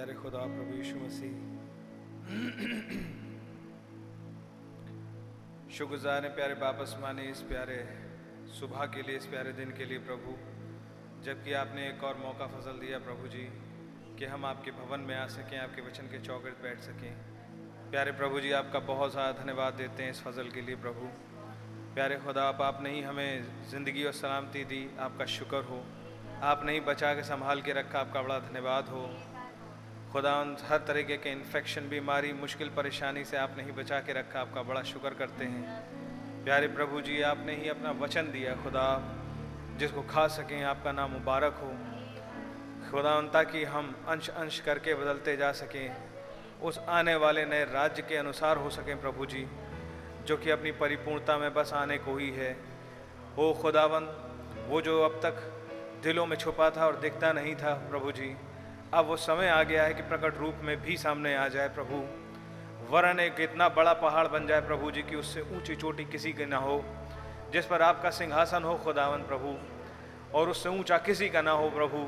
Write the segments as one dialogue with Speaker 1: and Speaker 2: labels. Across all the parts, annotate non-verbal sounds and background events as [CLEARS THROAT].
Speaker 1: प्यारे खुदा, प्रभु यीशु मसीह। शुक्रगुजार हैं प्यारे वापस माने इस प्यारे सुबह के लिए, इस प्यारे दिन के लिए, प्रभु। जबकि आपने एक और मौका फजल दिया, प्रभु जी, कि हम आपके भवन में आ सकें, आपके वचन के चौकट बैठ सकें। प्यारे प्रभु जी, आपका बहुत ज़्यादा धन्यवाद देते हैं इस फजल के लिए, प्रभु। प्यारे खुदा, आप आपने ही हमें ज़िंदगी और सलामती दी, आपका शुक्र हो। आपने ही बचा के संभाल के रखा, आपका बड़ा धन्यवाद हो। खुदा हर तरीके के इन्फेक्शन बीमारी, मुश्किल परेशानी से आपने ही बचा के रखा, आपका बड़ा शुक्र करते हैं। प्यारे प्रभु जी, आपने ही अपना वचन दिया खुदा, जिसको खा सकें, आपका नाम मुबारक हो। खुदा ताकि हम अंश अंश करके बदलते जा सकें, उस आने वाले नए राज्य के अनुसार हो सकें प्रभु जी, जो कि अपनी परिपूर्णता में बस आने को ही है। ओ खुदावन वो जो अब तक दिलों में छुपा था और दिखता नहीं था प्रभु जी अब वो समय आ गया है कि प्रकट रूप में भी सामने आ जाए प्रभु। वरन एक इतना बड़ा पहाड़ बन जाए प्रभु जी की उससे ऊँची चोटी किसी की ना हो, जिस पर आपका सिंहासन हो खुदावन प्रभु, और उससे ऊँचा किसी का ना हो प्रभु।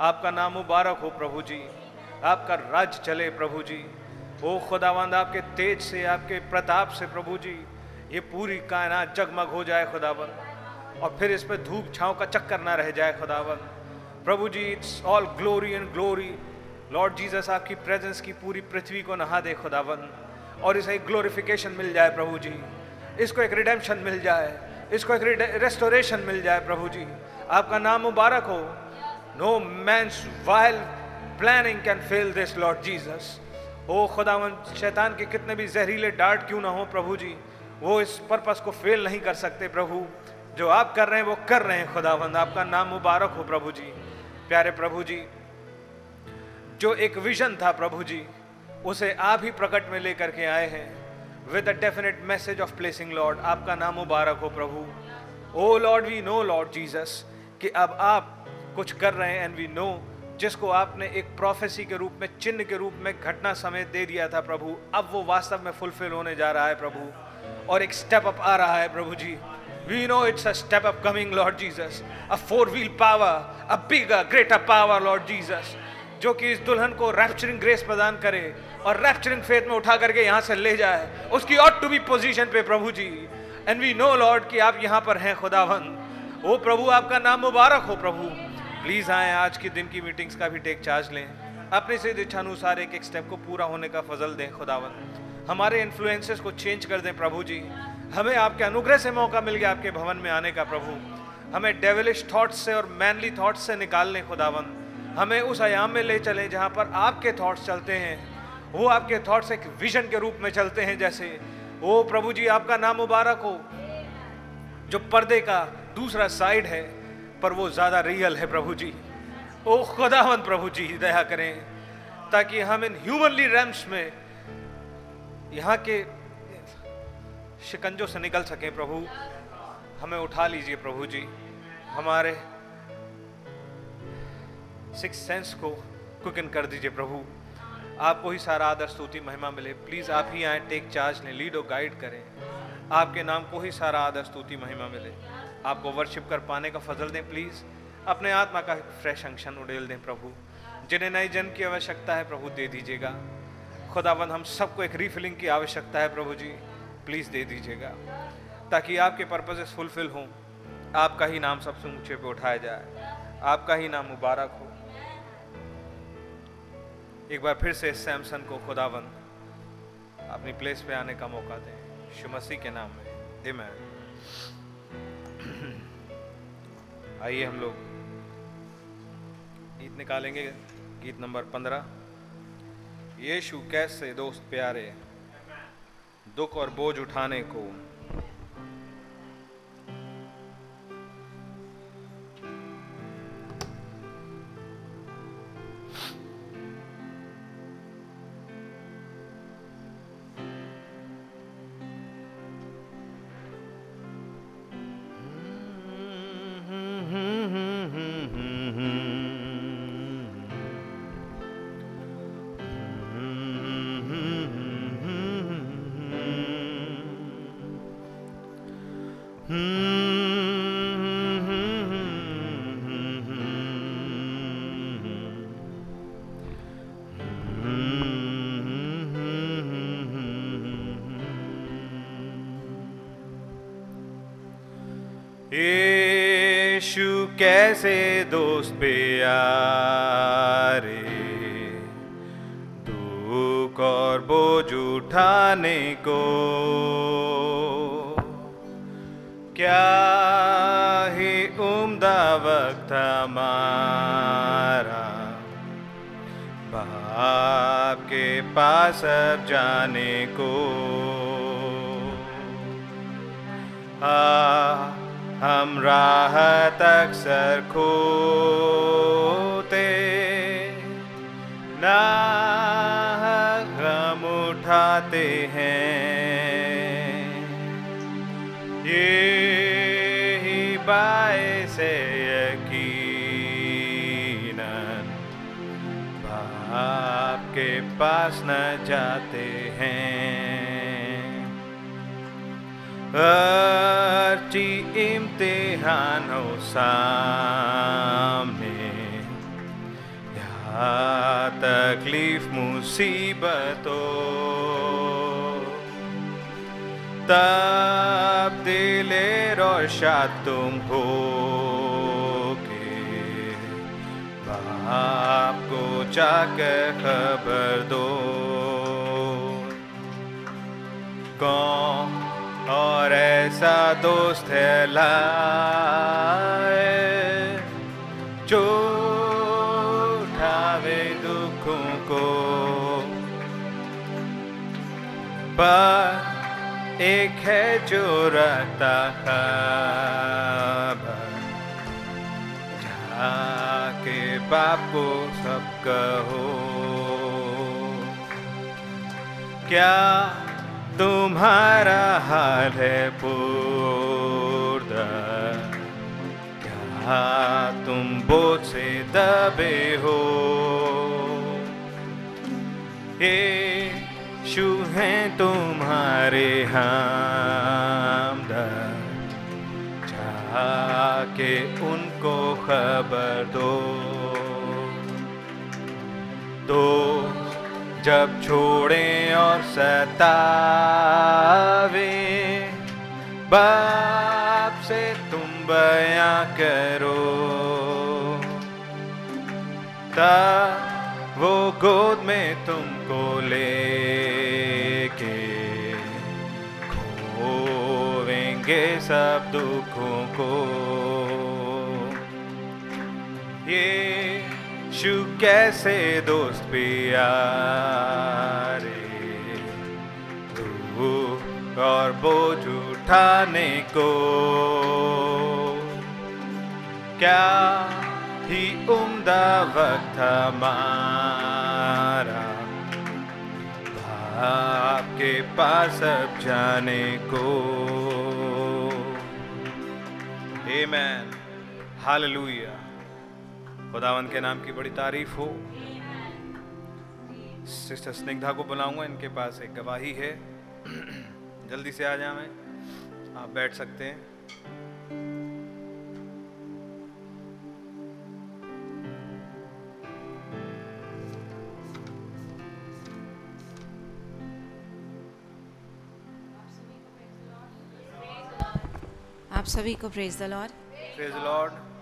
Speaker 1: आपका नाम मुबारक हो प्रभु जी, आपका राज्य चले प्रभु जी। ओ खुदावंद, आपके तेज से, आपके प्रताप से प्रभु जी, ये पूरी कायनात जगमग हो जाए खुदावन और फिर इस पर धूप छाँव का चक्कर ना रह जाए खुदावन प्रभु जी it's all glory and glory Lord Jesus आपकी प्रेजेंस की पूरी पृथ्वी को नहा दे खुदावन, और इसे एक ग्लोरिफिकेशन मिल जाए प्रभु जी। इसको एक रिडेम्पशन मिल जाए, इसको एक रेस्टोरेशन मिल जाए प्रभु जी। आपका नाम मुबारक हो। No man's while planning can fail this Lord Jesus O खुदावन, शैतान के कितने भी जहरीले डार्ट क्यों ना हो प्रभु जी, वो इस पर्पस को फेल नहीं कर सकते प्रभु। जो आप कर रहे हैं, वो कर रहे हैं खुदावंद आपका नाम मुबारक हो प्रभु जी। प्यारे प्रभु जी जो एक विजन था प्रभु जी उसे आप ही प्रकट में लेकर के आए हैं। With a definite message of blessing Lord आपका नाम मुबारक हो प्रभु। O Lord we know Lord Jesus कि अब आप कुछ कर रहे हैं एंड वी नो जिसको आपने एक प्रोफेसी के रूप में, चिन्ह के रूप में घटना समेत दे दिया था प्रभु, अब वो वास्तव में फुलफिल होने जा रहा है प्रभु, और एक स्टेप अप आ रहा है प्रभु जी We know it's a step up coming, Lord Jesus. A four wheel power, a bigger, greater power, Lord Jesus. जो कि इस दुल्हन को रैप्चरिंग ग्रेस प्रदान करे और रैप्चरिंग फेथ में उठा करके यहाँ से ले जाए उसकी ऑट टू बी पोजीशन पे प्रभु जी। एंड वी नो लॉर्ड कि आप यहाँ पर हैं खुदावन ओ प्रभु आपका नाम मुबारक हो प्रभु। प्लीज़ आए आज के दिन की मीटिंग्स का भी टेक चार्ज लें। अपने से इच्छानुसार एक एक स्टेप को पूरा होने का फजल दें खुदावन हमारे इन्फ्लुएंसेस को चेंज कर दें प्रभु जी। हमें आपके अनुग्रह से मौका मिल गया आपके भवन में आने का, प्रभु। हमें डेवलिश थॉट्स से और मैनली थॉट्स से निकाल लें खुदावन हमें उस आयाम में ले चलें जहाँ पर आपके थॉट्स चलते हैं। वो आपके थॉट्स एक विजन के रूप में चलते हैं जैसे, ओ प्रभु जी, आपका नाम मुबारक हो। जो पर्दे का दूसरा साइड है, पर वो ज़्यादा रियल है, प्रभु जी। ओ खुदावन प्रभु जी, दया करें, ताकि हम इन ह्यूमनली रैम्स में यहाँ के शिकंजों से निकल सकें प्रभु। हमें उठा लीजिए प्रभु जी। हमारे सिक्स सेंस को कुकिन कर दीजिए प्रभु। आपको ही सारा आदर, स्तुति, महिमा मिले। प्लीज़ आप ही आए टेक चार्ज लें लीड और गाइड करें। आपके नाम को ही सारा आदर, स्तुति, महिमा मिले। आपको वर्शिप कर पाने का फजल दें प्लीज़ अपने आत्मा का फ्रेश अंशन उड़ेल दें प्रभु। जिन्हें नए जन्म की आवश्यकता है, प्रभु दे दीजिएगा। खुदाबंद हम सबको एक रीफिलिंग की आवश्यकता है, प्रभु जी। प्लीज़ दे दीजिएगा, ताकि आपके पर्पजेस फुलफिल हों, आपका ही नाम सबसे ऊँचे पे उठाया जाए, आपका ही नाम मुबारक हो। एक बार फिर से सैमसन को खुदाबंद अपनी प्लेस पे आने का मौका दें। शुमसी के नाम में। आमेन [CLEARS THROAT] आइए हम लोग। गीत निकालेंगे। गीत नंबर पंद्रह। यीशु कैसे दोस्त प्यारे दुख और बोझ उठाने को। कैसे दोस्त प्यारे? दुख और बोझ उठाने को क्या ही उम्दा वक्त हमारा? बाप के पास अब जाने को। आ, हम राहत अक्सर खोते। ना हम उठाते हैं। ये ही बाय से यकीनन बाप के पास न जाते हैं। अर्ची इम्तिहान हो सामने यहाँ तकलीफ़ मुसीबतों। तब दिले रोशा तुम हो के बाप को जाकर खबर दो। कौन और ऐसा दोस्त है लाए जो उठावे दुखों को। पर एक है जो खबर जाके बाप को सब कहो। क्या तुम्हारा हाल है पूर्द। क्या तुम बोझ से दबे हो? ये शु हैं तुम्हारे हमदर्द। के उनको खबर दो। दो जब छोड़े और सतावे, बाप से तुम बयां करो। तब वो गोद में तुमको लेके खोवेंगे सब दुखों को। ये शु कैसे दोस्त प्यारे? दुख और बोझ उठाने को। क्या ही उम्दा वक्त हमारा। बाप के पास अब जाने को। Amen. हालेलुया खुदावन के नाम की बड़ी तारीफ़ हो। सिस्टर स्निग्धा को बुलाऊँगा इनके पास एक गवाही है। जल्दी से आ जाए आप बैठ सकते हैं।
Speaker 2: आप सभी को praise the Lord
Speaker 1: praise the
Speaker 2: Lord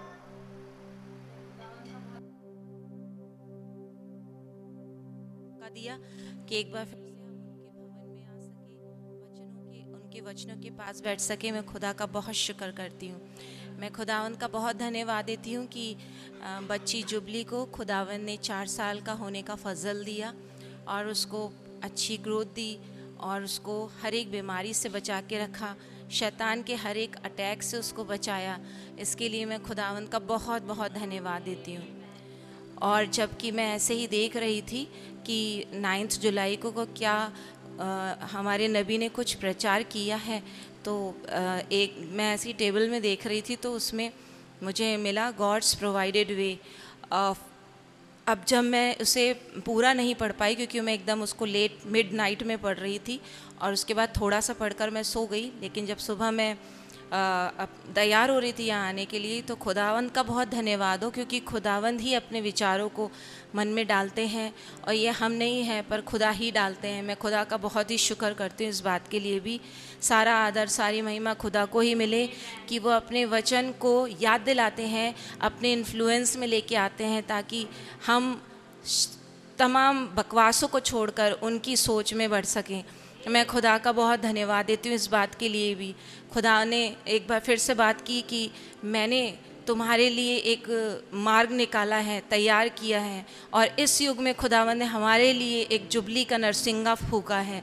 Speaker 2: दिया कि एक बार फिर से हम उनके भवन में आ सके, वचनों के, उनके वचनों के पास बैठ सके। मैं खुदा का बहुत शुक्र करती हूँ। मैं खुदावन का बहुत धन्यवाद देती हूँ कि बच्ची जुबली को खुदावन ने चार साल का होने का फजल दिया और उसको अच्छी ग्रोथ दी और उसको हर एक बीमारी से बचा के रखा, शैतान के हर एक अटैक से उसको बचाया। इसके लिए मैं खुदावन का बहुत बहुत धन्यवाद देती हूँ। और जबकि मैं ऐसे ही देख रही थी कि नाइन्थ जुलाई को, को क्या अ, हमारे नबी ने कुछ प्रचार किया है तो अ, एक मैं ऐसी टेबल में देख रही थी तो उसमें मुझे मिला गॉड्स प्रोवाइडेड वे अब जब मैं उसे पूरा नहीं पढ़ पाई क्योंकि मैं एकदम उसको लेट मिड नाइट में पढ़ रही थी और उसके बाद थोड़ा सा पढ़कर मैं सो गई लेकिन जब सुबह मैं तैयार हो रही थी यहाँ आने के लिए तो खुदावंद का बहुत धन्यवाद हो, क्योंकि खुदावंद ही अपने विचारों को मन में डालते हैं, और ये हम नहीं हैं, पर खुदा ही डालते हैं। मैं खुदा का बहुत ही शुक्र करती हूँ इस बात के लिए भी। सारा आदर, सारी महिमा खुदा को ही मिले कि वो अपने वचन को याद दिलाते हैं, अपने इन्फ्लुएंस में लेके आते हैं, ताकि हम तमाम बकवासों को छोड़कर उनकी सोच में बढ़ सकें। मैं खुदा का बहुत धन्यवाद देती हूँ इस बात के लिए भी। खुदा ने एक बार फिर से बात की कि मैंने तुम्हारे लिए एक मार्ग निकाला है, तैयार किया है और इस युग में खुदावन ने हमारे लिए एक जुबली का नरसिंगा फूका है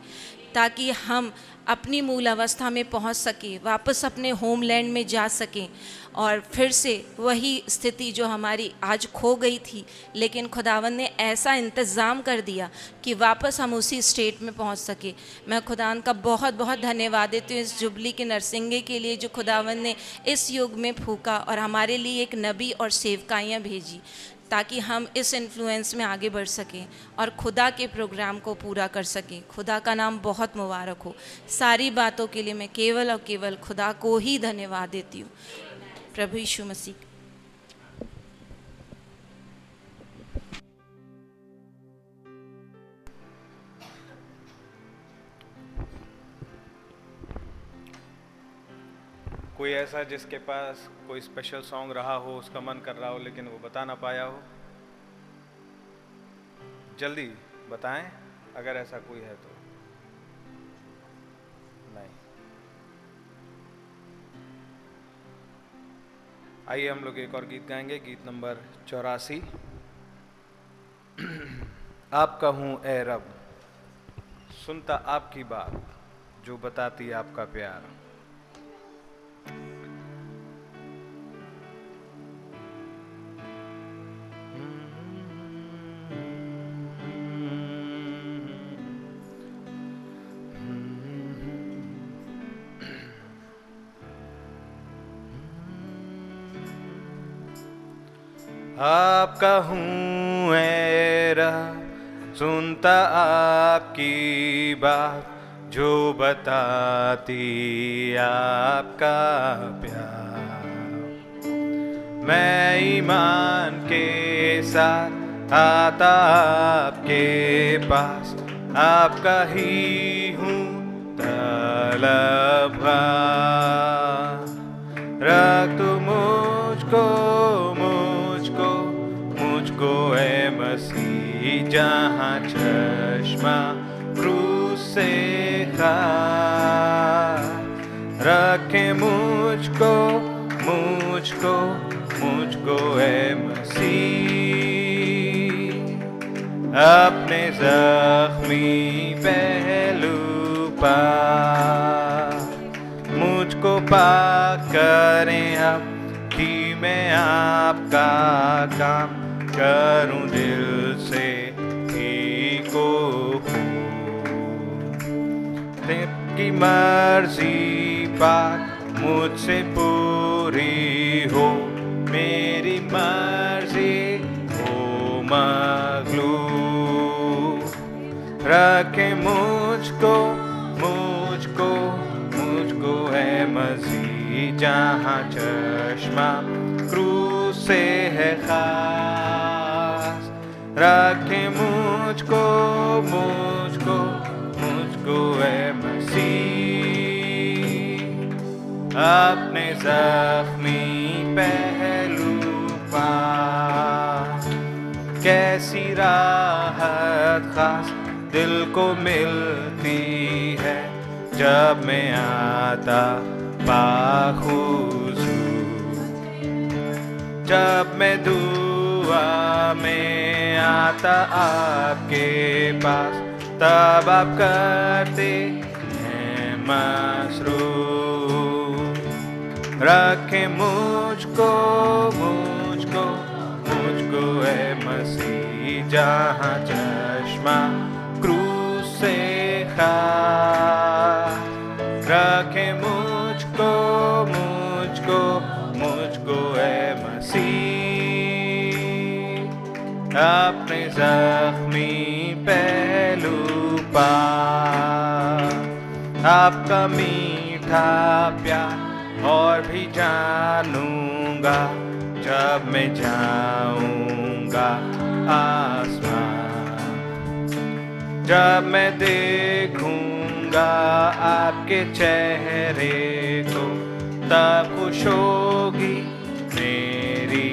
Speaker 2: ताकि हम अपनी मूल अवस्था में पहुँच सके, वापस अपने होमलैंड में जा सकें। और फिर से वही स्थिति जो हमारी आज खो गई थी। लेकिन खुदावन ने ऐसा इंतज़ाम कर दिया कि वापस हम उसी स्टेट में पहुँच सके। मैं खुदावन का बहुत बहुत धन्यवाद देती हूँ इस जुबली के नरसिंगे के लिए जो खुदावन ने इस युग में फूका और हमारे लिए एक नबी और सेवकाइयाँ भेजी ताकि हम इस इन्फ्लुएंस में आगे बढ़ सकें और खुदा के प्रोग्राम को पूरा कर सकें। खुदा का नाम बहुत मुबारक हो। सारी बातों के लिए मैं केवल और केवल खुदा को ही धन्यवाद देती हूँ। प्रभु यीशु मसीह।
Speaker 1: कोई ऐसा जिसके पास कोई स्पेशल सॉन्ग रहा हो, उसका मन कर रहा हो, लेकिन वो बता ना पाया हो? जल्दी बताएँ, अगर ऐसा कोई है तो। आइए हम लोग एक और गीत गाएँगे, गीत नंबर चौरासी। आपका हूँ ए रब, सुनता आपकी बात, जो बताती आपका प्यार। आपका हूँ सुनता आपकी बात, जो बताती आपका प्यार। मैं ईमान के साथ आता आपके पास, आपका ही हूँ तलब। रख तू मुझको जहाँ चश्मा क्रूस खा रखे मुझको मुझको मुझको है मसीह। अपने जख्मी पहलू पा। मुझको पा करें अब कि मैं आपका काम करूँ दिल से को तेरी मर्ज़ी बात मुझसे पूरी हो, मेरी मर्ज़ी हो मगलू। रखे मुझको मुझको मुझको है मसी जहाँ चश्मा क्रूस से है खास। रखे मुझको मुझको मुझको है मसीह। अपने जख्मी पहलू पा। कैसी राहत खास दिल को मिलती है जब मैं आता बाखुजू जब मैं दुआ में आता आपके पास, तब आप करते हैं मसरू रखे मुझको मुझको मुझको है मसीह जहाँ चश्मा क्रूस से खा। रखे मुझको मुझको अपने जख्मी पहलू पा आपका मीठा प्यार और भी जानूँगा, जब मैं जाऊँगा आसमान। जब मैं देखूँगा आपके चेहरे को, तब खुश होगी मेरी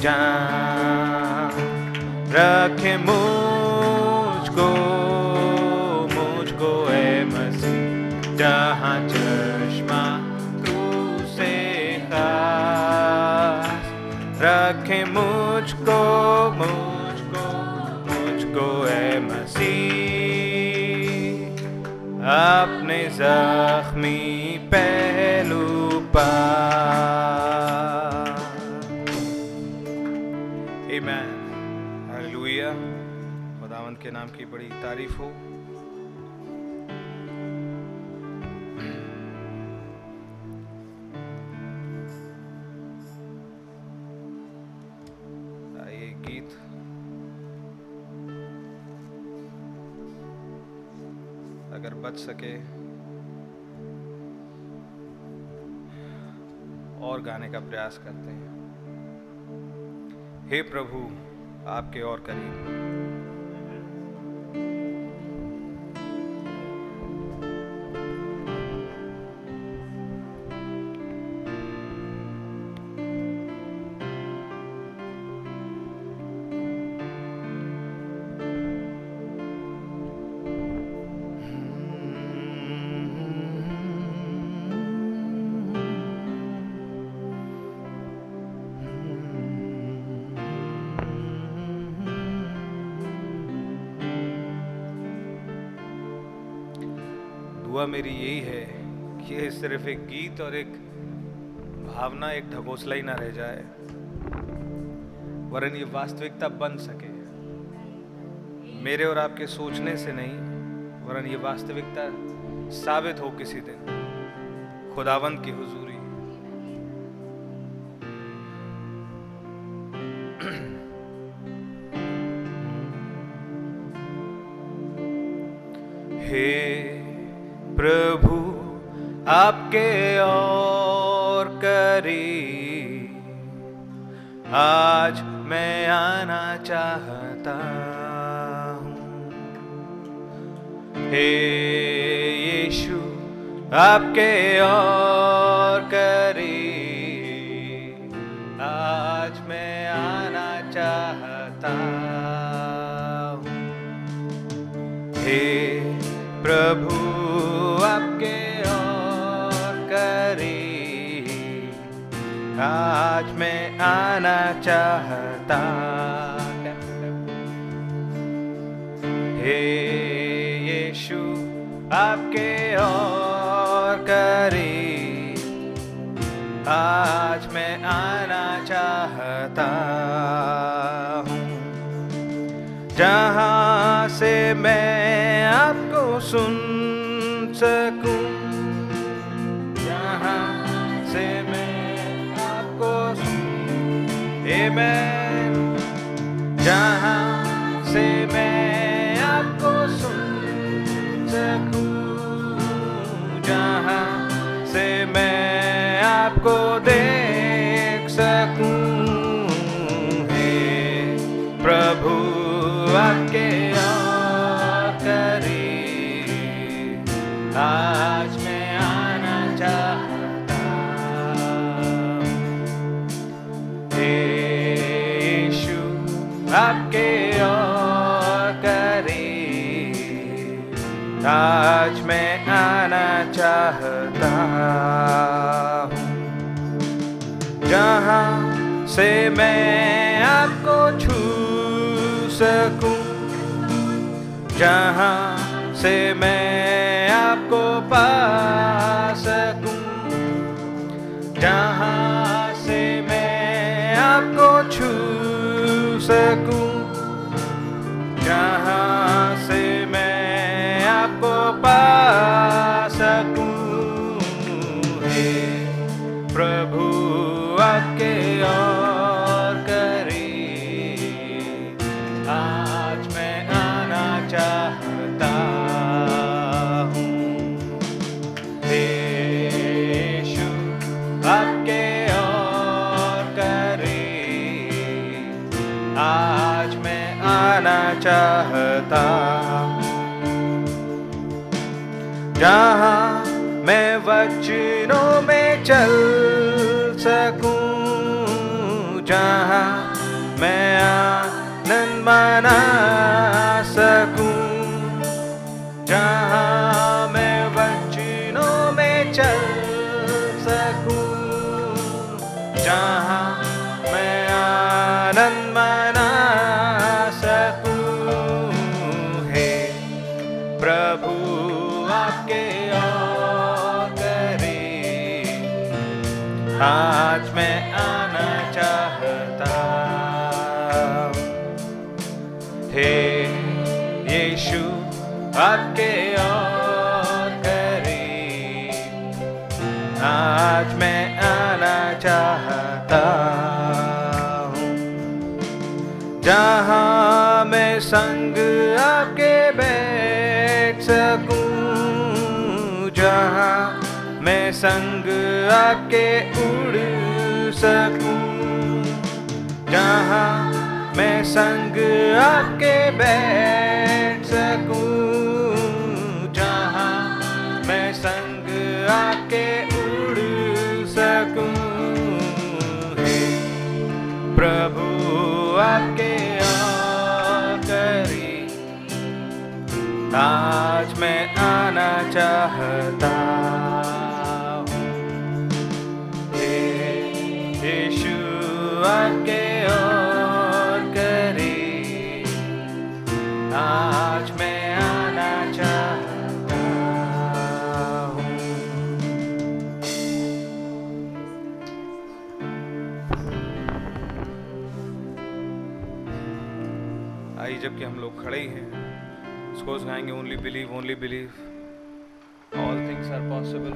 Speaker 1: जान। रखे मुझको मुझको ए मसीह, जहाँ चश्मा तू से खास। रखे मुझको मुझको मुझको ए मसीह, अपने जख्मी पहलू पर तारीफ़ हो। अगर बच सके। और गाने का प्रयास करते हैं। हे प्रभु, आपके और करीब। दुआ मेरी यही है कि ये सिर्फ़ एक गीत और एक भावना, एक ढकोसला ही ना रह जाए, वरन ये वास्तविकता बन सके। मेरे और आपके सोचने से नहीं, वरन ये वास्तविकता साबित हो किसी दिन, खुदावंत की हुजूरी। आपके और करीब। आज मैं आना चाहता हूँ। प्रभु, आपके और करीब। आज मैं आना चाहता हे यीशु, आपके और आज मैं आना चाहता हूँ जहाँ से मैं आपको सुन सकूँ जहाँ से मैं आपको सुन Amen. जहाँ आज मैं आना चाहता हूँ। जहाँ से मैं आपको छू सकूँ। जहाँ से मैं आपको पा सकूँ। जहाँ से मैं आपको छू सकूँ। जहाँ मैं वचनों में चल सकूँ जहाँ मैं आनंद मना आज मैं आना चाहता हे। यीशु, आपके और करीब। आज मैं आना चाहता हूँ। जहाँ मैं संग आपके बैठ सकूँ, जहाँ मैं संग आपके सकूँ, जहाँ मैं संग आपके बैठ सकूँ, जहाँ मैं संग आपके उड़ सकूँ। हे प्रभु, आपके करीब आज मैं आना चाहता हैं इसको गाएंगे only believe only believe all things are possible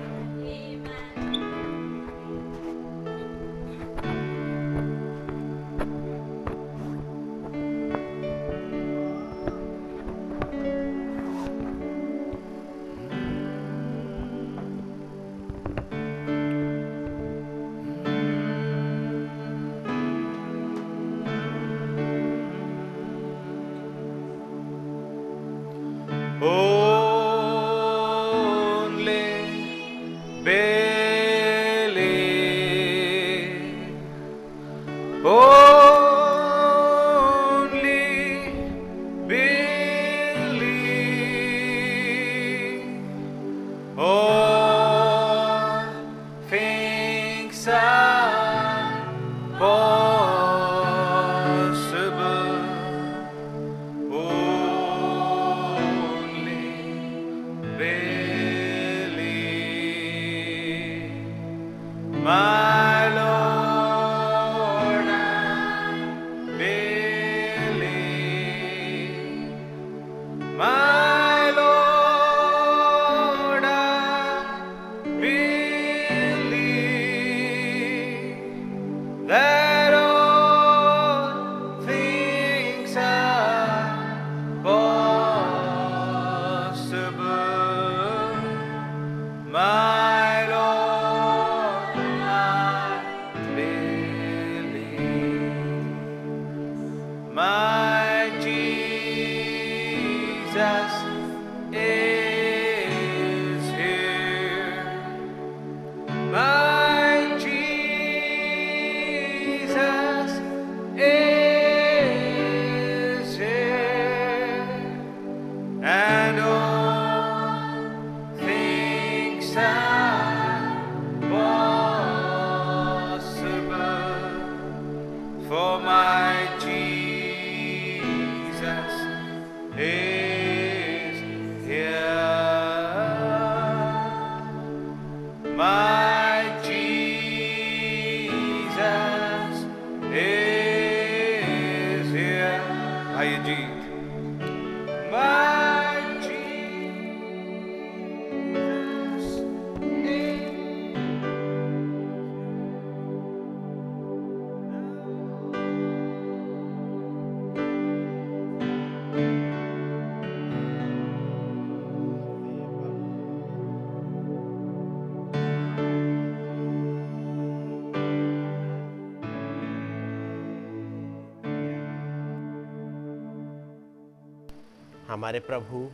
Speaker 3: हमारे प्रभु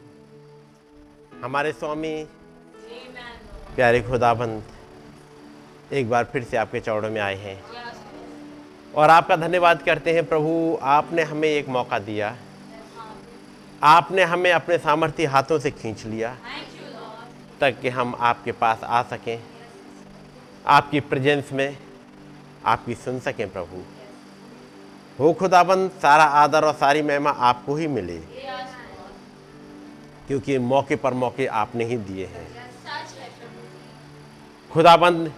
Speaker 3: हमारे स्वामी। प्यारे खुदाबंद एक बार फिर से आपके चौड़ों में आए हैं। और आपका धन्यवाद करते हैं प्रभु आपने हमें एक मौका दिया। आपने हमें अपने सामर्थ्य हाथों से खींच लिया। तक कि हम आपके पास आ सकें। आपकी प्रेजेंस में आपकी सुन सकें प्रभु। हो खुदाबंद सारा आदर और सारी महिमा आपको ही मिले। क्योंकि मौके पर मौके आपने ही दिए हैं। खुदाबंद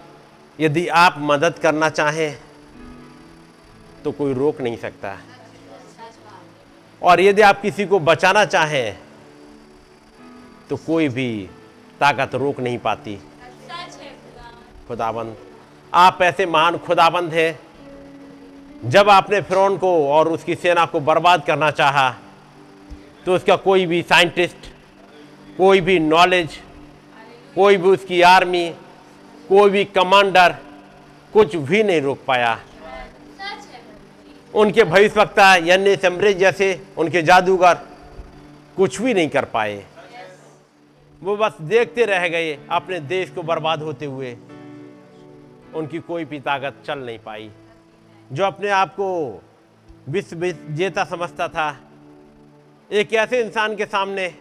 Speaker 3: यदि आप मदद करना चाहें तो कोई रोक नहीं सकता। और यदि आप किसी को बचाना चाहें तो कोई भी ताकत रोक नहीं पाती। खुदाबंद आप ऐसे महान खुदाबंद हैं जब आपने फिरौन को और उसकी सेना को बर्बाद करना चाहा तो उसका कोई भी साइंटिस्ट कोई भी नॉलेज कोई भी उसकी आर्मी कोई भी कमांडर कुछ भी नहीं रोक पाया। उनके भविष्यवक्ता यानी समरेज जैसे उनके जादूगर कुछ भी नहीं कर पाए। वो बस देखते रह गए अपने देश को बर्बाद होते हुए। उनकी कोई भी ताकत चल नहीं पाई। जो अपने आप को विश्व विजेता समझता था, एक ऐसे इंसान के सामने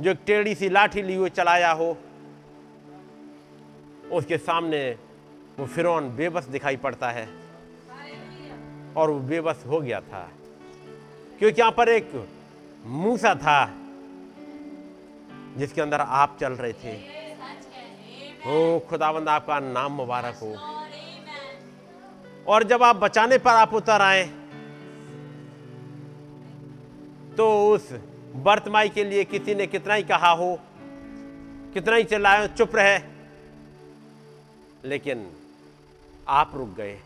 Speaker 3: जो एक टेढ़ी सी लाठी ली हुई चलाया हो, उसके सामने वो फिरौन बेबस दिखाई पड़ता है। और वो बेबस हो गया था। क्योंकि यहाँ पर एक मूसा था, जिसके अंदर आप चल रहे थे। ओ, खुदावंद, आपका नाम मुबारक हो। और जब आप बचाने पर आप उतर आए तो उस बर्तमाई के लिए किसी ने कितना ही कहा हो, कितना ही चिल्लाए चुप रहे। लेकिन आप रुक गए।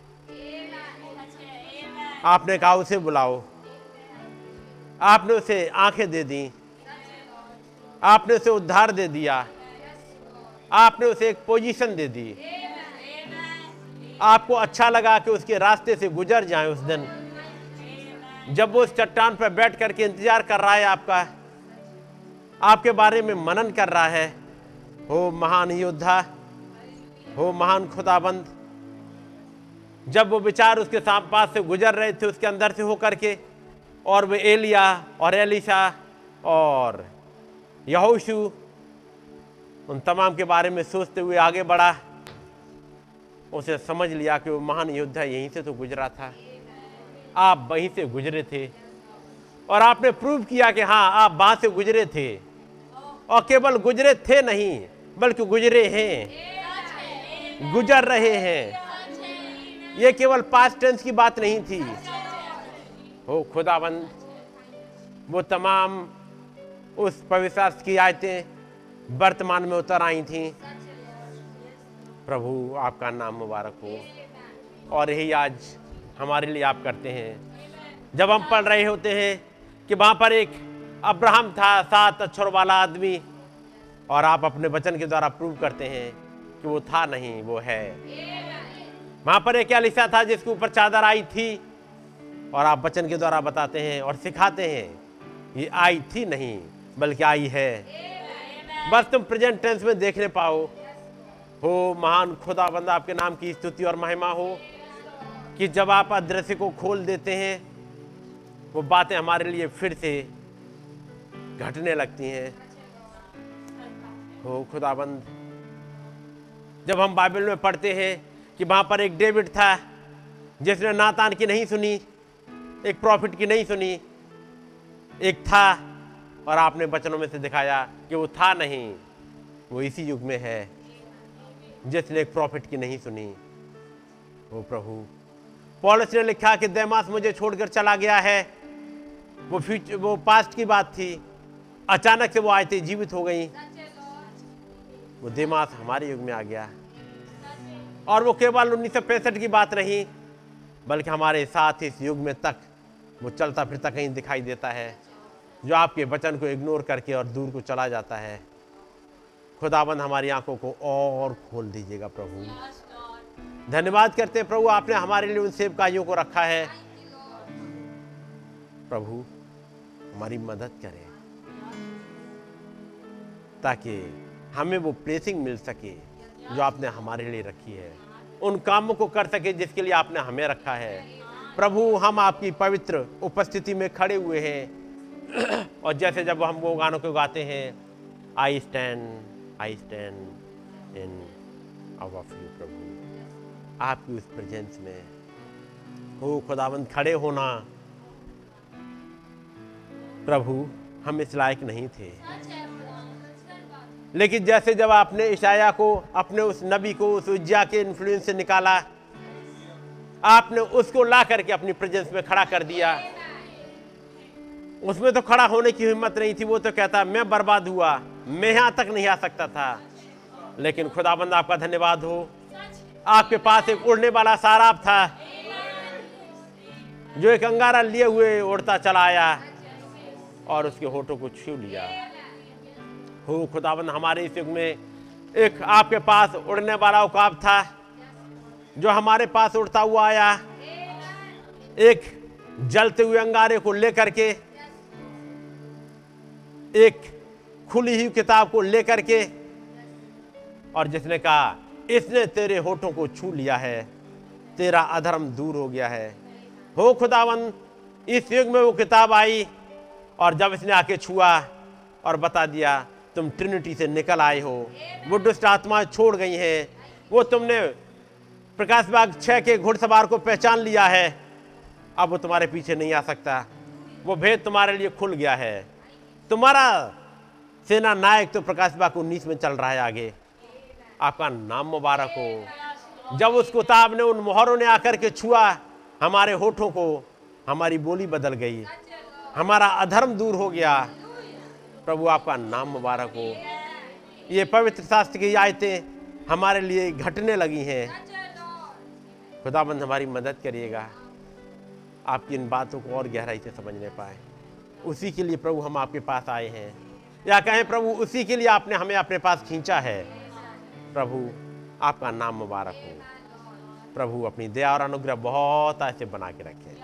Speaker 3: आपने कहा, उसे बुलाओ। आपने उसे आँखें दे दी। आपने उसे उद्धार दे दिया। आपने उसे एक पोजीशन दे दी। आपको अच्छा लगा कि उसके रास्ते से गुजर जाए उस दिन। जब वो उस चट्टान पर बैठ करके इंतज़ार कर रहा है आपका, आपके बारे में मनन कर रहा है, हो महान योद्धा, हो महान खुदाबंद, जब वो विचार उसके पास से गुजर रहे थे, उसके अंदर से होकर के, और वे एलिया और एलिशा और यहोशु, उन तमाम के बारे में सोचते हुए आगे बढ़ा, उसे समझ लिया कि वो महान योद्धा यहीं से तो गुजरा था। आप वहीं से गुजरे थे। और आपने प्रूव किया कि हाँ आप वहाँ से गुजरे थे। और केवल गुजरे थे नहीं, बल्कि गुजरे हैं। गुजर रहे हैं। ये केवल पास्ट टेंस की बात नहीं थी। हो खुदाबंद वो तमाम उस पवित्र की आयतें वर्तमान में उतर आई थी। प्रभु, आपका नाम मुबारक हो। और यही आज हमारे लिए आप करते हैं। जब हम पढ़ रहे होते हैं कि वहाँ पर एक अब्राहम था, सात अक्षर वाला आदमी, और आप अपने वचन के द्वारा प्रूव करते हैं कि वो था नहीं, वो है। वहाँ पर एक एलिसा था जिसके ऊपर चादर आई थी, और आप वचन के द्वारा बताते हैं और सिखाते हैं, ये आई थी नहीं, बल्कि आई है। बस तुम प्रेजेंट टेंस में देखने पाओ, हो महान खुदा बंदा आपके नाम की स्तुति और महिमा हो। कि जब आप अदृश्य को खोल देते हैं, वो बातें हमारे लिए फिर से घटने लगती हैं। हो, खुदाबंद। जब हम बाइबल में पढ़ते हैं कि वहाँ पर एक डेविड था, जिसने नातान की नहीं सुनी, एक प्रॉफिट की नहीं सुनी, एक था, और आपने बचनों में से दिखाया कि वो था नहीं, वो इसी युग में है, जिसने एक प्रॉफिट की नहीं सुनी। वो प्रभु। पॉलिस ने लिखा कि दैमास मुझे छोड़कर चला गया है। वो फ्यूचर वो पास्ट की बात थी। अचानक से वो आए थे, जीवित हो गई। वो देमास हमारे युग में आ गया। और वो केवल उन्नीस सौ पैंसठ की बात रही बल्कि हमारे साथ इस युग में तक वो चलता फिरता कहीं दिखाई देता है, जो आपके वचन को इग्नोर करके और दूर को चला जाता है। खुदाबंद हमारी आँखों को और खोल दीजिएगा प्रभु। धन्यवाद करते हैं प्रभु, आपने हमारे लिए उन सेवकाइयों को रखा है। प्रभु, हमारी मदद करें, ताकि हमें वो प्लेसिंग मिल सके जो आपने हमारे लिए रखी है। उन कामों को कर सके जिसके लिए आपने हमें रखा है। प्रभु, हम आपकी पवित्र उपस्थिति में खड़े हुए हैं। [CLEARS THROAT] और जैसे जब हम वो गानों को गाते हैं I stand I stand in awe of you प्रभु आपकी उस प्रेजेंस में। हो खुदाबंद खड़े होना। प्रभु, हम इस लायक नहीं थे। लेकिन जैसे जब आपने ईशाया को, अपने उस नबी को, उस उज्जा के इन्फ्लुएंस से निकाला, आपने उसको ला करके अपनी प्रेजेंस में खड़ा कर दिया। उसमें तो खड़ा होने की हिम्मत नहीं थी, वो तो कहता, मैं बर्बाद हुआ, मैं यहाँ तक नहीं आ सकता था। लेकिन खुदाबंद आपका धन्यवाद हो। आपके पास एक उड़ने वाला साराप था, जो एक अंगारा लिए हुए उड़ता चला आया और उसके होठों को छू लिया। हो खुदाबंद हमारे इस युग में एक आपके पास उड़ने वाला उकाब था, जो हमारे पास उड़ता हुआ आया। एक जलते हुए अंगारे को लेकर के, एक खुली हुई किताब को लेकर के, और जिसने कहा इसने तेरे होठों को छू लिया है, तेरा अधर्म दूर हो गया है। हो खुदावन, इस युग में वो किताब आई और जब इसने आके छुआ और बता दिया, तुम ट्रिनिटी से निकल आए हो। वो दुष्ट आत्मा छोड़ गई हैं। वो तुमने प्रकाश बाग छह के घुड़सवार को पहचान लिया है। अब वो तुम्हारे पीछे नहीं आ सकता। वो भेद तुम्हारे लिए खुल गया है। तुम्हारा सेना नायक तो प्रकाश बाग उन्नीस में चल रहा है आगे। आपका नाम मुबारक हो। जब उस किताब ने उन मोहरों ने आकर के छुआ, हमारे होठों को हमारी बोली बदल गई। हमारा अधर्म दूर हो गया। प्रभु, आपका नाम मुबारक हो। ये पवित्र शास्त्र की आयतें हमारे लिए घटने लगी हैं। खुदाबंद, हमारी मदद करिएगा। आपकी इन बातों को और गहराई से समझने पाए। उसी के लिए प्रभु, हम आपके पास आए हैं। या कहें, प्रभु, उसी के लिए आपने हमें अपने पास खींचा है। प्रभु, आपका नाम मुबारक हो। प्रभु, अपनी दया और अनुग्रह बहुत ऐसे बना के रखे।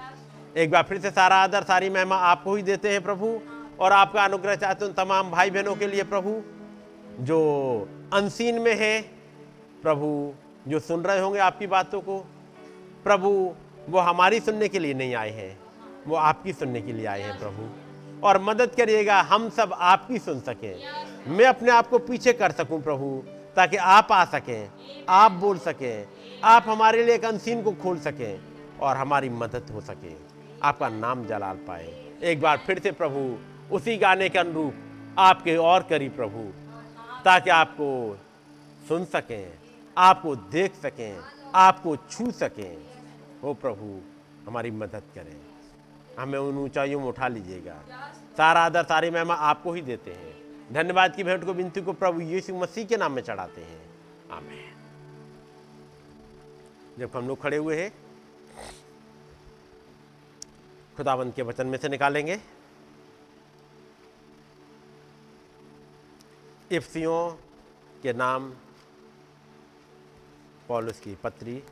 Speaker 3: एक बार फिर से सारा आदर, सारी महिमा आपको ही देते हैं प्रभु, और आपका अनुग्रह चाहते हैं तमाम भाई बहनों के लिए प्रभु, जो अनसीन में है, प्रभु, जो सुन रहे होंगे आपकी बातों को, प्रभु, वो हमारी सुनने के लिए नहीं आए हैं, वो आपकी सुनने के लिए आए हैं प्रभु, और मदद करिएगा, हम सब आपकी सुन सकें। मैं अपने आप को पीछे कर सकूँ प्रभु ताकि आप आ सकें, आप बोल सकें, आप हमारे लिए एक अनसीन को खोल सकें और हमारी मदद हो सके। आपका नाम जलाल पाए। एक बार फिर से प्रभु, उसी गाने के अनुरूप आपके और करी प्रभु, ताकि आपको सुन सकें, आपको देख सकें, आपको छू सकें। हो प्रभु, हमारी मदद करें। हमें उन ऊंचाइयों में उठा लीजिएगा। सारा आदर सारी महिमा आपको ही देते हैं। धन्यवाद की भेंट को, विनती को प्रभु यीशु मसीह के नाम में चढ़ाते हैं। आमेन। जब हम लोग खड़े हुए हैं, खुदावंत के वचन में से निकालेंगे। इफ्सियों के नाम, पॉलुस की पत्री।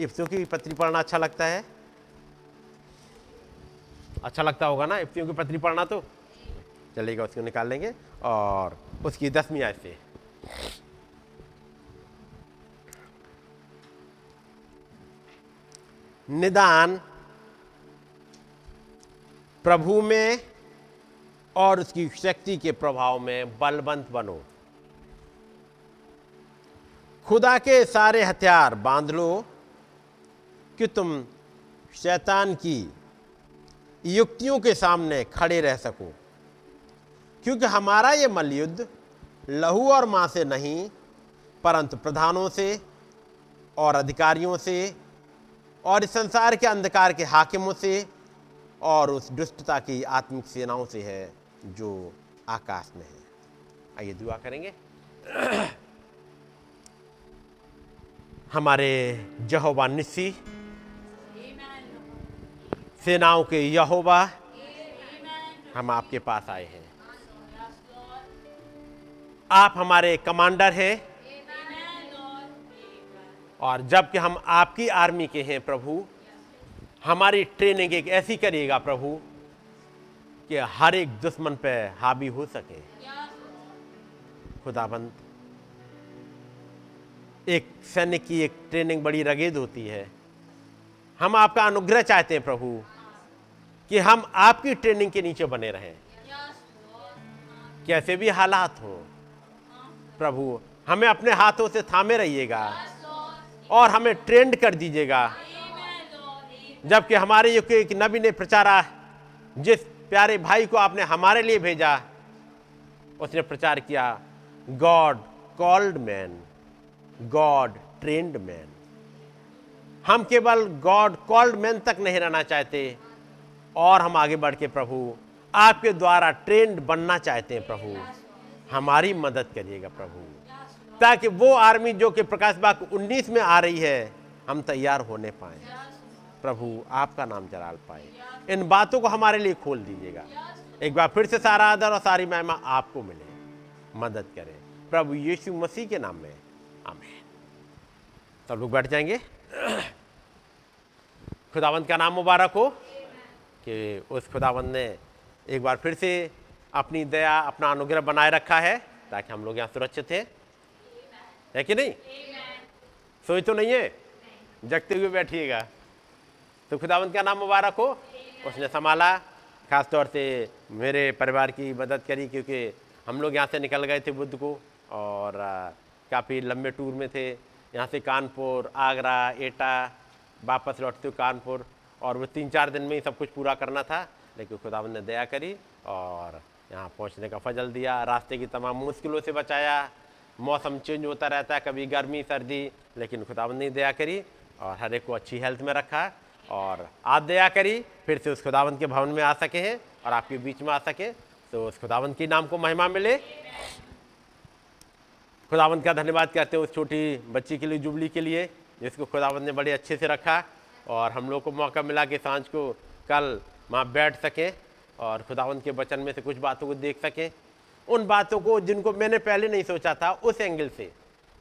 Speaker 3: इफ्सियों की पत्री पढ़ना अच्छा लगता है? अच्छा लगता होगा ना, इफ्सियों की पत्री पढ़ना तो? चलेगा उसको निकाल लेंगे और उसकी दसवीं आय से निदान प्रभु में और उसकी शक्ति के प्रभाव में बलवंत बनो। खुदा के सारे हथियार बाँध लो कि तुम शैतान की युक्तियों के सामने खड़े रह सको। क्योंकि हमारा ये मलयुद्ध लहू और माँ से नहीं, परंतु प्रधानों से और अधिकारियों से और इस संसार के अंधकार के हाकिमों से और उस दुष्टता की आत्मिक सेनाओं से है जो आकाश में है। आइए दुआ करेंगे। [CLEARS THROAT] हमारे जहोबा निस्सी, सेनाओं के यहोबा हम आपके पास आए हैं। आप हमारे कमांडर हैं। और जबकि हम आपकी आर्मी के हैं प्रभु, हमारी ट्रेनिंग एक ऐसी करिएगा प्रभु कि हर एक दुश्मन पे हावी हो सके। खुदाबंद, एक सैनिक की एक ट्रेनिंग बड़ी रगेद होती है। हम आपका अनुग्रह चाहते हैं प्रभु कि हम आपकी ट्रेनिंग के नीचे बने रहें। कैसे भी हालात हो प्रभु, हमें अपने हाथों से थामे रहिएगा और हमें ट्रेंड कर दीजिएगा। जबकि हमारे युग के नबी ने प्रचारा, जिस प्यारे भाई को आपने हमारे लिए भेजा, उसने प्रचार किया God called man God trained man हम केवल गॉड कॉल्ड मैन तक नहीं रहना चाहते, और हम आगे बढ़ के प्रभु, आपके द्वारा ट्रेंड बनना चाहते हैं प्रभु। हमारी मदद करिएगा प्रभु। ताकि वो आर्मी जो कि प्रकाश बाग 19 में आ रही है, हम तैयार होने पाए। प्रभु, आपका नाम जलाल पाए। इन बातों को हमारे लिए खोल दीजिएगा। एक बार फिर से सारा आदर और सारी महिमा आपको मिले। मदद करें। प्रभु यीशु मसीह के नाम में। आमीन। सब लोग बैठ जाएँगे। खुदावंत का नाम मुबारक हो। कि उस खुदावंत ने एक बार फिर से अपनी दया, अपना अनुग्रह बनाए रखा है ताकि हम लोग यहाँ सुरक्षित थे है कि नहीं? सोई तो नहीं है? जगते हुए बैठिएगा। तो खुदावंत का नाम मुबारक हो? उसने संभाला। खास तौर से मेरे परिवार की मदद करी क्योंकि हम लोग यहाँ से निकल गए थे बुद्ध को और काफ़ी लंबे टूर में थे। यहाँ से कानपुर, आगरा, एटा, वापस लौटते हुए कानपुर और वो तीन चार दिन में ही सब कुछ पूरा करना था। लेकिन खुदावन ने दया करी और यहाँ पहुँचने का फजल दिया, रास्ते की तमाम मुश्किलों से बचाया। मौसम चेंज होता रहता है, कभी गर्मी, सर्दी, लेकिन खुदावन ने दया करी और हर एक को अच्छी हेल्थ में रखा और आप दया करी, फिर से उस खुदावंत के भवन में आ सके हैं और आपके बीच में आ सके तो उस खुदावंत के नाम को महिमा मिले। खुदावंत का धन्यवाद करते हैं उस छोटी बच्ची के लिए, जुबली के लिए, जिसको खुदावंत ने बड़े अच्छे से रखा और हम लोग को मौका मिला कि साँझ को कल वहाँ बैठ सकें। और खुदावंत के वचन में से कुछ बातों को देख सकें। उन बातों को जिनको मैंने पहले नहीं सोचा था, उस एंगल से।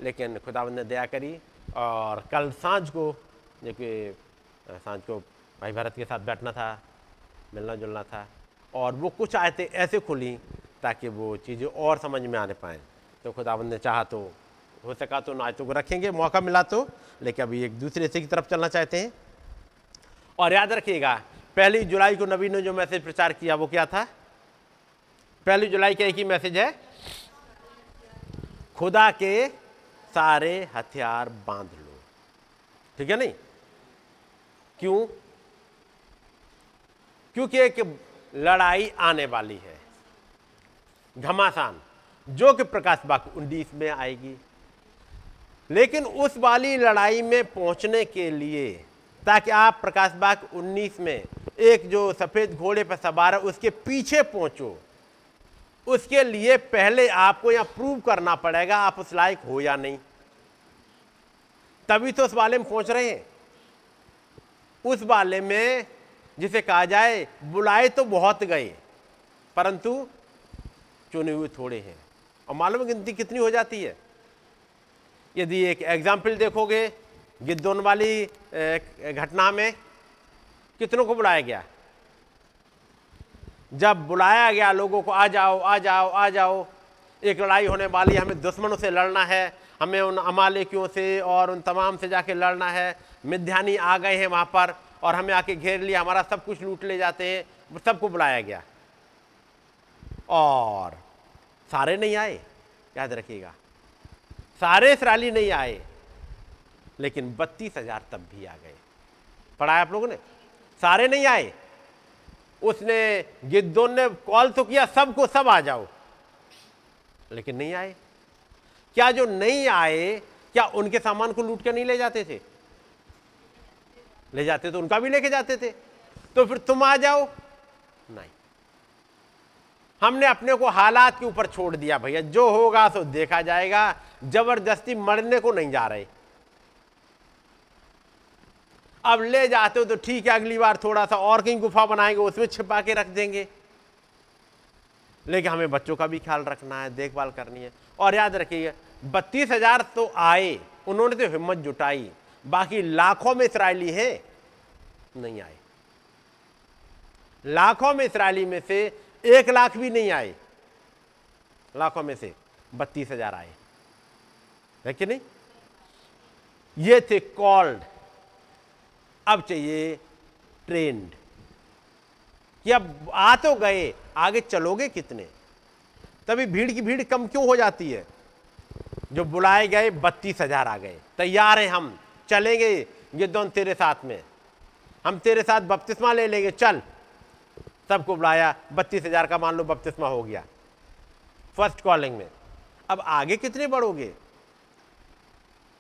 Speaker 3: लेकिन खुदावंत ने दया करी और कल साँझ को जो कि साँझ को भाई भारत के साथ बैठना था, मिलना जुलना था और वो कुछ आयतें ऐसे खुली ताकि वो चीज़ें और समझ में आने पाएँ। तो खुदावंद ने चाहा तो हो सका तो नायतों को रखेंगे, मौका मिला तो लेकिन अभी एक दूसरे से की तरफ़ चलना चाहते हैं। और याद रखिएगा पहली जुलाई को नबी ने जो मैसेज प्रचार किया, वो क्या था? पहली जुलाई का एक ही मैसेज है। खुदा के सारे हथियार बाँध लो। ठीक है नहीं? क्यों? क्योंकि एक लड़ाई आने वाली है। घमासान, जो कि प्रकाश बाग उन्नीस में आएगी। लेकिन उस वाली लड़ाई में पहुँचने के लिए ताकि आप प्रकाश बाग उन्नीस में एक जो सफ़ेद घोड़े पर सवार है, उसके पीछे पहुंचो। उसके लिए पहले आपको यहाँ प्रूव करना पड़ेगा आप उस लायक हो या नहीं। तभी तो उस वाले में पहुँच रहे हैं। उस वाले में, जिसे कहा जाए, बुलाए तो बहुत गए, परंतु चुने हुए थोड़े हैं। और मालूम गिनती कितनी हो जाती है? यदि एक एग्ज़ाम्पल देखोगे गिद्धोन वाली घटना में कितनों को बुलाया गया? जब बुलाया गया लोगों को, आ जाओ आ जाओ आ जाओ, एक लड़ाई होने वाली, हमें दुश्मनों से लड़ना है, हमें उन अमालिकियों से और उन तमाम से जाके लड़ना है मिध्यानी आ गए हैं वहाँ पर और हमें आके घेर लिया, हमारा सब कुछ लूट ले जाते हैं सबको बुलाया गया। और सारे नहीं आए, याद रखिएगा, सारे इसराइली नहीं आए लेकिन बत्तीस हज़ार तब भी आ गए। पढ़ाया आप लोगों ने? सारे नहीं आए। उसने, गिद्दोन ने कॉल तो किया, सबको सब आ जाओ। लेकिन नहीं आए। क्या जो नहीं आए, क्या उनके सामान को लूट के नहीं ले जाते थे? ले जाते तो उनका भी लेके जाते थे। तो फिर तुम आ जाओ। नहीं। हमने अपने को हालात के ऊपर छोड़ दिया, भैया। जो होगा तो देखा जाएगा। ज़बरदस्ती मरने को नहीं जा रहे। अब ले जाते हो तो ठीक है, अगली बार थोड़ा सा और कहीं गुफा बनाएँगे, उसमें छिपा के रख देंगे। लेकिन हमें बच्चों का भी ख्याल रखना है, देखभाल करनी है। और याद रखिए, बत्तीस हज़ार तो आए, उन्होंने तो हिम्मत जुटाई। बाकी लाखों में इसराइली है, नहीं आए। लाखों में इसराइली में से एक लाख भी नहीं आए। लाखों में से बत्तीस हज़ार आए। है कि नहीं? ये थे कॉल्ड अब चाहिए ट्रेंड। कि अब आ तो गए, आगे चलोगे कितने? तभी भीड़ की भीड़ कम क्यों हो जाती है? जो बुलाए गए, बत्तीस हज़ार आ गए। तैयार हैं हम, चलेंगे गिद्धौन तेरे साथ में। हम तेरे साथ बपतिस्मा ले लेंगे, चल। सबको बुलाया, बत्तीस हज़ार का मान लो, बपतिस्मा हो गया। फ़र्स्ट कॉलिंग में। अब आगे कितने बढ़ोगे?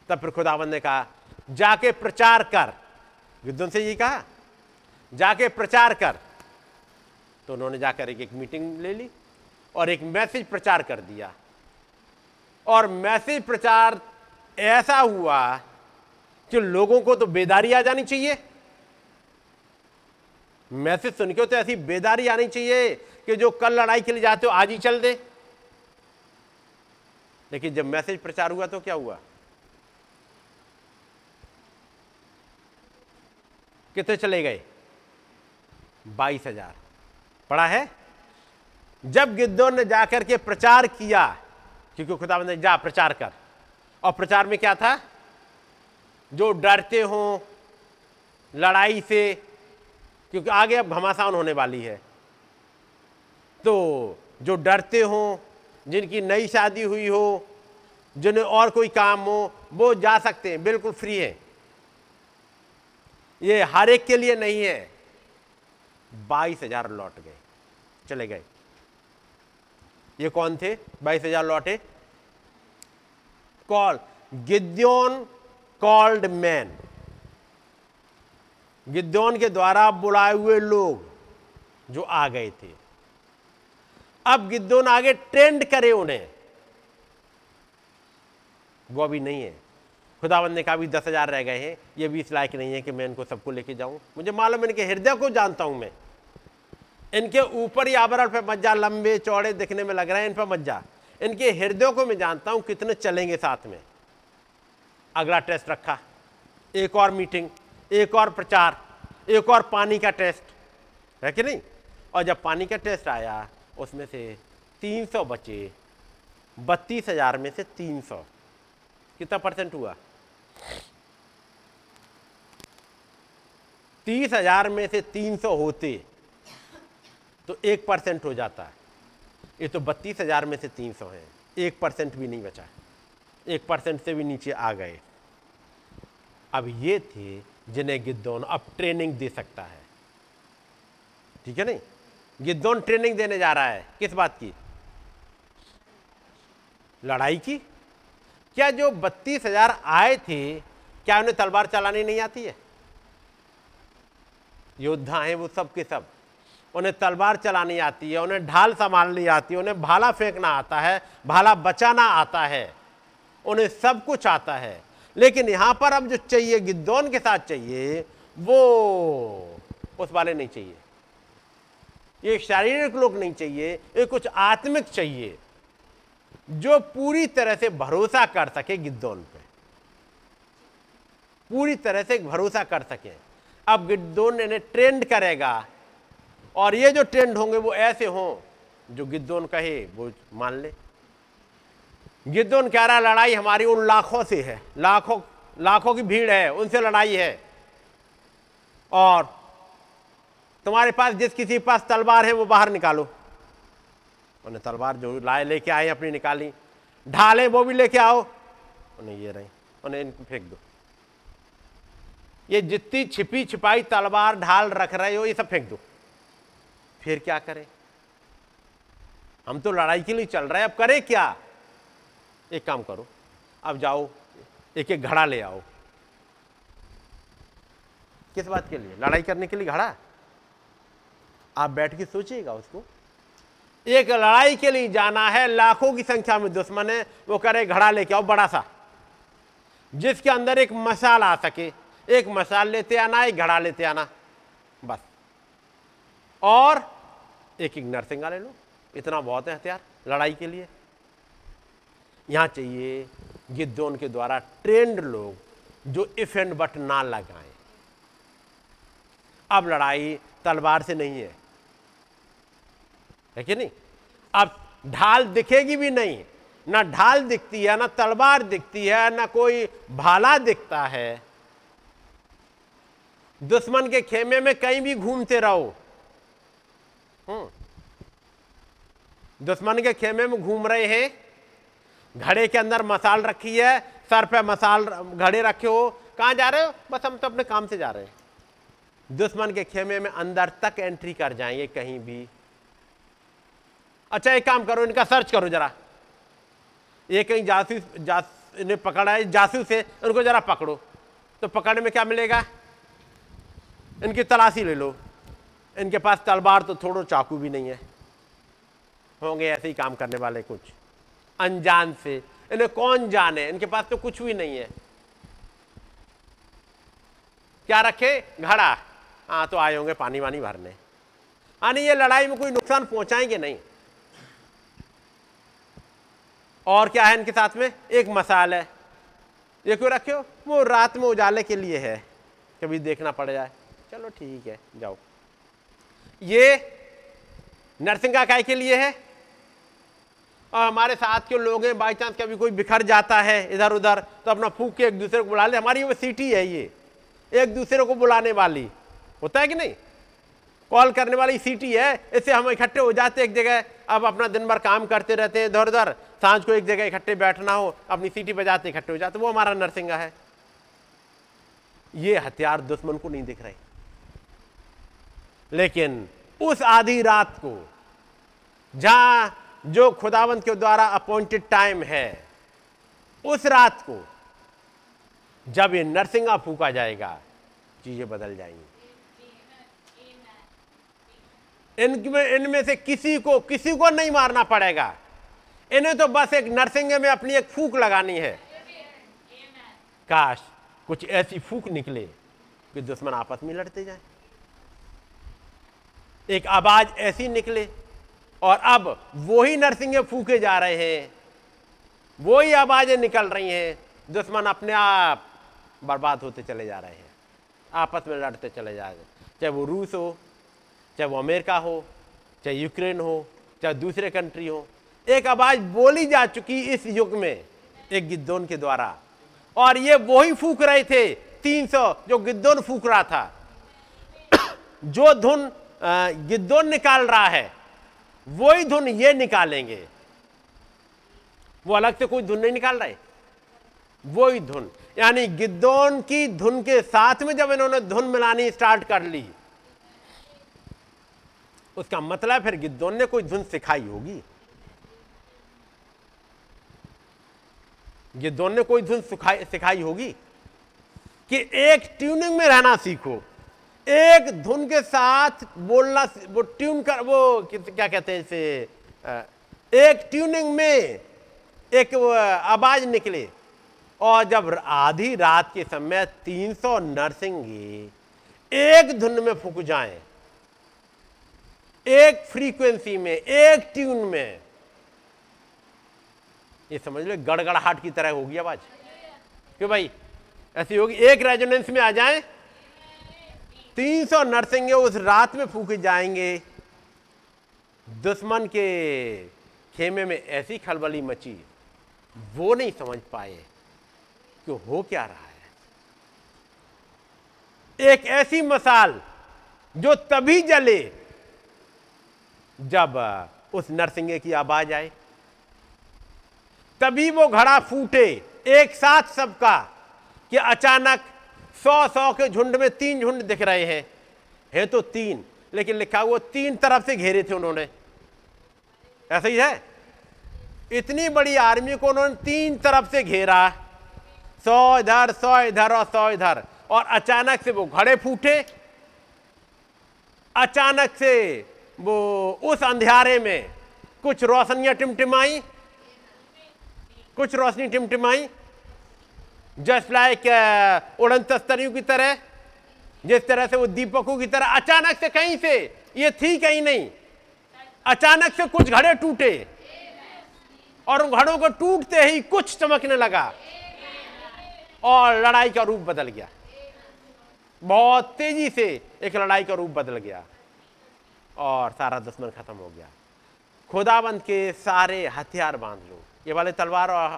Speaker 3: तब फिर खुदाबंद ने कहा, जाके प्रचार कर। से ये कहा, जाके प्रचार कर। तो उन्होंने जाकर एक एक मीटिंग ले ली और एक मैसेज प्रचार कर दिया। और मैसेज प्रचार ऐसा हुआ कि लोगों को तो बेदारी आ जानी चाहिए। मैसेज सुन के तो ऐसी बेदारी आनी चाहिए कि जो कल लड़ाई के लिए जाते हो, आज ही चल दे। लेकिन जब मैसेज प्रचार हुआ तो क्या हुआ? कितने चले गए? बाईस हज़ार। पढ़ा है? जब गिद्धों ने जाकर के प्रचार किया, क्योंकि खुदाबंद ने जा प्रचार कर, और प्रचार में क्या था? जो डरते हो, लड़ाई से, क्योंकि आगे अब घमासान होने वाली है। तो जो डरते हो, जिनकी नई शादी हुई हो, जिन्हें और कोई काम हो, वो जा सकते हैं, बिल्कुल फ्री है। ये हर एक के लिए नहीं है। बाईस हज़ार लौट गए, चले गए। ये कौन थे? बाईस हज़ार लौटे। Call, Gideon called man. Gideon के द्वारा बुलाए हुए लोग जो आ गए थे। अब गिद्योन आगे ट्रेंड करे उन्हें। वो अभी नहीं है। खुदावंद ने कहा भी दस हज़ार रह गए हैं, ये भी इस लायक नहीं है कि मैं इनको सबको लेके जाऊँ। मुझे मालूम इनके हृदय को जानता हूँ मैं। इनके ऊपर ही आवरण पे मत जा लंबे चौड़े दिखने में लग रहे हैं इन पर मत जा इनके हृदयों को मैं जानता हूँ कितने चलेंगे साथ में। अगला टेस्ट रखा, एक और मीटिंग, एक और प्रचार, एक और पानी का टेस्ट, है कि नहीं? और जब पानी का टेस्ट आया, उसमें से 300 बचे, बत्तीस हज़ार में से 300 कितना परसेंट हुआ? तीस हज़ार में से 300 होते तो एक परसेंट हो जाता है। ये तो बत्तीस हज़ार में से तीन सौ है। एक परसेंट भी नहीं बचा एक परसेंट से भी नीचे आ गए। अब ये थे जिन्हें गिद्दौन अब ट्रेनिंग दे सकता है। ठीक है नहीं? गिद्दौन ट्रेनिंग देने जा रहा है। किस बात की? लड़ाई की? क्या जो बत्तीस हज़ार आए थे, क्या उन्हें तलवार चलानी नहीं आती है? योद्धा हैं वो सब के सब। उन्हें तलवार चलानी आती है, उन्हें ढाल संभालनी आती है, उन्हें भाला फेंकना आता है, भाला बचाना आता है, उन्हें सब कुछ आता है। लेकिन यहाँ पर अब जो चाहिए गिद्धौन के साथ चाहिए, वो उस वाले नहीं चाहिए। ये शारीरिक लोग नहीं चाहिए, ये कुछ आत्मिक चाहिए। जो पूरी तरह से भरोसा कर सके गिद्धौन पे। पूरी तरह से भरोसा कर सके। अब गिद्धौन इन्हें ट्रेंड करेगा। और ये जो ट्रेंड होंगे, वो ऐसे हों, जो गिद्धोन कहे, वो मान ले। गिद्धोन कह रहा, लड़ाई हमारी उन लाखों से है। लाखों लाखों की भीड़ है, उनसे लड़ाई है। और तुम्हारे पास जिस किसी पास तलवार है, वो बाहर निकालो। उन्हें तलवार जो लाए, लेके आए, अपनी निकाली। ढाले, वो भी लेके आओ। उन्हें ये रही, उन्हें इनको फेंक दो। ये जितनी छिपी छिपाई तलवार, ढाल रख रहे हो, ये सब फेंक दो। फिर क्या करें? हम तो लड़ाई के लिए चल रहे हैं, अब करें क्या? एक काम करो, अब जाओ, एक एक घड़ा ले आओ। किस बात के लिए? लड़ाई करने के लिए घड़ा? आप बैठ के सोचिएगा उसको। एक लड़ाई के लिए जाना है, लाखों की संख्या में दुश्मन है। वो करे घड़ा लेके आओ, बड़ा सा। जिसके अंदर एक मसाल आ सके, एक मसाल लेते आना, एक घड़ा लेते आना, बस। और एक एक नरसिंगा ले लो। इतना बहुत है हथियार लड़ाई के लिए। यहाँ चाहिए गिद्धों के द्वारा ट्रेंड लोग जो इफ़ एंड बट ना लगाएँ। अब लड़ाई तलवार से नहीं है। है कि नहीं? अब ढाल दिखेगी भी नहीं। ना ढाल दिखती है, ना तलवार दिखती है, ना कोई भाला दिखता है। दुश्मन के खेमे में कहीं भी घूमते रहो। हम्म। दुश्मन के खेमे में घूम रहे हैं। घड़े के अंदर मसाल रखी है, सर पे मसाल घड़े रखे हो। कहाँ जा रहे हो? बस हम तो अपने काम से जा रहे हैं। दुश्मन के खेमे में अंदर तक एंट्री कर जाएँगे कहीं भी। अच्छा एक काम करो, इनका सर्च करो जरा। ये कहीं जासूस, जास, इन्हें पकड़ा है, जासूस है, उनको जरा पकड़ो। तो पकड़ने में क्या मिलेगा? इनकी तलाशी ले लो। इनके पास तलवार तो थोड़ा चाकू भी नहीं है। होंगे ऐसे ही काम करने वाले कुछ। अनजान से। इन्हें कौन जाने? इनके पास तो कुछ भी नहीं है। क्या रखे? घड़ा। हाँ तो आए होंगे पानी वानी भरने। हाँ नहीं ये लड़ाई में कोई नुकसान पहुंचाएँगे नहीं। और क्या है इनके साथ में? एक मसाल है। ये क्यों रखे हो वो रात में उजाले के लिए है। कभी देखना पड़ जाए। चलो ठीक है, जाओ। ये नरसिंगा काय के लिए है। और हमारे साथ के लोग हैं, बाई चांस कभी कोई बिखर जाता है इधर उधर तो अपना फूक के एक दूसरे को बुला ले। हमारी वो सिटी है ये। एक दूसरे को बुलाने वाली। होता है कि नहीं? कॉल करने वाली सिटी है। इससे हम इकट्ठे हो जाते एक जगह। अब अपना दिन भर काम करते रहते हैं इधर उधर साँझ को एक जगह इकट्ठे बैठना हो, अपनी सीटी बजाते इकट्ठे हो जाते, वो हमारा नरसिंगा है। ये हथियार दुश्मन को नहीं दिख रहे। लेकिन उस आधी रात को, जहाँ जो खुदावंत के द्वारा अपॉइंटेड टाइम है, उस रात को, जब ये नरसिंगा फूका जाएगा, चीज़ें बदल जाएँगी। इनमें इनमें से किसी को किसी को नहीं मारना पड़ेगा। इन्हें तो बस एक नरसिंगे में अपनी एक फूक लगानी है। काश कुछ ऐसी फूक निकले कि दुश्मन आपस में लड़ते जाए। एक आवाज़ ऐसी निकले और अब वही नरसिंगे फूके जा रहे हैं। वही आवाज़ें निकल रही हैं। दुश्मन अपने आप बर्बाद होते चले जा रहे हैं। आपस में लड़ते चले जा रहे हैं। चाहे वो रूस हो, चाहे वो अमेरिका हो, चाहे यूक्रेन हो, चाहे दूसरे कंट्री हो एक आवाज़ बोली जा चुकी इस युग में एक गिद्दोन के द्वारा। और ये वही फूक रहे थे 300 जो गिद्दोन फूक रहा था। [COUGHS] जो धुन गिद्दोन निकाल रहा है, वही धुन ये निकालेंगे। वो अलग से कोई धुन नहीं निकाल रहे। वही धुन, यानी गिद्दोन की धुन के साथ में जब इन्होंने धुन मिलानी स्टार्ट कर ली, उसका मतलब फिर गिद्दोन ने कोई धुन सिखाई होगी। गिद्दोन ने कोई धुन सिखाई होगी कि एक ट्यूनिंग में रहना सीखो। एक धुन के साथ बोलना वो ट्यून कर, वो क्या कहते हैं इसे एक ट्यूनिंग में एक आवाज़ निकले। और जब आधी रात के समय 300 नर्सिंग एक धुन में फूक जाएँ, एक फ्रीक्वेंसी में, एक ट्यून में ये समझ लो, गड़गड़ाहट की तरह होगी आवाज़ क्यों भाई? ऐसी होगी, एक रेजोनेंस में आ जाए, तीन सौ नरसिंगे उस रात में फूके जाएँगे। दुश्मन के खेमे में ऐसी खलबली मची, वो नहीं समझ पाए कि हो क्या रहा है। एक ऐसी मसाल जो तभी जले जब उस नरसिंगे की आवाज़ आए तभी वो घड़ा फूटे एक साथ सबका कि अचानक सौ सौ के झुंड में तीन झुंड दिख रहे हैं। है तो तीन, लेकिन लिखा वो तीन तरफ़ से घेरे थे उन्होंने। ऐसा ही है? इतनी बड़ी आर्मी को उन्होंने तीन तरफ़ से घेरा। सौ इधर सौ इधर और सौ इधर। और अचानक से वो घड़े फूटे। अचानक से वो उस अंधेरे में कुछ रोशनियाँ टिमटिमाई। कुछ रोशनी टिमटिमाई, जस्ट लाइक उड़न तस्तरियों की तरह, जिस तरह से वो दीपकों की तरह अचानक से कहीं से, ये थी कहीं नहीं, अचानक से कुछ घड़े टूटे, और उन घड़ों को टूटते ही कुछ चमकने लगा, और लड़ाई का रूप बदल गया। बहुत तेज़ी से एक लड़ाई का रूप बदल गया, और सारा दुश्मन खत्म हो गया। खुदाबंद के सारे हथियार बाँध लो। ये वाले तलवार और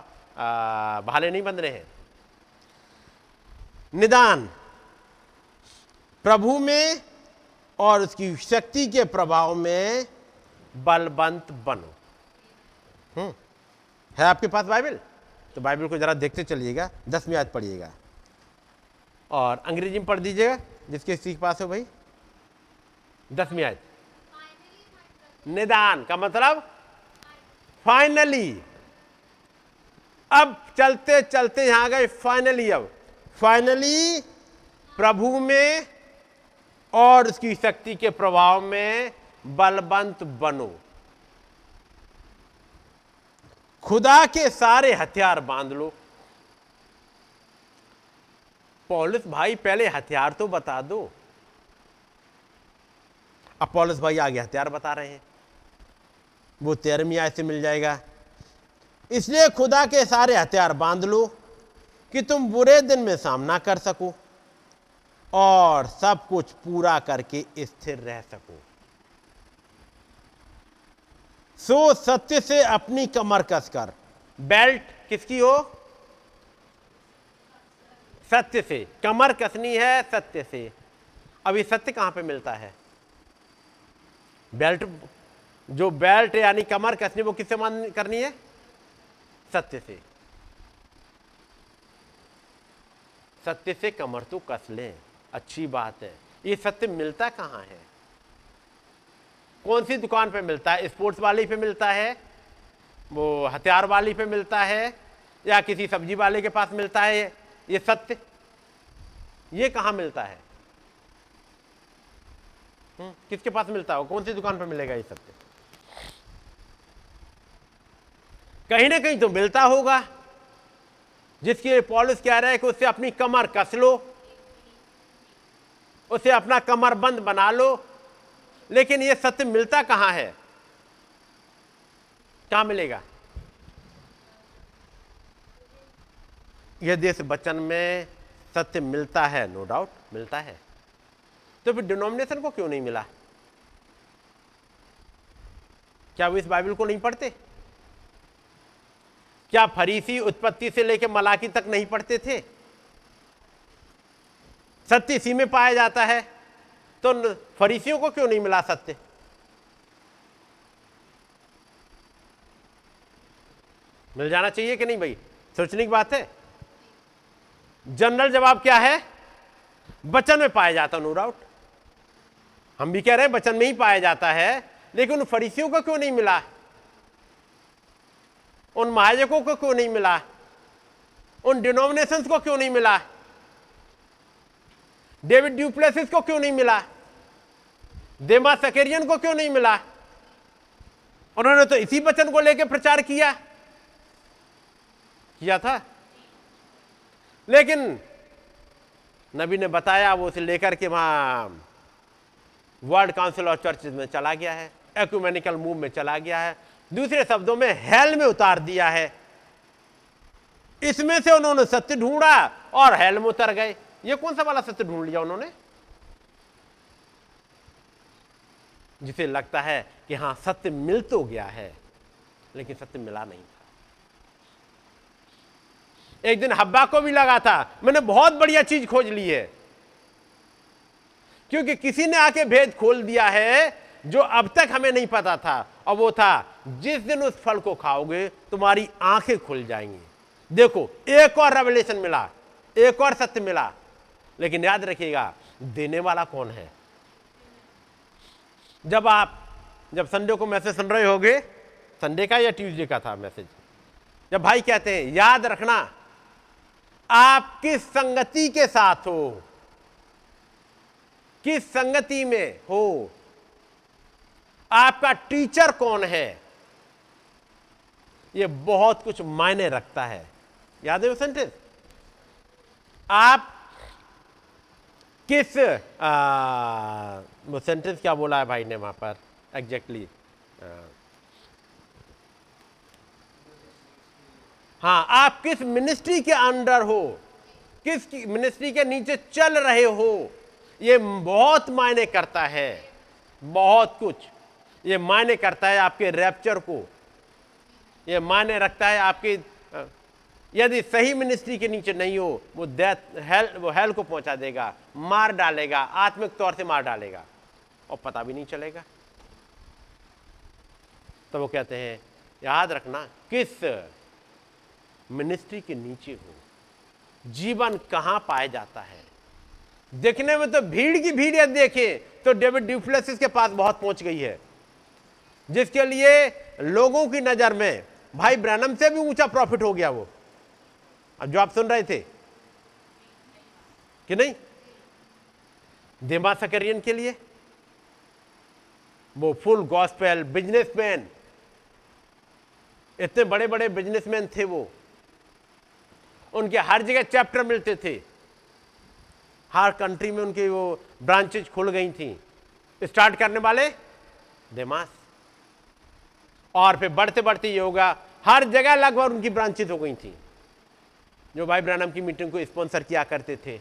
Speaker 3: भाले नहीं बंध रहे हैं। निदान। प्रभु में और उसकी शक्ति के प्रभाव में बलवंत बनो। हम्म। है आपके पास बाइबल? तो बाइबल को जरा देखते चलिएगा, दसवीं आज पढ़िएगा। और अंग्रेज़ी में पढ़ दीजिएगा, जिसके सीख पास हो भाई। दसवीं आयत। निदान का मतलब? फाइनली अब चलते चलते यहाँ गए फाइनली अब। फाइनली प्रभु में और उसकी शक्ति के प्रभाव में बलवंत बनो। खुदा के सारे हथियार बाँध लो। पॉलिस भाई, पहले हथियार तो बता दो। अब पॉलिस भाई आगे हथियार बता रहे हैं। वो तेरहवीं आय से मिल जाएगा। इसलिए खुदा के सारे हथियार बाँध लो कि तुम बुरे दिन में सामना कर सको और सब कुछ पूरा करके स्थिर रह सको। सो सत्य से अपनी कमर कसकर, बेल्ट किसकी हो? सत्य से। कमर कसनी है सत्य से। अभी सत्य कहाँ पे मिलता है? बेल्ट, जो बेल्ट यानी कमर कसनी, वो किससे मान करनी है? सत्य से सत्य से कमर तो कस लें अच्छी बात है। ये सत्य मिलता कहाँ है? कौन सी दुकान पे मिलता है? स्पोर्ट्स वाली पे मिलता है? वो हथियार वाली पे मिलता है? या किसी सब्ज़ी वाले के पास मिलता है ये? सत्य? ये कहाँ मिलता है? हुँ? हम्म, किसके पास मिलता है? कौन सी दुकान पर मिलेगा ये सत्य? कहीं ना कहीं तो मिलता होगा। जिसकी पॉलिस कह रहा है कि उससे अपनी कमर कस लो, उसे अपना कमर बंद बना लो, लेकिन यह सत्य मिलता कहाँ है? कहाँ मिलेगा? यह देश वचन में सत्य मिलता है नो डाउट मिलता है। तो फिर डिनोमिनेशन को क्यों नहीं मिला? क्या वो इस बाइबल को नहीं पढ़ते? क्या फरीसी उत्पत्ति से लेकर मलाकी तक नहीं पढ़ते थे? सत्य इसी में पाया जाता है। तो फरीसियों को क्यों नहीं मिला सत्य? मिल जाना चाहिए कि नहीं भाई? सोचने की बात है। जनरल जवाब क्या है? बचन में पाया जाता नो डाउट हम भी कह रहे हैं बचन में ही पाया जाता है, लेकिन उन फरीसियों को क्यों नहीं मिला? उन महाजकों को क्यों नहीं मिला? उन डिनोमिनेशन को क्यों नहीं मिला? डेविड ड्यूप्लेसिस को क्यों नहीं मिला? देमा सकेरियन को क्यों नहीं मिला? उन्होंने तो इसी वचन को लेकर प्रचार किया। किया था। लेकिन नबी ने बताया, वो उसे लेकर के वहाँ वर्ल्ड काउंसिल ऑफ़ चर्च में चला गया है एक्यूमेनिकल मूव में चला गया है। दूसरे शब्दों में हेल में उतार दिया है। इसमें से उन्होंने सत्य ढूंढा और हेल में उतर गए। ये कौन सा वाला सत्य ढूंढ लिया उन्होंने? जिसे लगता है कि हाँ, सत्य मिल तो गया है, लेकिन सत्य मिला नहीं था। एक दिन हब्बा को भी लगा था, मैंने बहुत बढ़िया चीज़ खोज ली है। क्योंकि किसी ने आके भेद खोल दिया है जो अब तक हमें नहीं पता था। और वो था, जिस दिन उस फल को खाओगे, तुम्हारी आँखें खुल जाएँगी। देखो, एक और रेवलेशन मिला, एक और सत्य मिला। लेकिन याद रखिएगा, देने वाला कौन है? जब आप, जब संडे को मैसेज सुन रहे होगे संडे का या ट्यूसडे का था मैसेज जब भाई कहते हैं, याद रखना, आप किस संगति के साथ हो? किस संगति में हो? आपका टीचर कौन है? यह बहुत कुछ मायने रखता है। याद है वो सेंटेंस आप किस आ, वो सेंटेंस क्या बोला है भाई ने वहाँ पर? एग्जैक्टली हाँ आप किस मिनिस्ट्री के अंडर हो? किस मिनिस्ट्री के नीचे चल रहे हो? ये बहुत मायने करता है। बहुत कुछ। ये मायने करता है आपके रैप्चर को। ये मायने रखता है आपके यदि सही मिनिस्ट्री के नीचे नहीं हो, वो डेथ हेल वो हेल को पहुँचा देगा, मार डालेगा, आत्मिक तौर से मार डालेगा, और पता भी नहीं चलेगा। तो वो कहते हैं, याद रखना, किस मिनिस्ट्री के नीचे हो, जीवन कहाँ पाया जाता है? देखने में तो भीड़ की भीड़ यदि देखें तो डेविड ड्यूफ्लेसिस के पास बहुत पहुँच गई है। जिसके लिए लोगों की नज़र में भाई ब्रैनम से भी ऊँचा प्रॉफिट हो गया वो। अब जो आप सुन रहे थे, कि नहीं? दिमा सकरियन के लिए, वो फुल गॉस्पेल बिजनेसमैन, इतने बड़े बड़े बिजनेसमैन थे वो। उनके हर जगह चैप्टर मिलते थे। हर कंट्री में उनकी वो ब्रांचेज खुल गई थी। स्टार्ट करने वाले देमास और फिर बढ़ते बढ़ते ये होगा। हर जगह लगभग उनकी ब्रांचेज हो गई थी। जो भाई ब्रानम की मीटिंग को स्पॉन्सर किया करते थे।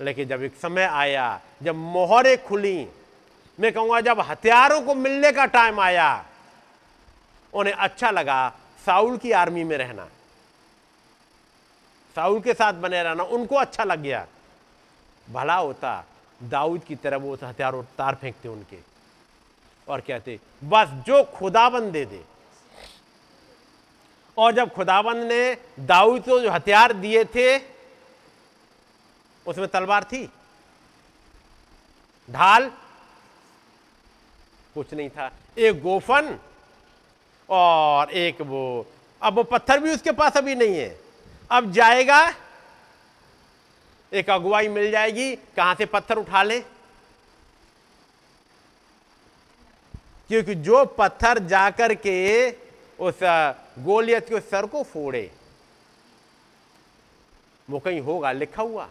Speaker 3: लेकिन जब एक समय आया, जब मोहरें खुली, मैं कहूँगा जब हथियारों को मिलने का टाइम आया, उन्हें अच्छा लगा साउल की आर्मी में रहना। साउल के साथ बने रहना, उनको अच्छा लग गया। भला होता, दाऊद की तरह वो हथियार तार फेंकते उनके। और कहते, बस जो खुदाबंद दे दे। और जब खुदाबंद ने दाऊद को जो हथियार दिए थे, उसमें तलवार थी, ढाल, कुछ नहीं था, एक गोफन और एक वो, अब वो पत्थर भी उसके पास अभी नहीं है। अब जाएगा, एक अगुवाई मिल जाएगी, कहाँ से पत्थर उठा ले? क्योंकि जो पत्थर जाकर के उस गोलियत के सर को फोड़े, वो कहीं होगा, लिखा हुआ।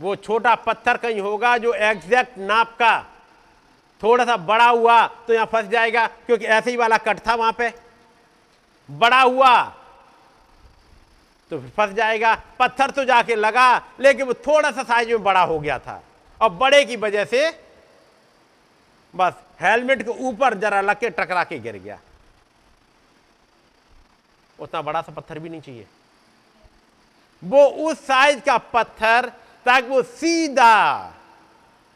Speaker 3: वो छोटा पत्थर कहीं होगा जो एग्जैक्ट नाप का थोड़ा सा बड़ा हुआ तो यहाँ फंस जाएगा, क्योंकि ऐसे ही वाला कट था वहाँ पे। बड़ा हुआ तो फंस जाएगा, पत्थर तो जाके लगा, लेकिन वो थोड़ा सा साइज़ में बड़ा हो गया था। और बड़े की वजह से बस हेलमेट के ऊपर जरा लग के टकरा के गिर गया। उतना बड़ा सा पत्थर भी नहीं चाहिए। वो उस साइज़ का पत्थर ताकि वो सीधा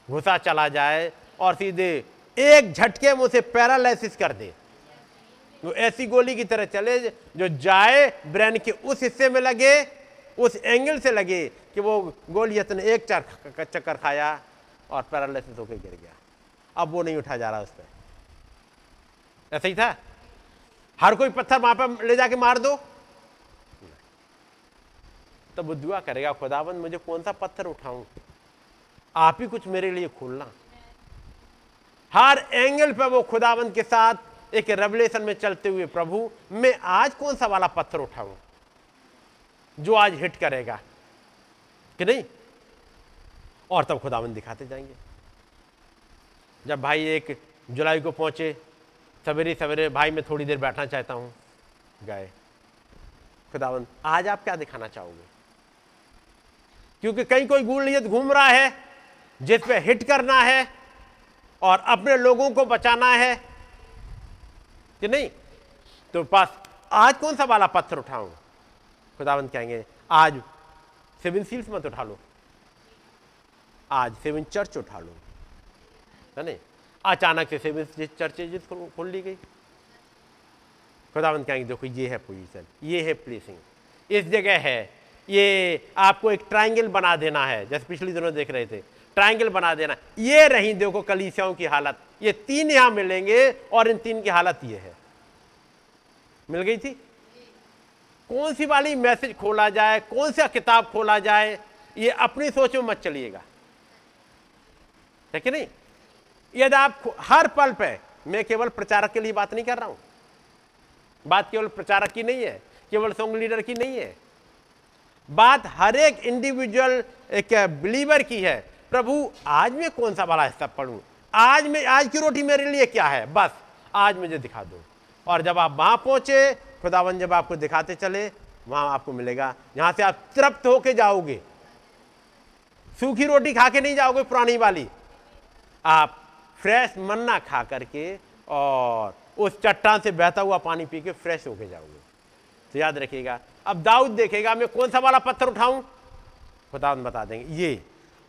Speaker 3: घुसा चला जाए और सीधे एक झटके में उसे पैरालिसिस कर दे। वो ऐसी गोली की तरह चले, जो जाए ब्रेन के उस हिस्से में लगे, उस एंगल से लगे कि वो गोली इतने एक चक्कर खाया और पैरालिसिस होकर गिर गया। अब वो नहीं उठा जा रहा उस पर ऐसा ही था? हर कोई पत्थर वहाँ पर ले जाके मार दो। तब वो दुआ करेगा खुदाबंद मुझे कौन सा पत्थर उठाऊं? आप ही कुछ मेरे लिए खोलना। हर एंगल पर वो खुदाबंद के साथ एक रेवलेशन में चलते हुए, प्रभु, मैं आज कौन सा वाला पत्थर उठाऊं जो आज हिट करेगा? कि नहीं? और तब खुदाबंद दिखाते जाएँगे। जब भाई एक जुलाई को पहुँचे, सवेरे सवेरे भाई मैं थोड़ी देर बैठना चाहता हूँ। गए। खुदाबंद आज आप क्या दिखाना चाहोगे? क्योंकि कहीं कोई गूढ़ घूम रहा है, जिस पे हिट करना है और अपने लोगों को बचाना है कि नहीं? तो पास आज कौन सा वाला पत्थर उठाऊं? खुदावंत कहेंगे, आज सेवन सील्स मत उठा लो। आज सेवन चर्च उठा लो। है नहीं? अचानक से सेवन चर्चेज खोल ली गई। खुदावंत कहेंगे, देखो, ये है पोजीशन, ये है प्लेसिंग इस जगह है, ये आपको एक ट्रायंगल बना देना है। जैसे पिछले दिनों देख रहे थे ट्रायंगल बना देना ये रही, देखो, कलीसियाओं की हालत। ये तीन यहाँ मिलेंगे और इन तीन की हालत ये है। मिल गई थी? कौन सी वाली मैसेज खोला जाए, कौन सा किताब खोला जाए, ये अपनी सोच में मत चलिएगा। है कि नहीं? यदि आप हर पल पे, मैं केवल प्रचारक के लिए बात नहीं कर रहा हूँ। बात केवल प्रचारक की नहीं है, केवल सॉन्ग लीडर की नहीं है। बात हर एक इंडिविजुअल एक बिलीवर की है, प्रभु, आज मैं कौन सा वाला हिस्सा पढ़ूं? आज मैं, आज की रोटी मेरे लिए क्या है? बस, आज मुझे दिखा दो। और जब आप वहाँ पहुँचे, खुदावन जब आपको दिखाते चले, वहाँ आपको मिलेगा। यहाँ से आप तृप्त होके जाओगे। सूखी रोटी खा के नहीं जाओगे, पुरानी वाली। आप फ्रेश मन्ना खा करके और उस चट्टान से बहता हुआ पानी पी के फ्रेश होके जाओगे। तो याद रखिएगा। अब दाऊद देखेगा, मैं कौन सा वाला पत्थर उठाऊं? खुदा बता देंगे। ये,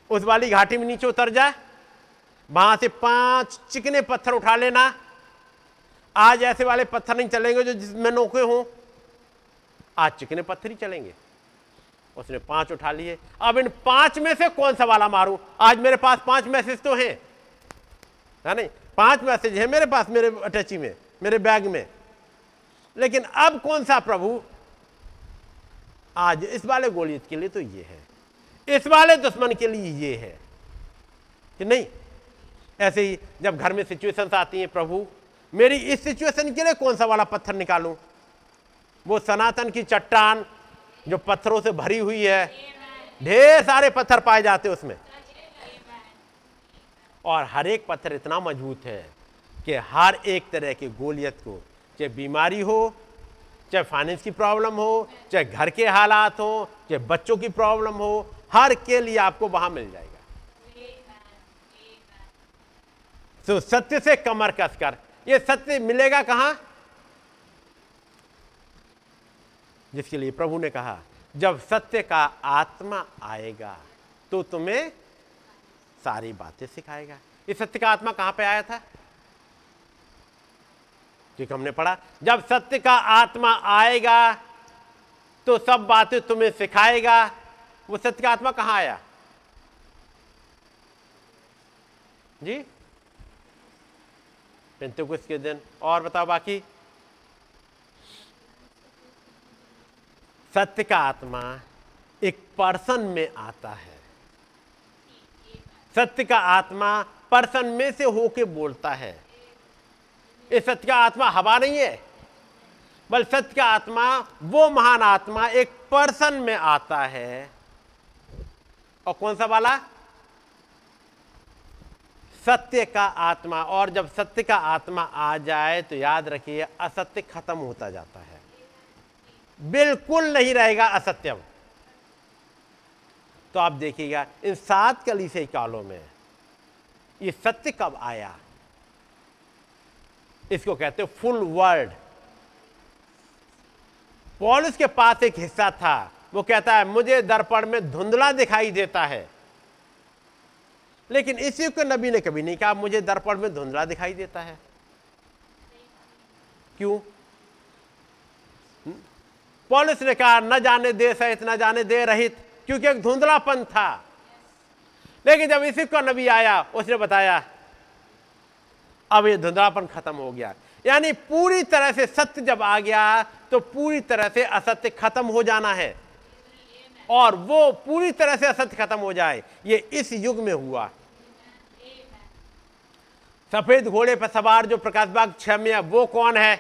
Speaker 3: उस वाली घाटी में नीचे उतर जा, वहाँ से पाँच चिकने पत्थर उठा लेना। आज ऐसे वाले पत्थर नहीं चलेंगे जो जिसमें नोके हों। आज चिकने पत्थर ही चलेंगे। उसने पाँच उठा लिए। अब इन पाँच में से कौन सा वाला मारूं? आज मेरे पास पाँच मैसेज तो हैं। है नहीं पाँच मैसेज है मेरे पास, मेरे अटैची में, मेरे बैग में। लेकिन अब कौन सा प्रभु? आज इस वाले गोलियत के लिए तो ये है। इस वाले दुश्मन के लिए ये है। कि नहीं? ऐसे ही जब घर में सिचुएशंस आती हैं, प्रभु, मेरी इस सिचुएशन के लिए कौन सा वाला पत्थर निकालूं? वो सनातन की चट्टान जो पत्थरों से भरी हुई है। ढेर सारे पत्थर पाए जाते उसमें। और हर एक पत्थर इतना मज़बूत है कि हर एक तरह के गोलियत को, चाहे बीमारी हो, चाहे फाइनेंस की प्रॉब्लम हो, चाहे घर के हालात हो, चाहे बच्चों की प्रॉब्लम हो, हर के लिए आपको वहाँ मिल जाएगा। तो सत्य से कमर कसकर ये सत्य मिलेगा कहाँ? जिसके लिए प्रभु ने कहा, जब सत्य का आत्मा आएगा तो तुम्हें सारी बातें सिखाएगा। इस सत्य का आत्मा कहाँ पे आया था? ठीक हमने पढ़ा, जब सत्य का आत्मा आएगा तो सब बातें तुम्हें सिखाएगा। वो सत्य का आत्मा कहाँ आया? जी? कुछ के दिन। और बताओ बाकी। सत्य का आत्मा एक पर्सन में आता है। सत्य का आत्मा पर्सन में से होके बोलता है। ये सत्य का आत्मा हवा नहीं है बल सत्य का आत्मा, वो महान आत्मा एक पर्सन में आता है। और कौन सा वाला? सत्य का आत्मा। और जब सत्य का आत्मा आ जाए तो याद रखिए, असत्य खत्म होता जाता है। बिल्कुल नहीं रहेगा असत्यम। तो आप देखिएगा, इन सात कलीसे कालों में ये सत्य कब आया? इसको कहते हैं फुल वर्ड। पॉलिस के पास एक हिस्सा था। वो कहता है, मुझे दर्पण में धुंधला दिखाई देता है। लेकिन इस के नबी ने कभी नहीं कहा, मुझे दर्पण में धुंधला दिखाई देता है। क्यों? पॉलिस ने कहा, न जाने दे सहित, न जाने दे रहित। क्योंकि एक धुंधलापन था। लेकिन जब इसी का नबी आया, उसने बताया, अब ये धुंधलापन खत्म हो गया। यानी पूरी तरह से सत्य जब आ गया तो पूरी तरह से असत्य खत्म हो जाना है। और वो पूरी तरह से असत्य खत्म हो जाए, ये इस युग में हुआ। सफ़ेद घोड़े पर सवार जो प्रकाश बाग में वो कौन है?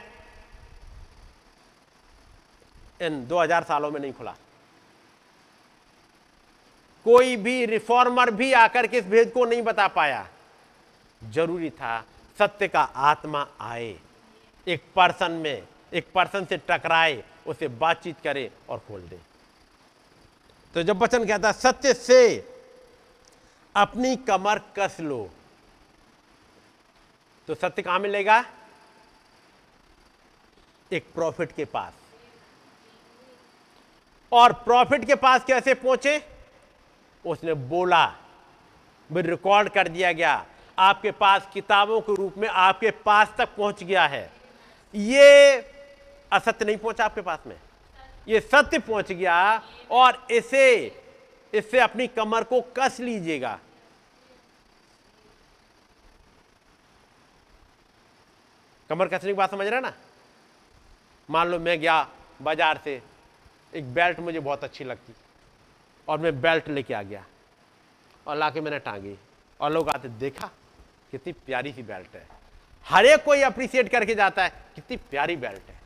Speaker 3: इन 2000 सालों में नहीं खुला। कोई भी रिफॉर्मर भी आकर के इस भेद को नहीं बता पाया। ज़रूरी था सत्य का आत्मा आए, एक पर्सन में, एक पर्सन से टकराए, उसे बातचीत करे और खोल दे। तो जब वचन कहता सत्य से अपनी कमर कस लो। तो सत्य कहाँ मिलेगा? एक प्रॉफिट के पास। और प्रॉफिट के पास कैसे पहुँचे? उसने बोला भी रिकॉर्ड कर दिया गया। आपके पास किताबों के रूप में आपके पास तक पहुँच गया है। ये असत्य नहीं पहुँचा आपके पास में। ये सत्य पहुँच गया और इसे इससे अपनी कमर को कस लीजिएगा। कमर कसने की बात समझ रहे ना? मान लो मैं गया बाज़ार से, एक बेल्ट मुझे बहुत अच्छी लगती। और मैं बेल्ट लेके आ गया और ला के मैंने टांगी और लोग आते, देखा, कितनी प्यारी सी बेल्ट है। हर एक कोई अप्रिशिएट करके जाता है, कितनी प्यारी बेल्ट है।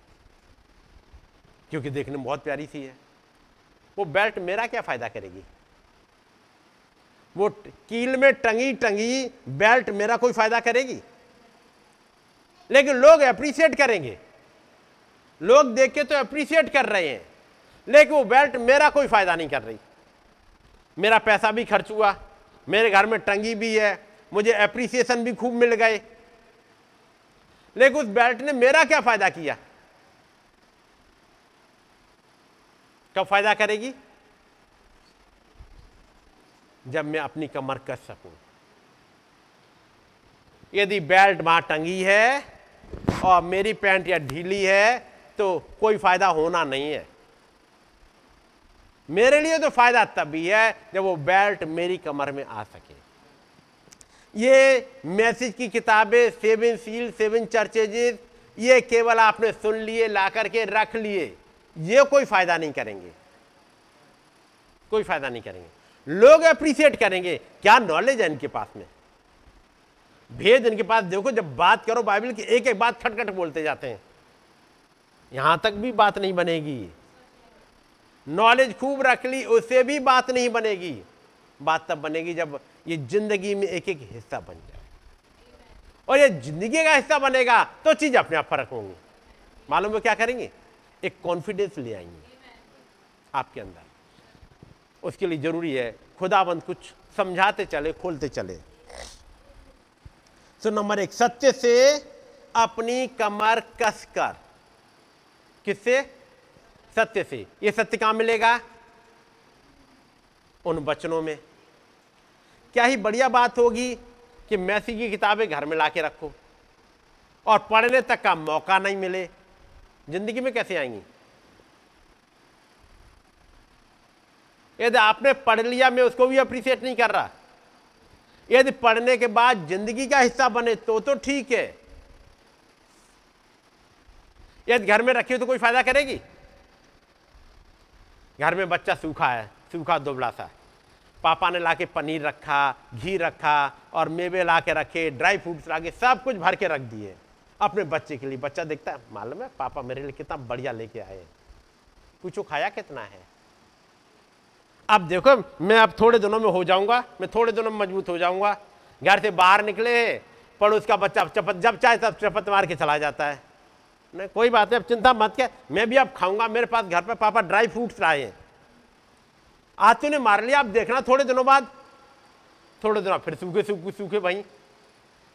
Speaker 3: क्योंकि देखने में बहुत प्यारी सी है। वो बेल्ट मेरा क्या फ़ायदा करेगी? वो कील में टंगी टंगी बेल्ट मेरा कोई फ़ायदा करेगी? लेकिन लोग अप्रिशिएट करेंगे। लोग देख के तो अप्रिशिएट कर रहे हैं, लेकिन वो बेल्ट मेरा कोई फ़ायदा नहीं कर रही। मेरा पैसा भी खर्च हुआ, मेरे घर में टंगी भी है, मुझे एप्रिसिएशन भी खूब मिल गए। लेकिन उस बेल्ट ने मेरा क्या फ़ायदा किया? कब फ़ायदा करेगी? जब मैं अपनी कमर कस सकूँ। यदि बेल्ट वहाँ टंगी है और मेरी पैंट या ढीली है तो कोई फ़ायदा होना नहीं है। मेरे लिए तो फ़ायदा तभी है जब वो बेल्ट मेरी कमर में आ सके। ये मैसेज की किताबें सेवन सील सेवन चर्चेज ये केवल आपने सुन लिए, ला करके रख लिए, ये कोई फ़ायदा नहीं करेंगे। कोई फ़ायदा नहीं करेंगे। लोग अप्रिशिएट करेंगे, क्या नॉलेज है इनके पास में? भेद इनके पास, देखो जब बात करो बाइबल की एक एक बात खटखट बोलते जाते हैं। यहाँ तक भी बात नहीं बनेगी। नॉलेज खूब रख ली, उससे भी बात नहीं बनेगी। बात तब बनेगी जब ये ज़िंदगी में एक एक हिस्सा बन जाए। और ये ज़िंदगी का हिस्सा बनेगा तो चीज़ अपने आप फ़र्क होंगी। मालूम है क्या करेंगे? एक कॉन्फिडेंस ले आएँगे। आपके अंदर। उसके लिए ज़रूरी है, खुदाबंद कुछ समझाते चले, खोलते चले। तो नंबर एक सत्य से अपनी कमर कसकर किससे? सत्य से। ये सत्य कहाँ मिलेगा? उन वचनों में। क्या ही बढ़िया बात होगी कि मैसी की किताबें घर में लाके रखो और पढ़ने तक का मौका नहीं मिले। ज़िंदगी में कैसे आएँगी? यदि आपने पढ़ लिया, मैं उसको भी अप्रिशिएट नहीं कर रहा। यदि पढ़ने के बाद ज़िंदगी का हिस्सा बने तो तो ठीक है। यदि घर में रखी हो तो कोई फ़ायदा करेगी? घर में बच्चा सूखा है, सूखा दुबला सा। पापा ने लाके पनीर रखा, घी रखा और मेवे ला के रखे, ड्राई फ्रूट्स ला के सब कुछ भर के रख दिए। अपने बच्चे के लिए, बच्चा देखता है, मालूम है पापा मेरे लिए कितना बढ़िया लेके आए पूछो, खाया कितना है? अब देखो, मैं अब थोड़े दिनों में हो जाऊँगा, मैं थोड़े दिनों में मज़बूत हो जाऊँगा। घर से बाहर निकले, पड़ोस का बच्चा चपत जब चाहे तब चपत मार के चला जाता है। नहीं कोई बात नहीं, अब चिंता मत क्या। मैं भी अब खाऊँगा, मेरे पास घर पे पापा ड्राई फ्रूट्स लाए हैं। आज तूने मार लिया अब देखना थोड़े दिनों बाद। थोड़े दिनों फिर सूखे सूखे सूखे भाई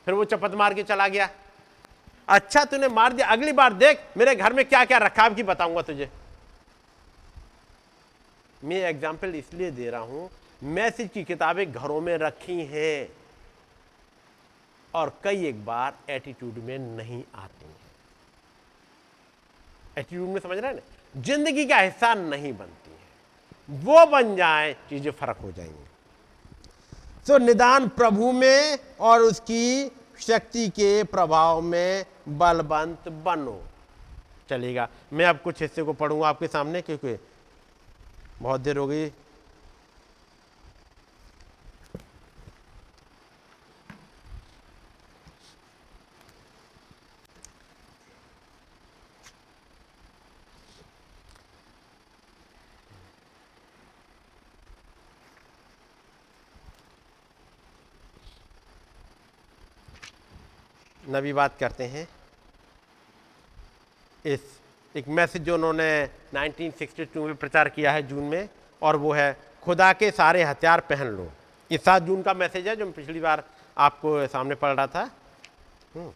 Speaker 3: फिर वो चपत मार के चला गया। अच्छा तूने मार दिया, अगली बार देख, मेरे घर में क्या क्या रखा की बताऊँगा तुझे। मैं एग्ज़ाम्पल इसलिए दे रहा हूँ मैसेज की किताबें घरों में रखी हैं और कई एक बार एटीट्यूड में नहीं आती। एटीट्यूड में समझ रहे हैं ना? ज़िंदगी का हिस्सा नहीं बनती है। वो बन जाए, चीज़ें फ़र्क हो जाएँगी। सो निदान प्रभु में और उसकी शक्ति के प्रभाव में बलवंत बनो। चलेगा। मैं अब कुछ हिस्से को पढ़ूँगा आपके सामने, क्योंकि बहुत देर हो गई। नबी बात करते हैं। इस, एक मैसेज जो उन्होंने 1962 में प्रचार किया है जून में, और वो है, खुदा के सारे हथियार पहन लो। ये सात जून का मैसेज है जो मैं पिछली बार आपको सामने पढ़ रहा था हम्म।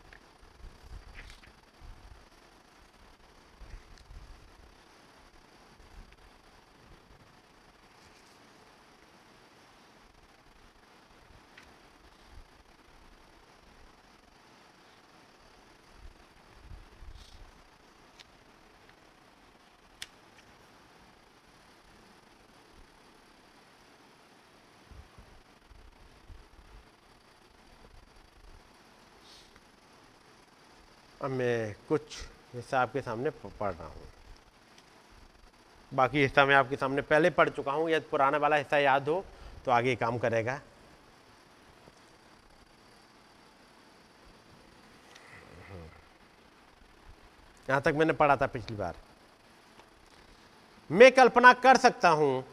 Speaker 3: अब मैं कुछ हिस्सा आपके सामने पढ़ रहा हूँ। बाकी हिस्सा मैं आपके सामने पहले पढ़ चुका हूँ यदि पुराना वाला हिस्सा याद हो तो आगे काम करेगा। यहाँ तक मैंने पढ़ा था पिछली बार। मैं कल्पना कर सकता हूँ,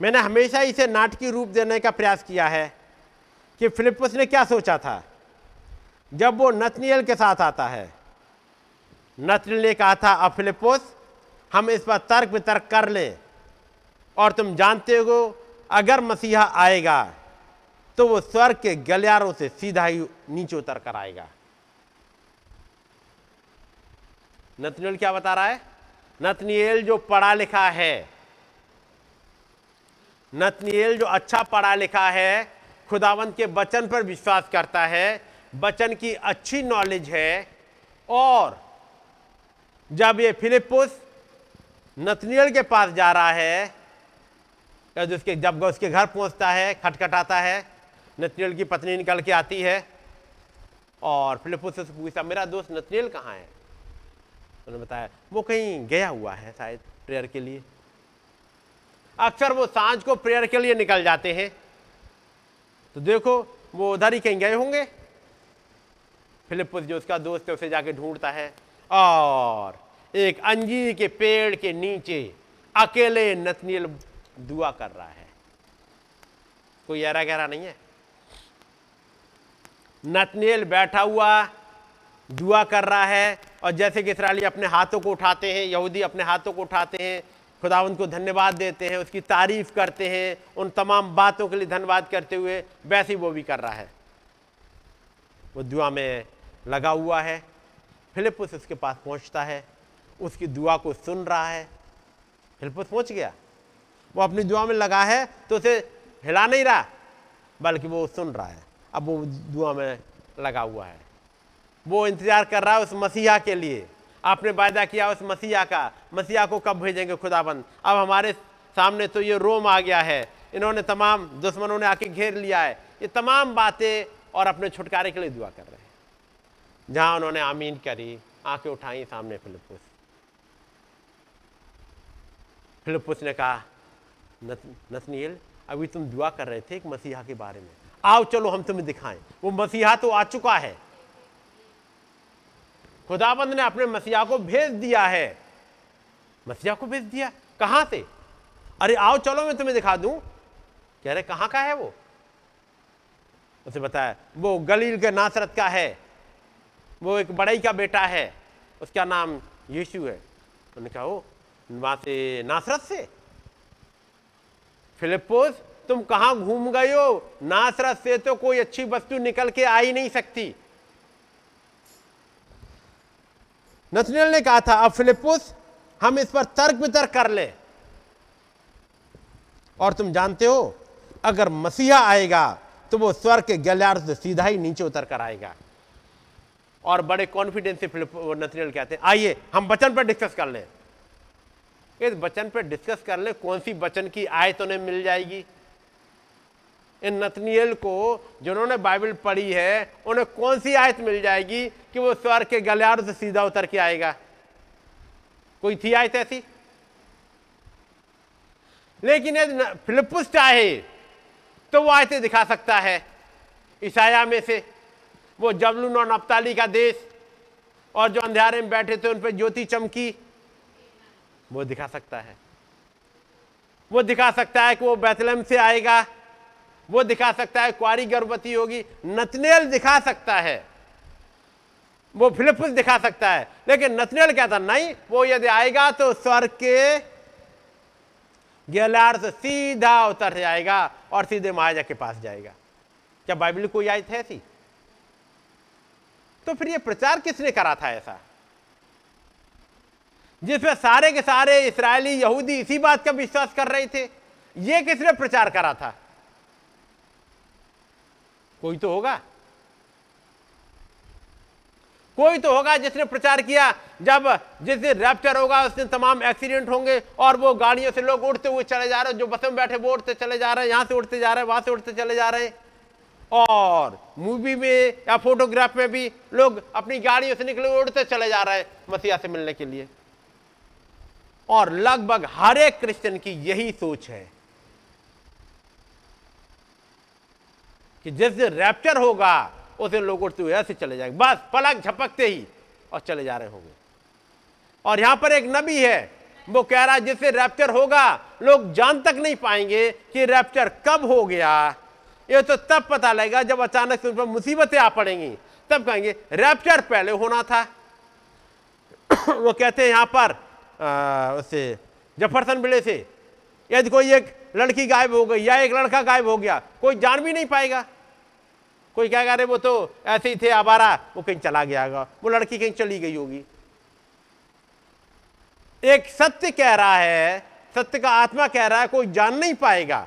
Speaker 3: मैंने हमेशा इसे नाटकीय रूप देने का प्रयास किया है, कि फिलिपस ने क्या सोचा था? जब वो नतनियल के साथ आता है। नतनियल ने कहा था अफिलिपोस हम इस पर तर्क वितर्क कर लें। और तुम जानते हो, अगर मसीहा आएगा तो वो स्वर्ग के गलियारों से सीधा ही नीचे उतर कर आएगा। नतनियल क्या बता रहा है? नतनियल जो पढ़ा लिखा है नतनियल जो अच्छा पढ़ा लिखा है, खुदावंत के वचन पर विश्वास करता है वचन की अच्छी नॉलेज है, और जब ये फिलिपुस नतनियल के पास जा रहा है उसके जब उसके घर पहुँचता है, खटखटाता है नतनियल की पत्नी निकल के आती है, और फिलिपुस से पूछा मेरा दोस्त नतनियल कहाँ है? उन्होंने बताया, वो कहीं गया हुआ है शायद प्रेयर के लिए. अक्सर वो साँझ को प्रेयर के लिए निकल जाते हैं। तो देखो, वो उधर ही कहीं गए होंगे। फिलिपुस जो उसका दोस्त है, उसे जाके ढूंढता है। और एक अंजीर के पेड़ के नीचे अकेले नतनील दुआ कर रहा है। कोई ऐरा गहरा नहीं है? नतनील बैठा हुआ दुआ कर रहा है और जैसे कि इसराइली अपने हाथों को उठाते हैं, यहूदी अपने हाथों को उठाते हैं, खुदावंत को धन्यवाद देते हैं, उसकी तारीफ़ करते हैं, उन तमाम बातों के लिए धन्यवाद करते हुए वैसे ही वो भी कर रहा है। वो दुआ में लगा हुआ है। फिलिपस उसके पास पहुँचता है। उसकी दुआ को सुन रहा है। फिलिपस पहुँच गया। वो अपनी दुआ में लगा है तो उसे हिला नहीं रहा, बल्कि वो सुन रहा है। अब वो दुआ में लगा हुआ है। वो इंतज़ार कर रहा है उस मसीहा के लिए। आपने वायदा किया उस मसीहा का। मसीहा को कब भेजेंगे खुदाबंद? अब हमारे सामने तो ये रोम आ गया है। इन्होंने तमाम दुश्मनों ने आके घेर लिया है। ये तमाम बातें और अपने छुटकारे के लिए दुआ कर रहे हैं। जहाँ उन्होंने आमीन करी, आँखें उठाई सामने फिलिपुस फिलिपुस ने कहा नतनील अभी तुम दुआ कर रहे थे एक मसीहा के बारे में। आओ चलो, हम तुम्हें दिखाएँ। वो मसीहा तो आ चुका है। खुदाबंद ने अपने मसीहा को भेज दिया है। मसीहा को भेज दिया? कहाँ से? अरे, आओ चलो, मैं तुम्हें दिखा दूँ। कह रहे, कहाँ का है वो? उसे बताया, वो गलील के नासरत का है। वो एक बड़ई का बेटा है, उसका नाम यीशु है। उन्होंने कहा वो वहाँ से नासरत से? फिलिपोस तुम कहाँ घूम गए हो? नासरत से तो कोई अच्छी वस्तु निकल के आ ही नहीं सकती। नथनियल ने कहा था, अब फिलिपुस हम इस पर तर्क वितर्क कर ले। और तुम जानते हो, अगर मसीहा आएगा तो वो स्वर्ग के गलियार से सीधा ही नीचे उतर कर आएगा। और बड़े कॉन्फिडेंस से नथनियल कहते हैं। आइए, हम वचन पर डिस्कस कर लें। इस वचन पर डिस्कस कर ले, कौन सी वचन की आयत उन्हें मिल जाएगी? इन नतनियल को, जिन्होंने बाइबल पढ़ी है, उन्हें कौन सी आयत मिल जाएगी कि वो स्वर के गलियारों से सीधा उतर के आएगा? कोई थी आयत ऐसी? लेकिन यदि फिलिपुस चाहे तो वो आयतें दिखा सकता है, ईसाया में से। वो जबलून और नप्ताली का देश और जो अंधेरे में बैठे थे, उन पर ज्योति चमकी। वो दिखा सकता है। वो दिखा सकता है कि वो बैतलम से आएगा। वो दिखा सकता है कुआरी गर्भवती होगी। नतनेल दिखा सकता है। वो फिलिपस दिखा सकता है। लेकिन नतनेल कहता, नहीं, वो यदि आएगा तो स्वर्ग के गेलार से सीधा उतर जाएगा और सीधे महाजा के पास जाएगा। क्या बाइबल कोई आयत है ऐसी? तो फिर ये प्रचार किसने करा था ऐसा? जिसमें सारे के सारे इसराइली, यहूदी इसी बात का विश्वास कर रहे थे। ये किसने प्रचार करा था? कोई तो होगा। कोई तो होगा जिसने प्रचार किया, जब जिस दिन रैप्चर होगा, उस दिन तमाम एक्सीडेंट होंगे और वो गाड़ियों से लोग उड़ते हुए चले जा रहे हैं, जो बस में बैठे वो उड़ते चले जा रहे हैं, यहाँ से उड़ते जा रहे हैं, वहाँ से उड़ते चले जा रहे हैं। और मूवी में या फोटोग्राफ में भी लोग अपनी गाड़ियों से निकले उड़ते चले जा रहे हैं मसीहा से मिलने के लिए। और लगभग हर एक क्रिश्चियन की यही सोच है कि जिस दिन रैप्चर होगा, उस लोग उठते हुए ऐसे चले जाएँगे। बस पलक झपकते ही और चले जा रहे होंगे। और यहाँ पर एक नबी है, वो कह रहा है, जिससे रैप्चर होगा, लोग जान तक नहीं पाएँगे कि रैप्चर कब हो गया ये तो तब पता लगेगा जब अचानक से उन पर मुसीबतें आ पड़ेंगी। तब कहेंगे रैप्चर पहले होना था। [COUGHS] वो कहते हैं, यहाँ पर उससे जफरसन बिले से, यदि कोई एक लड़की गायब हो गई या एक लड़का गायब हो गया, कोई जान भी नहीं पाएगा। कोई क्या कह अरे वो तो ऐसे ही थे आबारा वो कहीं चला गया होगा। वो लड़की कहीं चली गई होगी। एक सत्य कह रहा है, सत्य का आत्मा कह रहा है, कोई जान नहीं पाएगा।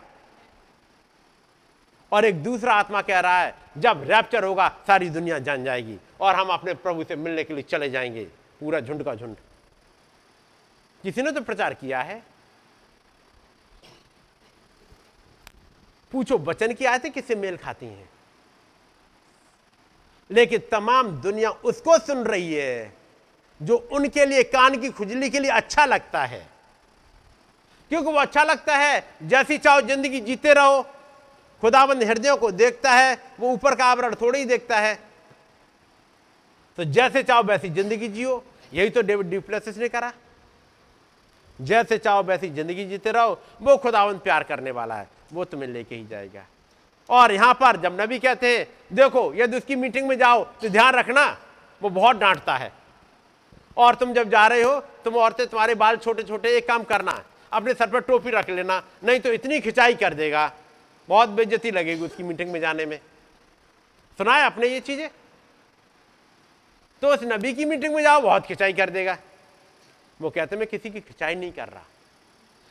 Speaker 3: और एक दूसरा आत्मा कह रहा है, जब रैप्चर होगा, सारी दुनिया जान जाएगी और हम अपने प्रभु से मिलने के लिए चले जाएँगे। पूरा झुंड का झुंड। किसी ने तो प्रचार किया है? पूछो, वचन की आयतें किससे मेल खाती हैं? लेकिन तमाम दुनिया उसको सुन रही है, जो उनके लिए, कान की खुजली के लिए अच्छा लगता है। क्योंकि वो अच्छा लगता है, जैसी चाहो ज़िंदगी जीते रहो खुदाबंद हृदयों को देखता है, वो ऊपर का आवरण थोड़ी ही देखता है। तो जैसे चाहो वैसी ज़िंदगी जियो। यही तो डेविड डिप्लेसिस ने करा। जैसे चाहो वैसी ज़िंदगी जीते रहो, वो खुदावंत प्यार करने वाला है। वो तुम्हें लेके ही जाएगा। और यहाँ पर जब नबी कहते हैं, देखो, यदि उसकी मीटिंग में जाओ तो ध्यान रखना, वो बहुत डांटता है। और तुम जब जा रहे हो, तुम औरतें तुम्हारे बाल छोटे छोटे एक काम करना, अपने सर पर टोपी रख लेना, नहीं तो इतनी खिंचाई कर देगा। बहुत बेज्जती लगेगी उसकी मीटिंग में जाने में। सुना है आपने ये चीज़ें? तो उस नबी की मीटिंग में जाओ, बहुत खिंचाई कर देगा। वो कहते मैं किसी की खिंचाई नहीं कर रहा।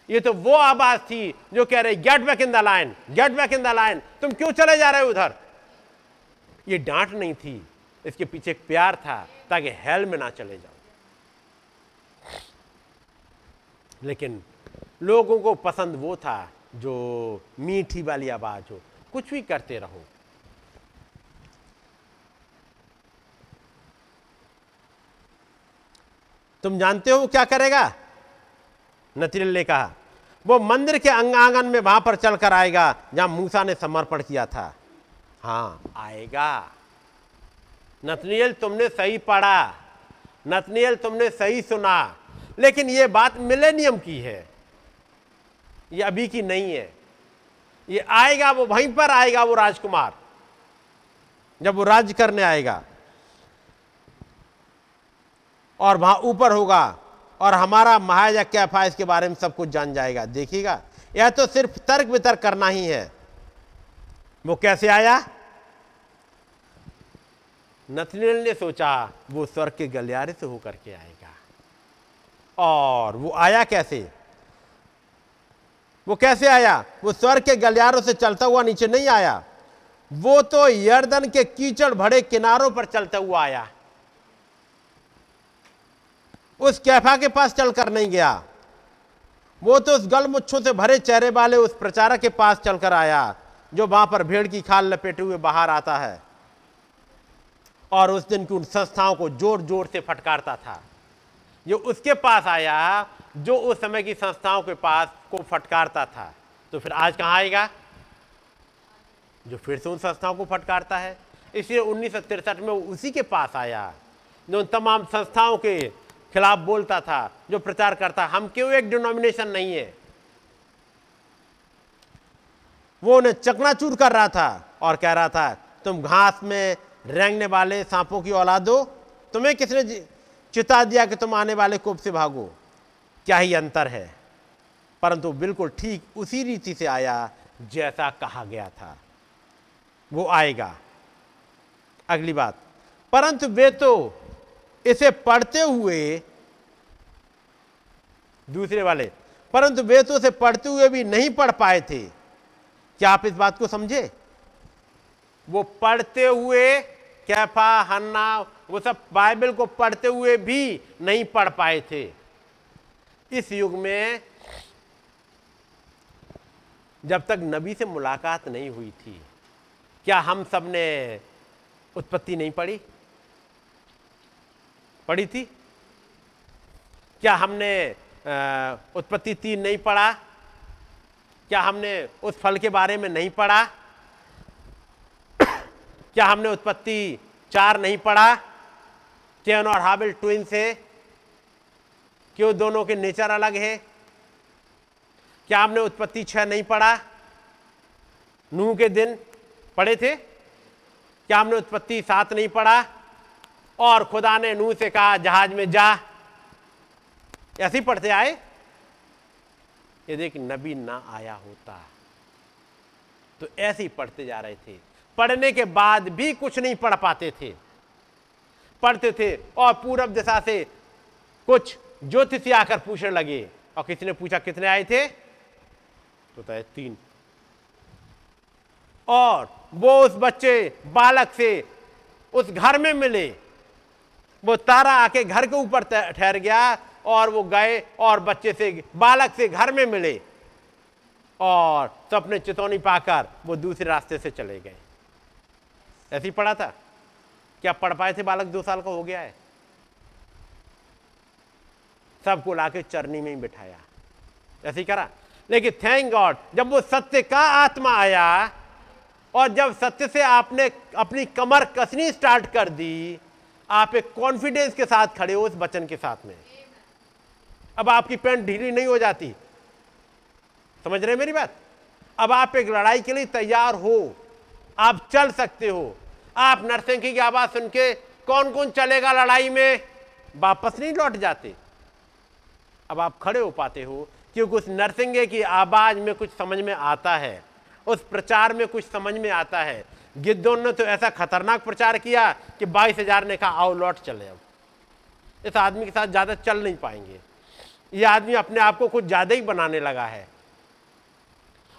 Speaker 3: ये तो वो आवाज़ थी जो कह रहे get back in the line get back in the line तुम क्यों चले जा रहे हो उधर? ये डांट नहीं थी, इसके पीछे एक प्यार था, ताकि हेल में ना चले जाओ। लेकिन लोगों को पसंद वो था जो मीठी वाली आवाज़ हो, कुछ भी करते रहो। तुम जानते हो क्या करेगा? नतील ने कहा, वो मंदिर के अंगांगन में वहाँ पर चलकर आएगा, जहाँ मूसा ने समर्पण किया था। हाँ आएगा। नतनियल तुमने सही पढ़ा। नतनियल तुमने सही सुना। लेकिन यह बात मिलेनियम की है। ये अभी की नहीं है। ये आएगा, वो वहीं पर आएगा, वो राजकुमार। जब वो राज्य करने आएगा और वहाँ ऊपर होगा और हमारा महाराजा कैफा इसके बारे में सब कुछ जान जाएगा। देखिएगा, यह तो सिर्फ़ तर्क वितर्क करना ही है। वो कैसे आया? नथनील ने सोचा, वो स्वर्ग के गलियारे से होकर के आएगा। और वो आया कैसे? वो कैसे आया? वो स्वर्ग के गलियारों से चलता हुआ नीचे नहीं आया। वो तो यर्दन के कीचड़ भरे किनारों पर चलता हुआ आया। उस कैफा के पास चलकर नहीं गया। वो तो उस गलमुच्छों से भरे चेहरे वाले उस प्रचारक के पास चलकर आया, जो वहाँ पर भेड़ की खाल लपेटे हुए बाहर आता है और उस दिन की उन संस्थाओं को ज़ोर ज़ोर से फटकारता था। ये उसके पास आया जो उस समय की संस्थाओं के पास को फटकारता था तो फिर आज कहाँ आएगा? जो फिर से उन संस्थाओं को फटकारता है। इसलिए उन्नीस में उसी के पास आया, जो उन तमाम संस्थाओं के खिलाफ बोलता था, जो प्रचार करता, हम क्यों एक डिनोमिनेशन नहीं है? वो उन्हें चकनाचूर कर रहा था और कह रहा था, तुम घास में रेंगने वाले सांपों की औलाद हो तुम्हें किसने चिता दिया कि तुम आने वाले कोप से भागो? क्या ही अंतर है? परंतु बिल्कुल ठीक उसी रीति से आया जैसा कहा गया था। वो आएगा। अगली बात। परंतु वे तो इसे पढ़ते हुए, दूसरे वाले, परंतु वे तो इसे पढ़ते हुए भी नहीं पढ़ पाए थे। क्या आप इस बात को समझे? वो पढ़ते हुए, कैफा, हन्ना, वो सब बाइबल को पढ़ते हुए भी नहीं पढ़ पाए थे। इस युग में जब तक नबी से मुलाकात नहीं हुई थी, क्या हम सबने उत्पत्ति नहीं पढ़ी? पढ़ी थी? क्या हमने उत्पत्ति तीन नहीं पढ़ा? क्या हमने उस फल के बारे में नहीं पढ़ा? [COUGHS] क्या हमने उत्पत्ति चार नहीं पढ़ा? कैन और हाबिल ट्विन से क्यों दोनों के नेचर अलग है? क्या हमने उत्पत्ति छह नहीं पढ़ा? नूह के दिन पढ़े थे? क्या हमने उत्पत्ति सात नहीं पढ़ा? और खुदा ने नूह से कहा, जहाज़ में जा। ऐसे ही पढ़ते आए। यदि एक नबी ना आया होता। तो ऐसे ही पढ़ते जा रहे थे। पढ़ने के बाद भी कुछ नहीं पढ़ पाते थे। पढ़ते थे और पूरब दिशा से कुछ ज्योतिषी आकर पूछने लगे, और किसी ने पूछा, कितने आए थे? तो तय तीन। और वो उस बच्चे, बालक से उस घर में मिले। वो तारा आके घर के ऊपर ठहर गया और वो गए और बच्चे से, बालक से घर में मिले। और सपने चेतौनी पाकर वो दूसरे रास्ते से चले गए। ऐसे ही पढ़ा था। क्या पढ़ पाए थे बालक दो साल का हो गया है? सबको लाके चरनी में ही बिठाया। ऐसे ही करा। लेकिन थैंक गॉड जब वो सत्य का आत्मा आया, और जब सत्य से आपने अपनी कमर कसनी स्टार्ट कर दी, आप एक कॉन्फिडेंस के साथ खड़े हो उस वचन के साथ में। अब आपकी पैंट ढीली नहीं हो जाती। समझ रहे मेरी बात? अब आप एक लड़ाई के लिए तैयार हो। आप चल सकते हो। आप नरसिंह की आवाज़ सुन के कौन कौन चलेगा लड़ाई में? वापस नहीं लौट जाते। अब आप खड़े हो पाते हो, क्योंकि उस नरसिंह की आवाज़ में कुछ समझ में आता है, उस प्रचार में कुछ समझ में आता है। गिद्धों ने तो ऐसा खतरनाक प्रचार किया कि बाईस हज़ार ने कहा, आओ लौट चले अब। इस आदमी के साथ ज़्यादा चल नहीं पाएँगे। ये आदमी अपने आप को कुछ ज़्यादा ही बनाने लगा है।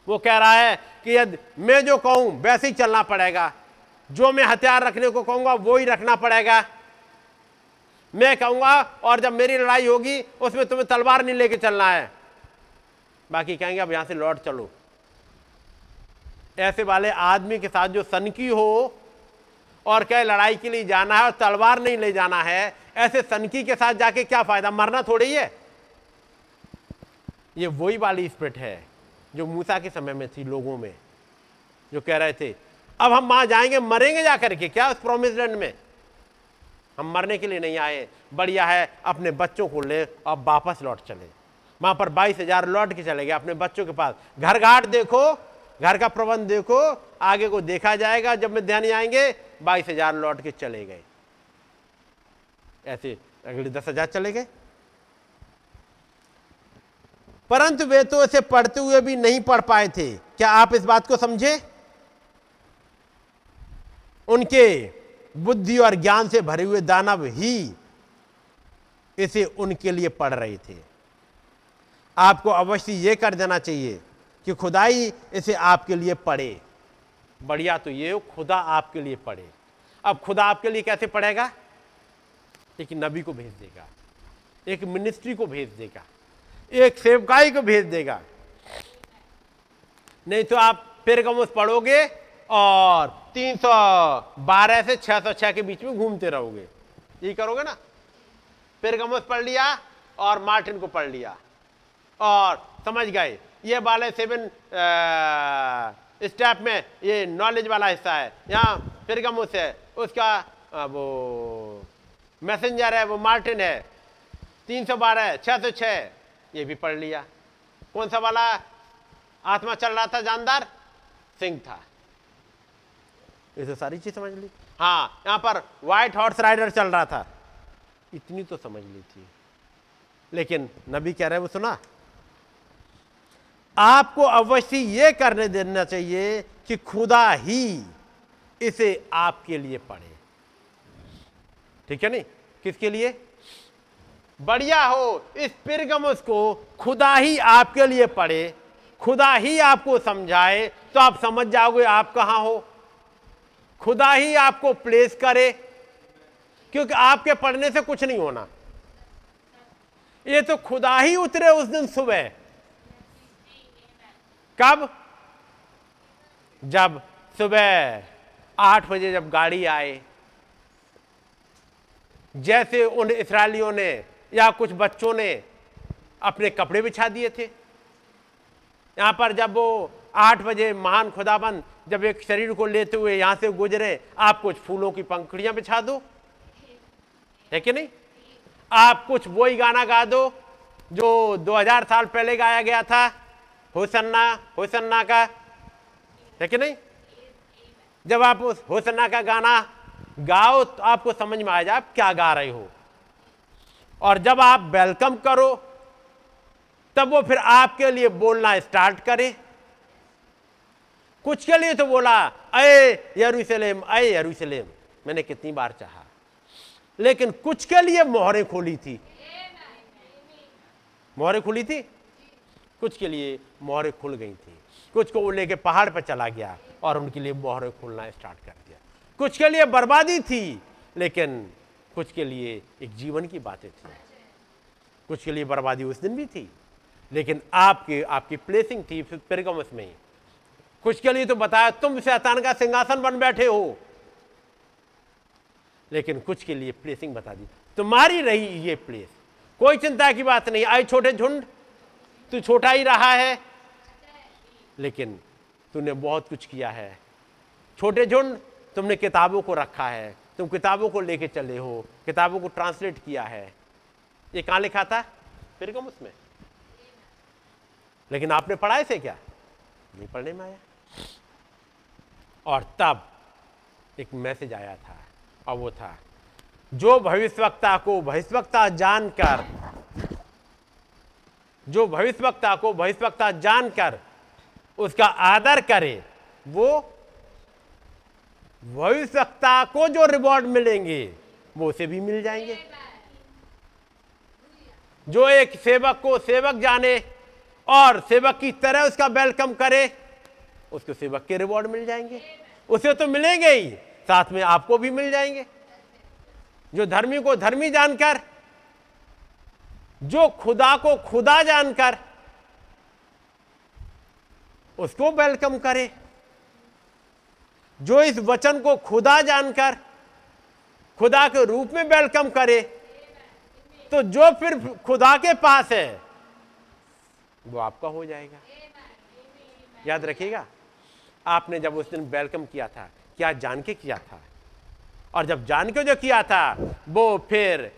Speaker 3: वो कह रहा है कि यदि मैं जो कहूँ, वैसे ही चलना पड़ेगा। जो मैं हथियार रखने को कहूँगा, वो ही रखना पड़ेगा। मैं कहूँगा, और जब मेरी लड़ाई होगी, उसमें तुम्हें तलवार नहीं लेके चलना है। बाकी कहेंगे, अब यहाँ से लौट चलो। ऐसे वाले आदमी के साथ जो सनकी हो, और कहे, लड़ाई के लिए जाना है और तलवार नहीं ले जाना है, ऐसे सनकी के साथ जाके क्या फ़ायदा? मरना थोड़ी है। ये वही वाली स्प्रिट है, जो मूसा के समय में थी लोगों में, जो कह रहे थे, अब हम वहाँ जाएँगे, मरेंगे जाकर के क्या उस प्रोमिस लैंड में? हम मरने के लिए नहीं आए। बढ़िया है, अपने बच्चों को ले और वापस लौट चले। वहाँ पर बाईस हज़ार लौट के चले गए अपने बच्चों के पास। घर घाट देखो, घर का प्रबंध देखो, आगे को देखा जाएगा, जब में ध्यान आएँगे, बाईस हज़ार लौट के चले गए। ऐसे अगले दस हज़ार चले गए। परंतु वे तो इसे पढ़ते हुए भी नहीं पढ़ पाए थे। क्या आप इस बात को समझे? उनके बुद्धि और ज्ञान से भरे हुए दानव ही इसे उनके लिए पढ़ रहे थे। आपको अवश्य यह कर देना चाहिए कि खुदाई इसे आपके लिए पढ़े। बढ़िया तो ये हो, खुदा आपके लिए पढ़े। अब खुदा आपके लिए कैसे पढ़ेगा? एक नबी को भेज देगा, एक मिनिस्ट्री को भेज देगा, एक सेवकाई को भेज देगा। नहीं तो आप फिर गमुस पढ़ोगे? और 312 से 606 के बीच में घूमते रहोगे। ये करोगे ना? फिर पढ़ लिया और मार्टिन को पढ़ लिया। और समझ गए, ये वाले सेवन स्टेप में ये नॉलेज वाला हिस्सा है। यहाँ फिर है, उसका वो मैसेंजर है, वो मार्टिन है। तीन सौ बारह, छह सौ छह, ये भी पढ़ लिया। कौन सा वाला? आत्मा चल रहा था, जानदार? सिंह था। ये तो सारी चीज़ समझ ली? हाँ यहाँ पर व्हाइट हॉर्स राइडर चल रहा था। इतनी तो समझ ली थी। लेकिन नबी कह रहे वो सुना। आपको अवश्य यह करने देना चाहिए कि खुदा ही इसे आपके लिए पढ़े। ठीक है नहीं? किसके लिए? बढ़िया हो इस पिरगमस को खुदा ही आपके लिए पढ़े खुदा ही आपको समझाए तो आप समझ जाओगे आप कहाँ हो। खुदा ही आपको प्लेस करे, क्योंकि आपके पढ़ने से कुछ नहीं होना। ये तो खुदा ही उतरे उस दिन सुबह। कब? जब सुबह आठ बजे जब गाड़ी आए। जैसे उन इसराइलियों ने या कुछ बच्चों ने अपने कपड़े बिछा दिए थे। यहाँ पर जब वो आठ बजे महान खुदाबंद जब एक शरीर को लेते हुए यहाँ से गुजरे, आप कुछ फूलों की पंखुड़ियाँ बिछा दो। है कि नहीं? आप कुछ वही गाना गा दो, जो 2000 साल पहले गाया गया था, होसन्ना होसन्ना का। है कि नहीं? जब आप उस होसन्ना का गाना गाओ तो आपको समझ में आ जाए आप क्या गा रहे हो। और जब आप वेलकम करो, तब वो फिर आपके लिए बोलना स्टार्ट करे। कुछ के लिए तो बोला अय यरूशलेम अय यरूशलेम। मैंने कितनी बार चाहा। लेकिन कुछ के लिए मोहरें खोली थी। मोहरें खुली थी? कुछ के लिए मोहरें खुल गई थी। कुछ को वो लेके पहाड़ पर चला गया और उनके लिए मोहरें खुलना स्टार्ट कर दिया। कुछ के लिए बर्बादी थी, लेकिन कुछ के लिए एक जीवन की बातें थी। कुछ के लिए बर्बादी उस दिन भी थी, लेकिन आपके, आपकी प्लेसिंग थी पेरगमस में? कुछ के लिए तो बताया, तुम शैतान का सिंहासन बन बैठे हो। लेकिन कुछ के लिए प्लेसिंग बता दी। तुम्हारी रही ये प्लेस कोई चिंता की बात नहीं। आई छोटे झुंड, तू छोटा ही रहा है। लेकिन तूने बहुत कुछ किया है। छोटे झुंड, तुमने किताबों को रखा है। तुम किताबों को लेके चले हो। किताबों को ट्रांसलेट किया है। ये कहाँ लिखा था? फिर कम उसमें। लेकिन आपने पढ़ाए इसे क्या? नहीं पढ़ने में आया। और तब एक मैसेज आया था, और वो था, जो भविष्यवक्ता को भविष्यवक्ता जानकर, जो भविष्यवक्ता को भविष्यवक्ता जानकर उसका आदर करे, वो भविष्यवक्ता को जो रिवॉर्ड मिलेंगे, वो उसे भी मिल जाएँगे। जो एक सेवक को सेवक जाने और सेवक की तरह उसका वेलकम करे उसको सेवक के रिवॉर्ड मिल जाएँगे। उसे तो मिलेंगे ही साथ में आपको भी मिल जाएँगे। जो धर्मी को धर्मी जानकर जो खुदा को खुदा जानकर उसको वेलकम करे। जो इस वचन को खुदा जानकर खुदा के रूप में वेलकम करे तो जो फिर खुदा के पास है वो आपका हो जाएगा। याद रखिएगा आपने जब उस दिन वेलकम किया था, क्या जान के किया था? और जब जान के जो किया था, वो फिर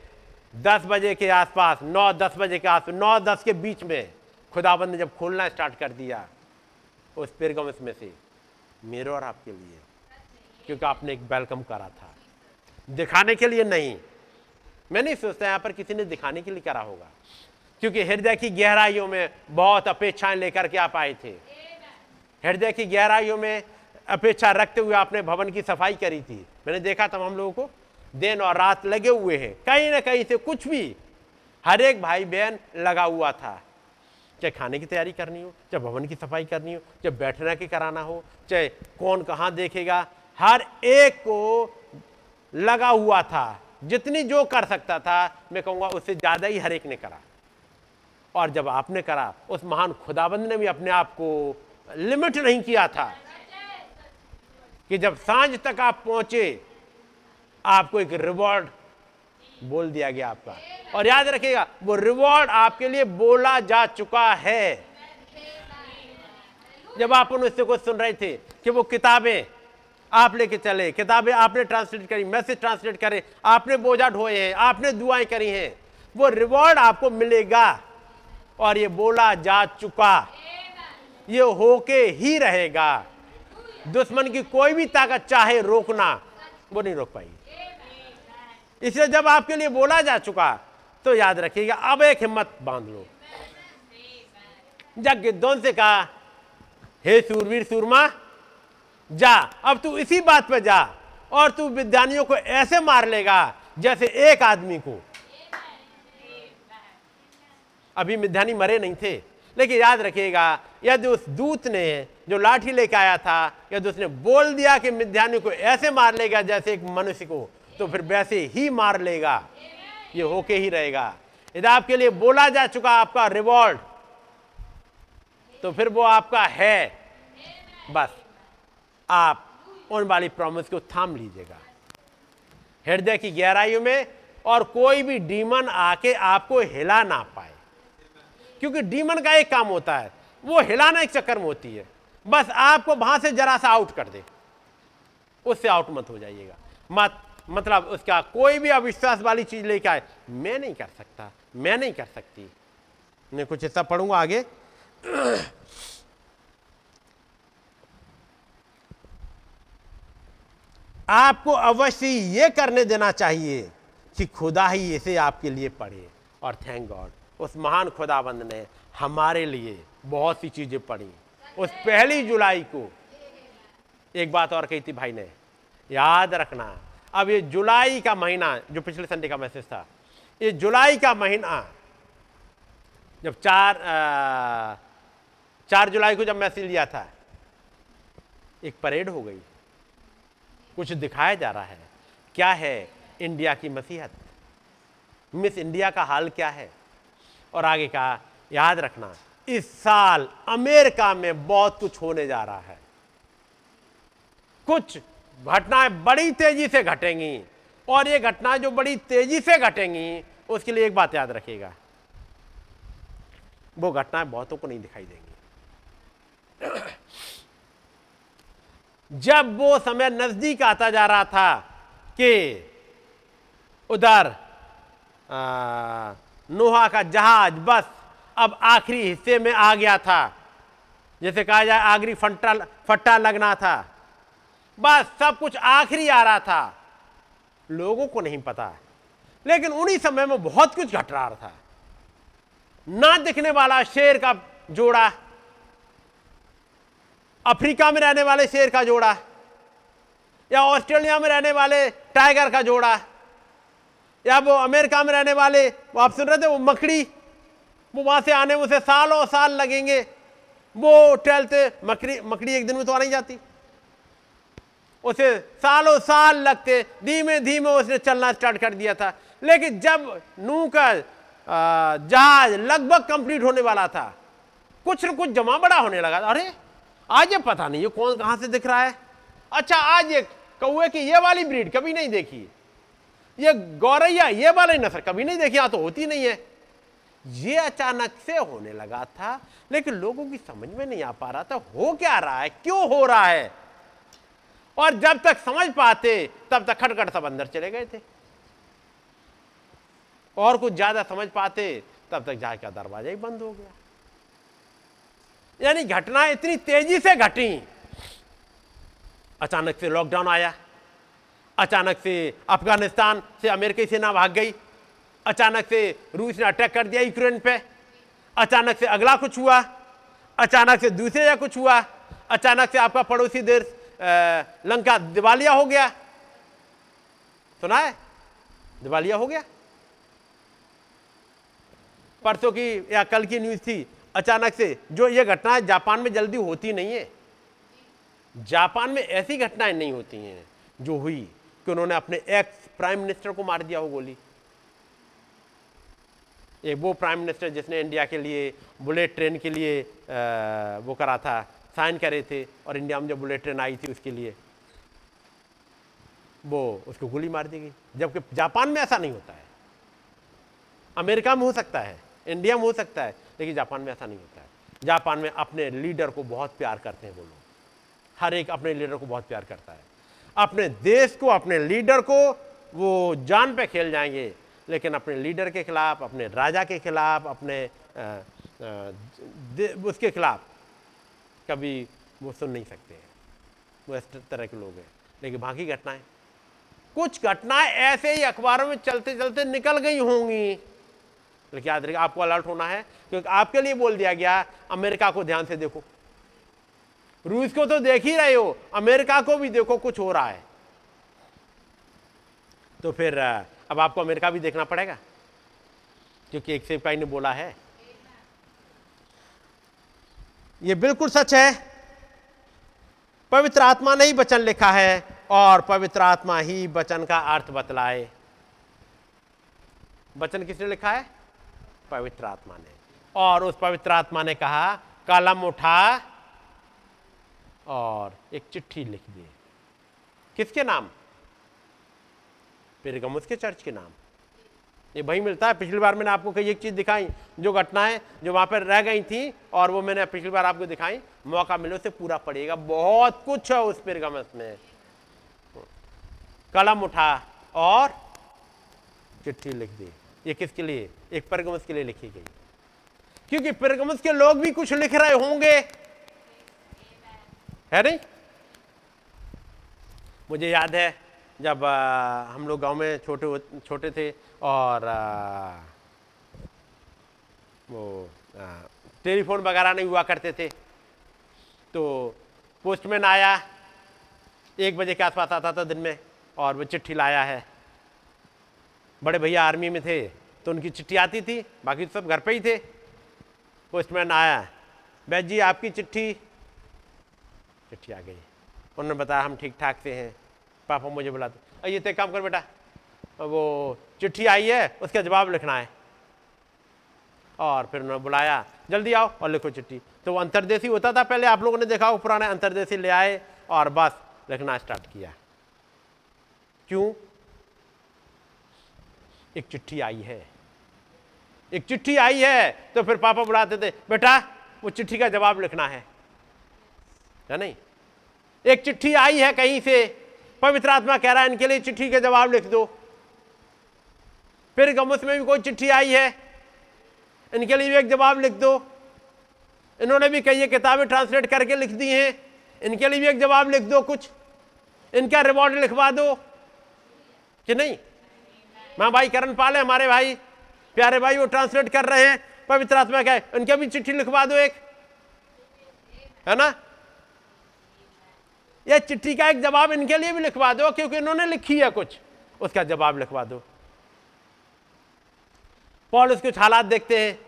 Speaker 3: दस बजे के आसपास, नौ, दस बजे के आसपास, नौ, दस के बीच में खुदाबंद ने जब खोलना स्टार्ट कर दिया, उस पेरगमस में से, मेरे और आपके लिए, क्योंकि आपने एक वेलकम करा था। दिखाने के लिए नहीं। मैं नहीं सोचता यहाँ पर किसी ने दिखाने के लिए करा होगा, क्योंकि हृदय की गहराइयों में बहुत अपेक्षाएँ लेकर के आप आए थे। हृदय की गहराइयों में अपेक्षा रखते हुए आपने भवन की सफ़ाई करी थी। मैंने देखा हम लोगों को दिन और रात लगे हुए हैं। कहीं ना कहीं से कुछ भी हर एक भाई बहन लगा हुआ था। चाहे खाने की तैयारी करनी हो, चाहे भवन की सफ़ाई करनी हो, चाहे बैठना की कराना हो, चाहे कौन कहाँ देखेगा, हर एक को लगा हुआ था। जितनी जो कर सकता था, मैं कहूँगा उससे ज़्यादा ही हर एक ने करा। और जब आपने करा, उस महान खुदाबंद ने भी अपने आप को लिमिट नहीं किया था कि जब साँझ तक आप पहुँचे, आपको एक रिवॉर्ड बोल दिया गया आपका। और याद रखिएगा, वो रिवॉर्ड आपके लिए बोला जा चुका है। जब आप उन उससे को सुन रहे थे कि वो किताबें आप लेके चले, किताबें आपने ट्रांसलेट करी मैसेज ट्रांसलेट करे, आपने बोझा ढोए हैं, आपने दुआएँ करी हैं, वो रिवॉर्ड आपको मिलेगा और ये बोला जा चुका ये होके ही रहेगा। दुश्मन की कोई भी ताकत चाहे रोकना, वो नहीं रोक पाएगी। इसलिए जब आपके लिए बोला जा चुका तो याद रखिएगा, अब एक हिम्मत बाँध लो। जग गिद्धों से कहा, हे सूरवीर सूरमा जा, अब तू इसी बात पर जा, और तू विद्यानियों को ऐसे मार लेगा, जैसे एक आदमी को। अभी मिध्यानी मरे नहीं थे। लेकिन याद रखिएगा, यदि उस दूत ने जो लाठी लेके आया था, यदि उसने बोल दिया कि मिध्यानी को ऐसे मार लेगा जैसे एक मनुष्य को तो फिर वैसे ही मार लेगा। ये होके ही रहेगा। यदि आपके लिए बोला जा चुका आपका रिवॉर्ड तो फिर वो आपका है। बस, आप उन वाली प्रॉमिस को थाम लीजिएगा। हृदय की गहराइयों में और कोई भी डीमन आके आपको हिला ना पाए। क्योंकि डीमन का एक काम होता है, वो हिलाना एक चक्कर में होती है। बस आपको वहाँ से जरा सा आउट कर दे। उससे आउट मत हो जाइएगा। मत मतलब उसका कोई भी अविश्वास वाली चीज़ लेके आए, मैं नहीं कर सकता, मैं नहीं कर सकती। मैं कुछ ऐसा पढ़ूँगा आगे। आपको अवश्य ये करने देना चाहिए कि खुदा ही इसे आपके लिए पढ़े, और थैंक गॉड उस महान खुदाबंद ने हमारे लिए बहुत सी चीज़ें पड़ी उस पहली जुलाई को एक बात और कही थी भाई ने याद रखना अब ये जुलाई का महीना जो पिछले संडे का मैसेज था ये जुलाई का महीना जब चार आ, चार जुलाई को जब मैसेज लिया था एक परेड हो गई। कुछ दिखाया जा रहा है। क्या है इंडिया की मसीहत? मिस इंडिया का हाल क्या है? और आगे का याद रखना, इस साल अमेरिका में बहुत कुछ होने जा रहा है। कुछ घटनाएँ बड़ी तेज़ी से घटेंगी और ये घटनाएँ जो बड़ी तेज़ी से घटेंगी, उसके लिए एक बात याद रखिएगा। वो घटनाएँ बहुतों को नहीं दिखाई देंगी। [CLEARS THROAT] जब वो समय नज़दीक आता जा रहा था कि उधर नोहा का जहाज़, बस, अब आखिरी हिस्से में आ गया था। जैसे कहा जाए आखिरी फट्टा फट्टा लगना था। बस, सब कुछ आखिरी आ रहा था। लोगों को नहीं पता। लेकिन उन्हीं समय में बहुत कुछ घट रहा था। ना दिखने वाला शेर का जोड़ा, अफ्रीका में रहने वाले शेर का जोड़ा, या ऑस्ट्रेलिया में रहने वाले टाइगर का जोड़ा या वो अमेरिका में रहने वाले, वो आप सुन रहे थे, वो मकड़ी, वो वहाँ से आने में उसे सालों साल लगेंगे। वो टहलते मकड़ी मकड़ी एक दिन में तो आ नहीं जाती। उसे सालों साल लगते, धीमे धीमे उसने चलना स्टार्ट कर दिया था। लेकिन जब नू का जहाज़ लगभग कंप्लीट होने वाला था, कुछ न कुछ जमा बड़ा होने लगा अरे, आज ये पता नहीं ये कौन, कहाँ से दिख रहा है? अच्छा आज ये कौए की ये वाली ब्रीड कभी नहीं देखी। ये गौरैया, ये वाली नसर कभी नहीं देखी, यहाँ तो होती नहीं है। ये अचानक से होने लगा था, लेकिन लोगों की समझ में नहीं आ पा रहा था, हो क्या रहा है, क्यों हो रहा है? और जब तक समझ पाते, तब तक खटखट सब अंदर चले गए थे। और कुछ ज़्यादा समझ पाते, तब तक जाकर दरवाज़ा ही बंद हो गया। यानी घटनाएँ इतनी तेज़ी से घटी। अचानक से लॉकडाउन आया। अचानक से अफ़गानिस्तान से अमेरिकी सेना भाग गई। अचानक से रूस ने अटैक कर दिया यूक्रेन पे। अचानक से अगला कुछ हुआ। अचानक से दूसरे या कुछ हुआ। अचानक से आपका पड़ोसी देश लंका दिवालिया हो गया। सुना है? दिवालिया हो गया। परसों की या कल की न्यूज़ थी, अचानक से जो ये घटनाएँ जापान में जल्दी होती नहीं है। जापान में ऐसी घटनाएँ नहीं होती हैं, जो हुई। कि उन्होंने अपने एक्स प्राइम मिनिस्टर को मार दिया हो गोली। एक वो प्राइम मिनिस्टर जिसने इंडिया के लिए बुलेट ट्रेन के लिए आ, वो करा था साइन करे थे और इंडिया में जब बुलेट ट्रेन आई थी उसके लिए वो उसको गोली मार दी गई। जबकि जापान में ऐसा नहीं होता है। अमेरिका में हो सकता है इंडिया में हो सकता है लेकिन जापान में ऐसा नहीं होता है। जापान में अपने लीडर को बहुत प्यार करते हैं वो लोग। हर एक अपने लीडर को बहुत प्यार करता है। अपने देश को अपने लीडर को वो जान पे खेल जाएँगे। लेकिन अपने लीडर के खिलाफ अपने राजा के खिलाफ अपने आ, आ, उसके खिलाफ कभी वो सुन नहीं सकते हैं। वो इस तरह के लोग हैं। लेकिन बाकी घटनाएँ कुछ घटनाएँ ऐसे ही अखबारों में चलते चलते निकल गई होंगी। लेकिन याद रखिए आपको अलर्ट होना है क्योंकि आपके लिए बोल दिया गया अमेरिका को ध्यान से देखो। रूस को तो देख ही रहे हो, अमेरिका को भी देखो, कुछ हो रहा है। तो फिर अब आपको अमेरिका भी देखना पड़ेगा, क्योंकि एक सेवकाई ने बोला है। यह बिल्कुल सच है। पवित्र आत्मा ने ही वचन लिखा है, और पवित्र आत्मा ही वचन का अर्थ बतलाए। वचन किसने लिखा है? पवित्र आत्मा ने। और उस पवित्र आत्मा ने कहा, कलम उठा और एक चिट्ठी लिख दी। किसके नाम? पेरगमुस के चर्च के नाम। ये वही मिलता है। पिछली बार मैंने आपको कई एक चीज़ दिखाई, जो घटनाएँ, जो वहाँ पर रह गई थी, और वो मैंने पिछली बार आपको दिखाई। मौका मिले उसे पूरा पड़ेगा बहुत कुछ है उस पेरगमस में। कलम उठा और चिट्ठी लिख दी। ये किसके लिए? एक पेरगमस के लिए लिखी गई। क्योंकि पेरगमस के लोग भी कुछ लिख रहे होंगे। है नहीं? मुझे याद है जब आ, हम लोग गाँव में छोटे छोटे थे और आ, वो टेलीफोन वगैरह नहीं हुआ करते थे। तो पोस्टमैन आया एक बजे के आसपास आता था दिन में और वो चिट्ठी लाया है। बड़े भैया आर्मी में थे तो उनकी चिट्ठी आती थी बाकी तो सब घर पे ही थे। पोस्टमैन आया बैद जी आपकी चिट्ठी चिट्ठी आ गई। उन्होंने बताया, हम ठीक ठाक से हैं। पापा मुझे बुलाते अरे, ये तय काम कर बेटा, वो चिट्ठी आई है, उसका जवाब लिखना है। और फिर उन्होंने बुलाया, जल्दी आओ और लिखो चिट्ठी। तो वो अंतरदेशी होता था पहले, आप लोगों ने देखा हो पुराने अंतरदेशी ले आए और बस लिखना स्टार्ट किया। क्यों? एक चिट्ठी आई है। एक चिट्ठी आई है तो फिर पापा बुलाते थे, बेटा, वो चिट्ठी का जवाब लिखना है। या नहीं? एक चिट्ठी आई है कहीं से? पवित्र आत्मा कह रहा है, इनके लिए चिट्ठी के जवाब लिख दो। फिर गमुस में भी कोई चिट्ठी आई है? इनके लिए भी एक जवाब लिख दो। इन्होंने भी कई किताबें ट्रांसलेट करके लिख दी हैं। इनके लिए भी एक जवाब लिख दो कुछ। इनका रिवॉर्ड लिखवा दो। कि नहीं? माँ भाई करण पाल है हमारे भाई। प्यारे भाई, वो ट्रांसलेट कर रहे हैं। पवित्र आत्मा क्या है उनके भी चिट्ठी लिखवा दो एक। है ना? या चिट्ठी का एक जवाब इनके लिए भी लिखवा दो, क्योंकि इन्होंने लिखी है कुछ। उसका जवाब लिखवा दो। पॉल उसके कुछ हालात देखते हैं,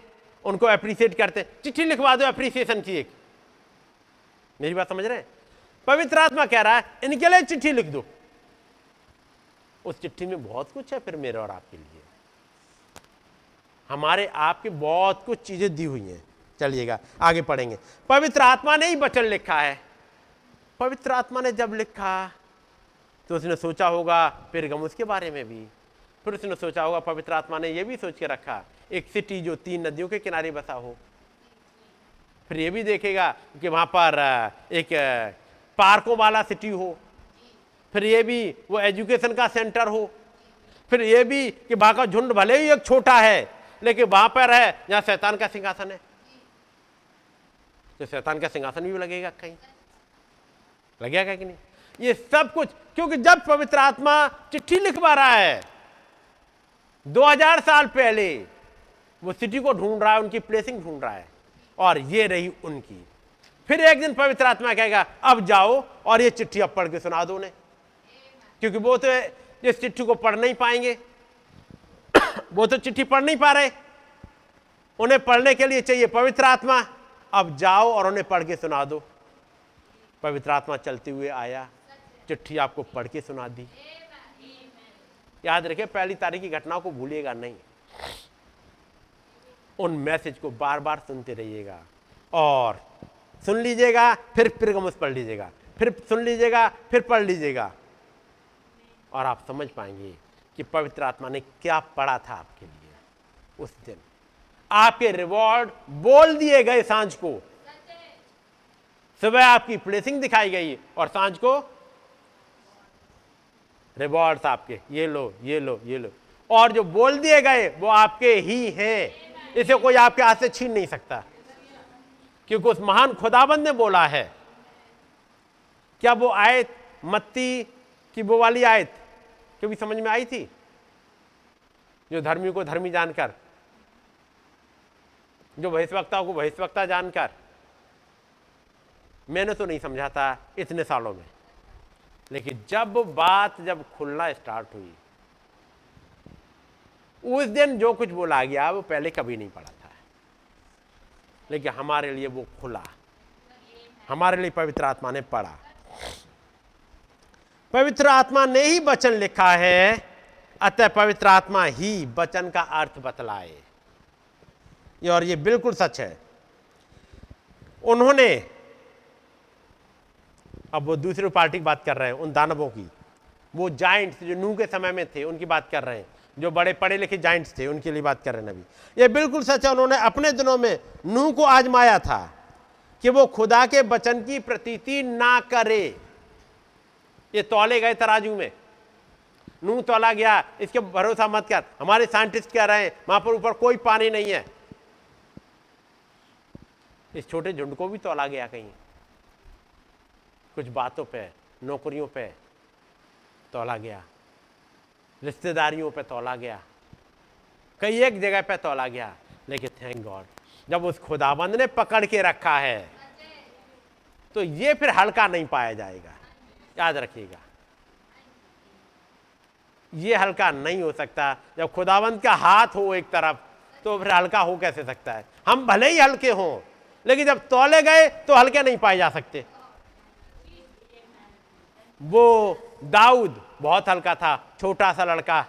Speaker 3: उनको अप्रिशिएट करते चिट्ठी लिखवा दो अप्रिसिएशन की एक। मेरी बात समझ रहे हैं? पवित्र आत्मा कह रहा है, इनके लिए चिट्ठी लिख दो। उस चिट्ठी में बहुत कुछ है फिर मेरे और आपके लिए। हमारे, आपके बहुत कुछ चीज़ें दी हुई हैं। चलिएगा, आगे पढ़ेंगे। पवित्र आत्मा ने ही वचन लिखा है। पवित्र आत्मा ने जब लिखा तो उसने सोचा होगा फिर गम उसके बारे में भी। फिर उसने सोचा होगा, पवित्र आत्मा ने यह भी सोच के रखा, एक सिटी जो तीन नदियों के किनारे बसा हो। फिर ये भी देखेगा कि वहाँ पर एक पार्कों वाला सिटी हो। फिर ये भी वो एजुकेशन का सेंटर हो। फिर ये भी कि वहाँ का झुंड भले ही एक छोटा है, लेकिन वहाँ पर है, जहाँ शैतान का सिंहासन है। तो शैतान का सिंहासन भी लगेगा कहीं। लगेगा कि नहीं? ये सब कुछ, क्योंकि जब पवित्र आत्मा चिट्ठी लिखवा रहा है 2000 साल पहले, वो सिटी को ढूंढ रहा है, उनकी प्लेसिंग ढूंढ रहा है, और ये रही उनकी। फिर एक दिन पवित्र आत्मा कहेगा, अब जाओ और ये चिट्ठी अब पढ़ के सुना दो उन्हें। क्योंकि वो तो इस चिट्ठी को पढ़ नहीं पाएँगे। [COUGHS] वो तो चिट्ठी पढ़ नहीं पा रहे। उन्हें पढ़ने के लिए चाहिए पवित्र आत्मा, अब जाओ और उन्हें पढ़ के सुना दो। पवित्र आत्मा चलते हुए आया, चिट्ठी आपको पढ़ के सुना दी। याद रखे, पहली तारीख की घटनाओं को भूलिएगा नहीं। उन मैसेज को बार बार सुनते रहिएगा और सुन लीजिएगा, फिर फिर गमस पढ़ लीजिएगा, फिर सुन लीजिएगा, फिर पढ़ लीजिएगा। और आप समझ पाएँगे कि पवित्र आत्मा ने क्या पढ़ा था आपके लिए उस दिन। आपके रिवॉर्ड बोल दिए गए साँझ को सुबह आपकी प्लेसिंग दिखाई गई और साँझ को रिवॉर्ड्स आपके, ये लो ये लो ये लो। और जो बोल दिए गए, वो आपके ही हैं। इसे कोई आपके हाथ से छीन नहीं सकता। क्योंकि उस महान खुदाबंद ने बोला है, क्या वो आयत, मत्ती की वो वाली आयत क्योंकि समझ में आई थी? जो धर्मी को धर्मी जानकर, जो भविष्यवक्ता को भविष्यवक्ता जानकर मैंने तो नहीं समझा था इतने सालों में। लेकिन जब बात जब खुलना स्टार्ट हुई, उस दिन जो कुछ बोला गया, वो पहले कभी नहीं पड़ा था। लेकिन हमारे लिए वो खुला। हमारे लिए पवित्र आत्मा ने पढ़ा। पवित्र आत्मा ने ही वचन लिखा है, अतः पवित्र आत्मा ही वचन का अर्थ बतलाए। और ये बिल्कुल सच है। उन्होंने अब वो दूसरी पार्टी की बात कर रहे हैं, उन दानवों की। वो जाइंट्स जो नूह के समय में थे, उनकी बात कर रहे हैं। जो बड़े पढ़े लिखे जाइंट्स थे, उनके लिए बात कर रहे हैं अभी ये बिल्कुल सच है, उन्होंने अपने दिनों में नूह को आजमाया था कि वो खुदा के वचन की प्रतीति ना करे। ये तौले गए तराजू में। नू तोला गया, इसके भरोसा मत कर। हमारे साइंटिस्ट कह रहे हैं, वहाँ पर ऊपर कोई पानी नहीं है। इस छोटे झुंड को भी तोला गया कहीं। कुछ बातों पे, नौकरियों पे तोला गया। रिश्तेदारियों पे तोला गया। कई एक जगह पे तोला गया, लेकिन थैंक गॉड जब उस खुदाबंद ने पकड़ के रखा है तो ये फिर हल्का नहीं पाया जाएगा। याद रखिएगा। ये हल्का नहीं हो सकता। जब खुदाबंद का हाथ हो एक तरफ़ तो फिर हल्का हो कैसे सकता है? हम भले ही हल्के हों, लेकिन जब तोले गए तो हल्के नहीं पाए जा सकते। वो दाऊद, बहुत हल्का था, छोटा सा लड़का।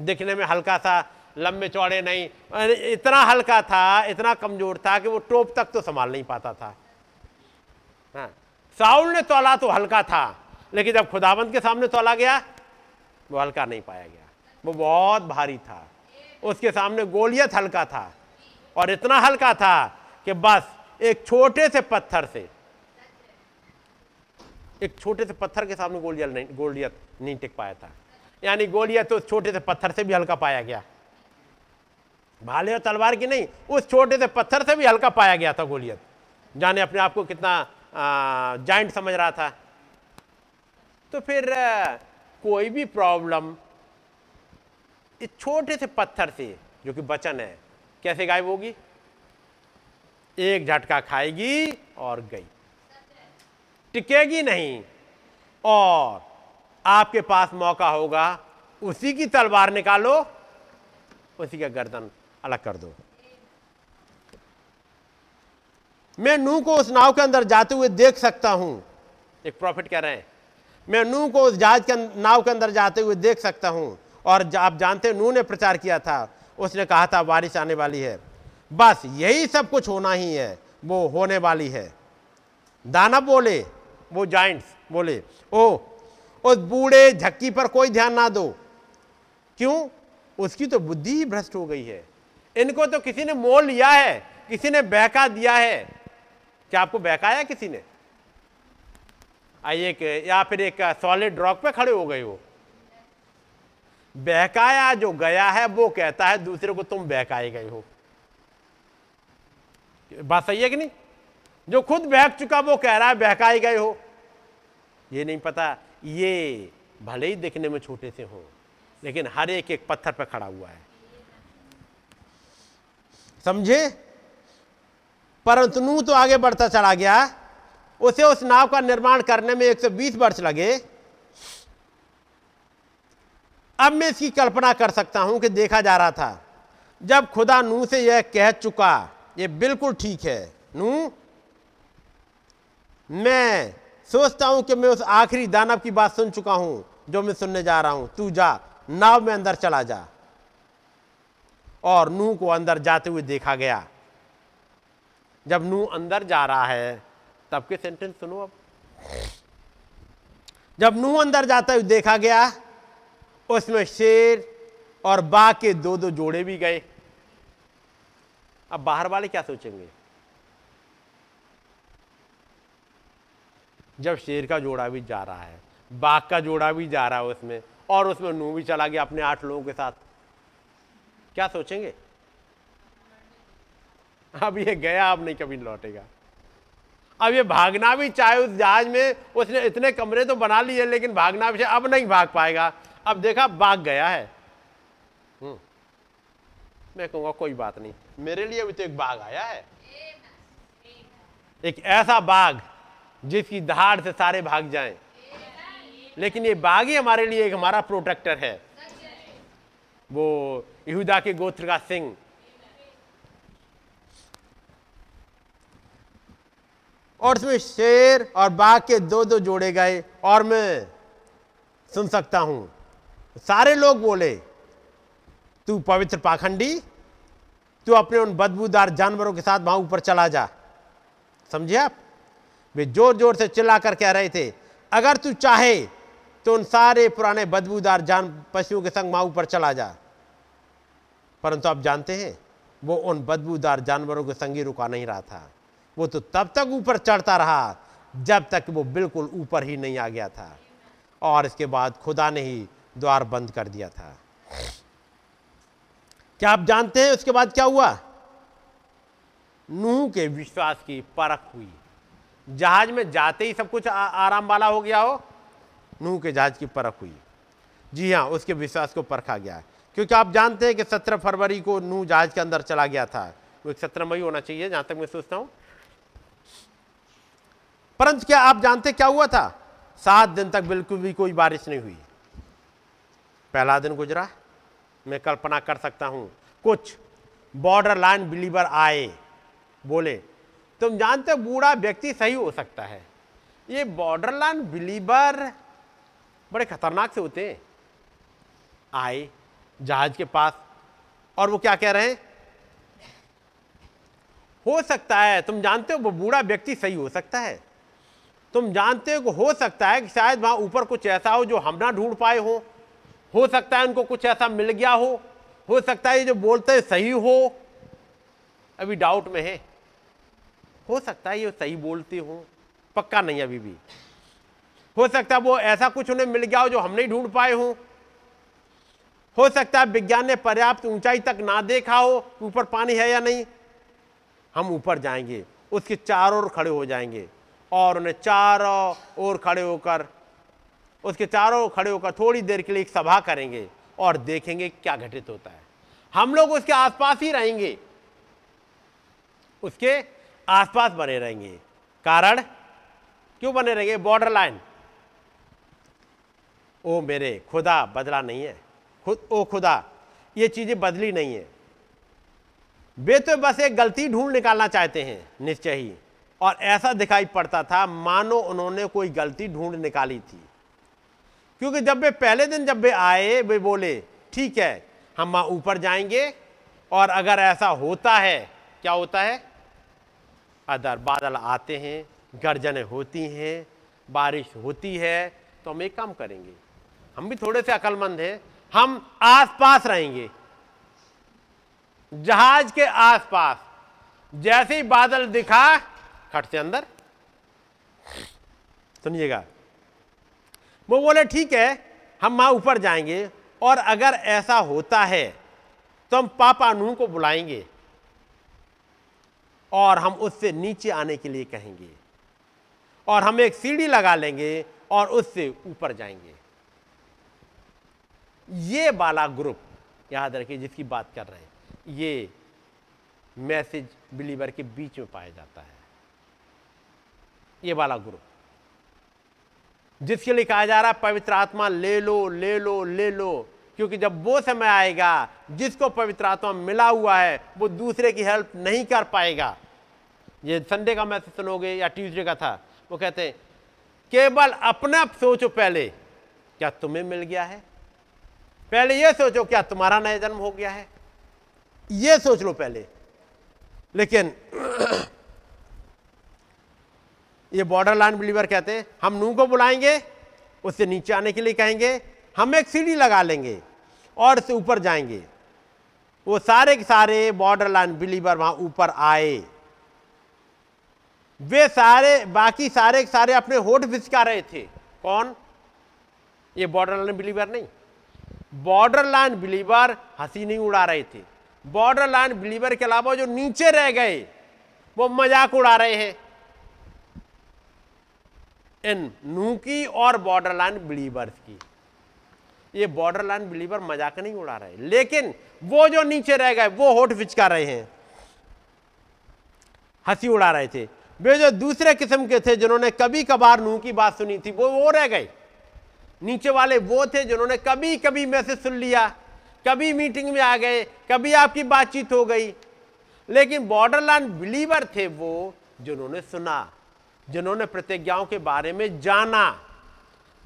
Speaker 3: दिखने में हल्का सा, लंबे चौड़े नहीं। इतना हल्का था, इतना कमज़ोर था कि वो टोप तक तो संभाल नहीं पाता था। हाँ। साउल ने तोला तो हल्का था, लेकिन जब खुदाबंद के सामने तोला गया, वो हल्का नहीं पाया गया। वो बहुत भारी था। उसके सामने गोलियत हल्का था, और इतना हल्का था कि बस एक छोटे से पत्थर से एक छोटे से पत्थर के सामने गोलियत नहीं गोलियत नहीं टिक पाया था। यानी गोलियत तो उस छोटे से पत्थर से भी हल्का पाया गया। भाले और तलवार की नहीं, उस छोटे से पत्थर से भी हल्का पाया गया था गोलियत जाने अपने आप को कितना जाइंट समझ रहा था। तो फिर कोई भी प्रॉब्लम इस छोटे से पत्थर से, जो कि बचन है, कैसे गायब होगी? एक झटका खाएगी और गई। टिकेगी नहीं। और आपके पास मौका होगा, उसी की तलवार निकालो, उसी का गर्दन अलग कर दो। मैं नू को उस नाव के अंदर जाते हुए देख सकता हूँ। एक प्रॉफिट कह रहे हैं, मैं नू को उस जहाज़ के नाव के अंदर जाते हुए देख सकता हूँ। और आप जानते नू ने प्रचार किया था, उसने कहा था, बारिश आने वाली है। बस यही सब कुछ होना ही है, वो होने वाली है। दानव बोले वो जाइंट्स बोले ओ उस बूढ़े झक्की पर कोई ध्यान ना दो। क्यों? उसकी तो बुद्धि ही भ्रष्ट हो गई है। इनको तो किसी ने मोल लिया है, किसी ने बहका दिया है। क्या आपको बहकाया किसी ने? एक, या फिर एक सॉलिड रॉक पे खड़े हो गए हो। बहकाया जो गया है, वो कहता है, दूसरे को तुम बहकाए गए हो। बात सही है कि नहीं? जो खुद बहक चुका वो कह रहा है बहकाए गए हो। ये नहीं पता, ये भले ही देखने में छोटे से हो, लेकिन हर एक एक पत्थर पर खड़ा हुआ है। समझे? परंतु नू तो आगे बढ़ता चला गया, उसे उस नाव का निर्माण करने में 120 वर्ष लगे। अब मैं इसकी कल्पना कर सकता हूँ कि देखा जा रहा था, जब खुदा नू से यह कह चुका, ये बिल्कुल ठीक है। नू मैं सोचता हूँ कि मैं उस आखिरी दानव की बात सुन चुका हूँ, जो मैं सुनने जा रहा हूँ। तू जा, नाव में अंदर चला जा। और नू को अंदर जाते हुए देखा गया। जब नू अंदर जा रहा है, तब के सेंटेंस सुनो अब। जब नू अंदर जाते हुए देखा गया, उसमें शेर और बाघ के दो दो जोड़े भी गए। अब बाहर वाले क्या सोचेंगे? जब शेर का जोड़ा भी जा रहा है बाघ का जोड़ा भी जा रहा है उसमें और उसमें नू भी चला गया अपने आठ लोगों के साथ। क्या सोचेंगे? अब ये गया अब नहीं कभी लौटेगा। अब ये भागना भी चाहे उस जहाज़ में उसने इतने कमरे तो बना लिए लेकिन भागना भी अब नहीं भाग पाएगा। अब देखा भाग गया है। हम्म। मैं कहूँगा कोई बात नहीं। मेरे लिए भी तो एक बाघ आया है। एक ऐसा बाघ जिसकी दहाड़ से सारे भाग जाएँ। लेकिन ये बाघ ही हमारे लिए एक हमारा प्रोटेक्टर है। वो यहूदा के गोत्र का सिंह। और उसमें शेर और बाघ के दो दो जोड़े गए, और मैं सुन सकता हूँ। सारे लोग बोले, तू पवित्र पाखंडी, तू अपने उन बदबूदार जानवरों के साथ वहाँ ऊपर चला जा। समझे आप? वे ज़ोर ज़ोर से चिल्ला कर कह रहे थे, अगर तू चाहे तो उन सारे पुराने बदबूदार जान पशुओं के संग वहाँ ऊपर चला जा। परंतु आप जानते हैं, वो उन बदबूदार जानवरों के संगी रुका नहीं रहा था। वो तो तब तक ऊपर चढ़ता रहा जब तक वो बिल्कुल ऊपर ही नहीं आ गया था और इसके बाद खुदा ने ही द्वार बंद कर दिया था। क्या आप जानते हैं उसके बाद क्या हुआ? नूह के विश्वास की परख हुई। जहाज़ में जाते ही सब कुछ आराम वाला हो गया हो, नूह के जहाज़ की परख हुई। जी हाँ उसके विश्वास को परखा गया है। क्योंकि आप जानते हैं कि सत्रह फरवरी को नूह जहाज़ के अंदर चला गया था। वो एक सत्रहमयी होना चाहिए, जहाँ तक मैं सोचता हूँ। परंतु क्या आप जानते क्या हुआ था? सात दिन तक बिल्कुल भी कोई बारिश नहीं हुई। पहला दिन गुजरा, मैं कल्पना कर सकता हूँ। कुछ बॉर्डर लाइन बिलीवर आए, बोले तुम जानते हो बूढ़ा व्यक्ति सही हो सकता है। ये बॉर्डर लाइन बिलीवर बड़े खतरनाक से होते हैं। आए, जहाज़ के पास, और वो क्या कह रहे हैं? हो सकता है, तुम जानते हो वो बूढ़ा व्यक्ति सही हो सकता है। तुम जानते हो हो सकता है कि शायद वहाँ ऊपर कुछ ऐसा हो जो हम ना ढूंढ पाए हो। हो सकता है उनको कुछ ऐसा मिल गया हो। हो सकता है ये जो बोलते हैं सही हो। अभी डाउट में है। हो सकता है ये सही बोलते हो, पक्का नहीं अभी भी। हो सकता है वो ऐसा कुछ उन्हें मिल गया हो जो हम नहीं ढूंढ पाए हो। हो सकता है विज्ञान ने पर्याप्त ऊंचाई तक ना देखा हो ऊपर पानी है या नहीं। हम ऊपर जाएँगे, उसके चारों ओर खड़े हो जाएँगे और उन्हें चारों ओर खड़े होकर, उसके चारों खड़े होकर थोड़ी देर के लिए एक सभा करेंगे और देखेंगे क्या घटित होता है। हम लोग उसके आसपास ही रहेंगे। उसके आसपास बने रहेंगे। कारण? क्यों बने रहेंगे? बॉर्डर लाइन ओ मेरे, खुदा बदला नहीं है। खुद, ओ खुदा, ये चीज़ें बदली नहीं है। वे तो बस एक गलती ढूंढ निकालना चाहते हैं, निश्चय ही। और ऐसा दिखाई पड़ता था, मानो उन्होंने कोई गलती ढूंढ निकाली थी। क्योंकि जब वे पहले दिन जब वे आए, वे बोले, ठीक है, हम वहाँ ऊपर जाएँगे, और अगर ऐसा होता है, क्या होता है? अदर बादल आते हैं, गर्जने होती हैं, बारिश होती है तो हम एक काम करेंगे। हम भी थोड़े से अकलमंद हैं, हम आसपास रहेंगे। जहाज़ के आसपास, जैसे ही बादल दिखा, खट से अंदर। सुनिएगा। वो बोले, ठीक है, हम वहाँ ऊपर जाएँगे, और अगर ऐसा होता है तो हम पापा नूह को बुलाएँगे। और हम उससे नीचे आने के लिए कहेंगे। और हम एक सीढ़ी लगा लेंगे और उससे ऊपर जाएँगे। ये वाला ग्रुप, याद रखिए जिसकी बात कर रहे हैं, ये मैसेज बिलीवर के बीच में पाया जाता है। ये वाला ग्रुप, जिसके लिए कहा जा रहा है, पवित्र आत्मा ले लो ले लो ले लो। क्योंकि जब वो समय आएगा, जिसको पवित्र आत्मा मिला हुआ है, वो दूसरे की हेल्प नहीं कर पाएगा। ये संडे का मैसेज सुनोगे या ट्यूसडे का था? वो कहते हैं केवल अपना सोचो पहले, क्या तुम्हें मिल गया है? पहले ये सोचो, क्या तुम्हारा नया जन्म हो गया है? ये सोच लो पहले। लेकिन, [CLEARS THROAT] ये बॉर्डर लाइन बिलीवर कहते हैं हम नू को बुलाएँगे, उससे नीचे आने के लिए कहेंगे, हम एक सीढ़ी लगा लेंगे। और से ऊपर जाएँगे। वो सारे के सारे बॉर्डर लाइन बिलीवर वहाँ ऊपर आए। वे सारे, बाकी सारे के सारे अपने होठ बिचका रहे थे। कौन? ये बॉर्डर लाइन बिलीवर नहीं। बॉर्डर लाइन बिलीवर हँसी नहीं उड़ा रहे थे। बॉर्डर लाइन बिलीवर के अलावा जो नीचे रह गए, वो मज़ाक उड़ा रहे हैं। इन नू की और बॉर्डर लाइन बिलीवर्स की। ये बॉर्डर लाइन बिलीवर मज़ाक नहीं उड़ा रहे। लेकिन वो जो नीचे रह गए, वो होठ फिचका रहे हैं। हँसी उड़ा रहे थे। वे जो दूसरे किस्म के थे, जिन्होंने कभी कभार नू की बात सुनी थी, वो वो रह गए। नीचे वाले वो थे, जिन्होंने कभी कभी मैसेज सुन लिया। कभी मीटिंग में आ गए, कभी आपकी बातचीत हो गई। लेकिन बॉर्डर लाइन बिलीवर थे वो, जिन्होंने सुना, जिन्होंने प्रतिज्ञाओं के बारे में जाना।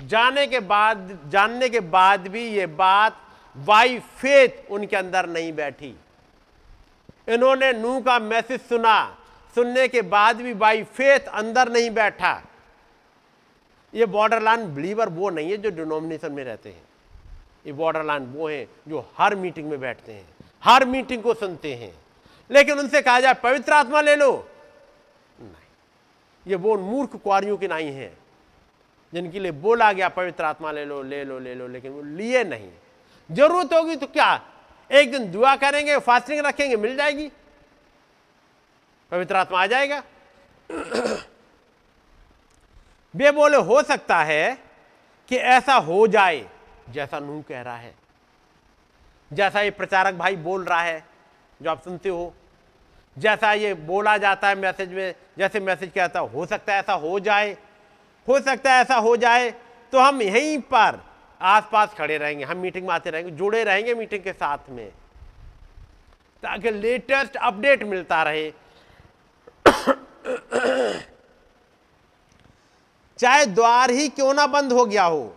Speaker 3: जाने के बाद, जानने के बाद भी ये बात वाई फेथ उनके अंदर नहीं बैठी। इन्होंने नू का मैसेज सुना। सुनने के बाद भी बाई फेथ अंदर नहीं बैठा। ये बॉर्डर लाइन बिलीवर वो नहीं है जो डिनोमिनेशन में रहते हैं। ये बॉर्डर लाइन वो हैं जो हर मीटिंग में बैठते हैं, हर मीटिंग को सुनते हैं। लेकिन उनसे कहा जाए, पवित्र आत्मा ले लो। नहीं। ये वो मूर्ख कुआरियों की नहीं है। जिनके लिए बोला गया, पवित्र आत्मा ले लो ले लो ले लो, लेकिन वो लिए नहीं। ज़रूरत होगी तो क्या? एक दिन दुआ करेंगे, फास्टिंग रखेंगे, मिल जाएगी। पवित्र आत्मा आ जाएगा। [CLEARS THROAT] वे बोले हो सकता है कि ऐसा हो जाए, जैसा नू कह रहा है। जैसा ये प्रचारक भाई बोल रहा है, जो आप सुनते हो। जैसा ये बोला जाता है मैसेज में, जैसे मैसेज कहता है सकता है ऐसा हो जाए। हो सकता है ऐसा हो जाए तो हम यहीं पर आसपास खड़े रहेंगे, हम मीटिंग में आते रहेंगे, जुड़े रहेंगे मीटिंग के साथ में, ताकि लेटेस्ट अपडेट मिलता रहे। [COUGHS] चाहे द्वार ही क्यों ना बंद हो गया हो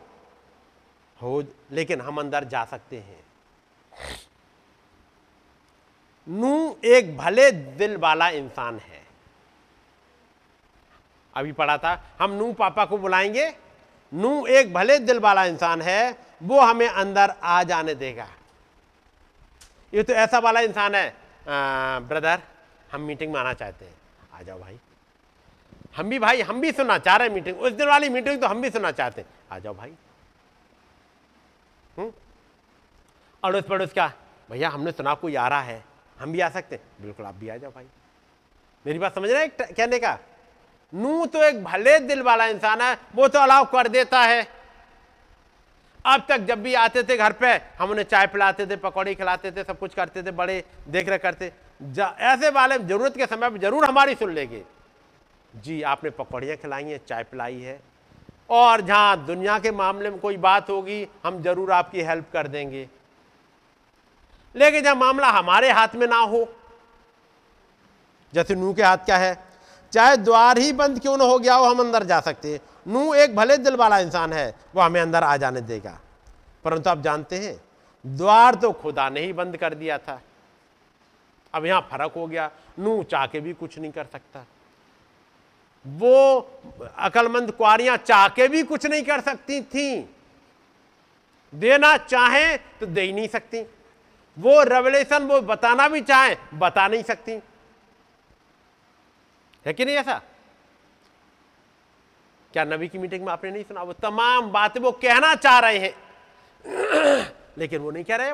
Speaker 3: हो, लेकिन हम अंदर जा सकते हैं। नू एक भले दिल वाला इंसान है। अभी पढ़ा था हम नू पापा को बुलाएँगे। नू एक भले दिल वाला इंसान है वो हमें अंदर आ जाने देगा। ये तो ऐसा वाला इंसान है आ, ब्रदर हम मीटिंग में आना चाहते हैं। आ जाओ भाई। हम भी भाई हम भी सुनना चाह रहे हैं मीटिंग उस दिन वाली मीटिंग तो हम भी सुनना चाहते हैं। आ जाओ भाई। हम्म? अड़ोस पड़ोस का भैया हमने सुना कोई आ रहा है। हम भी आ सकते हैं। बिल्कुल आप भी आ जाओ भाई। मेरी बात समझ रहे हैं कहने का? नू तो एक भले दिल वाला इंसान है, वो तो अलाव कर देता है। अब तक जब भी आते थे घर पे, हम उन्हें चाय पिलाते थे, पकौड़ी खिलाते थे, सब कुछ करते थे, बड़े देख रेख करते ऐसे वाले ज़रूरत के समय पर ज़रूर हमारी सुन लेंगे। जी, आपने पकौड़ियाँ खिलाई हैं, चाय पिलाई है। और जहाँ दुनिया के मामले में कोई बात होगी, हम ज़रूर आपकी हेल्प कर देंगे। लेकिन जब मामला हमारे हाथ में ना हो, जैसे नू के हाथ क्या है? चाहे द्वार ही बंद क्यों ना हो गया हो, हम अंदर जा सकते हैं। नू एक भले दिल वाला इंसान है, वो हमें अंदर आ जाने देगा। परंतु आप जानते हैं, द्वार तो खुदा ने ही बंद कर दिया था। अब यहाँ फ़र्क हो गया नू चाह के भी कुछ नहीं कर सकता। वो अकलमंद कुआरियाँ चाह के भी कुछ नहीं कर सकती थी। देना चाहें तो दे ही नहीं सकती। वो रेवलेशन वो बताना भी चाहें, बता नहीं सकती। है कि नहीं ऐसा? क्या नबी की मीटिंग में आपने नहीं सुना? वो तमाम बातें वो कहना चाह रहे हैं। [CLEARS THROAT] लेकिन वो नहीं कह रहे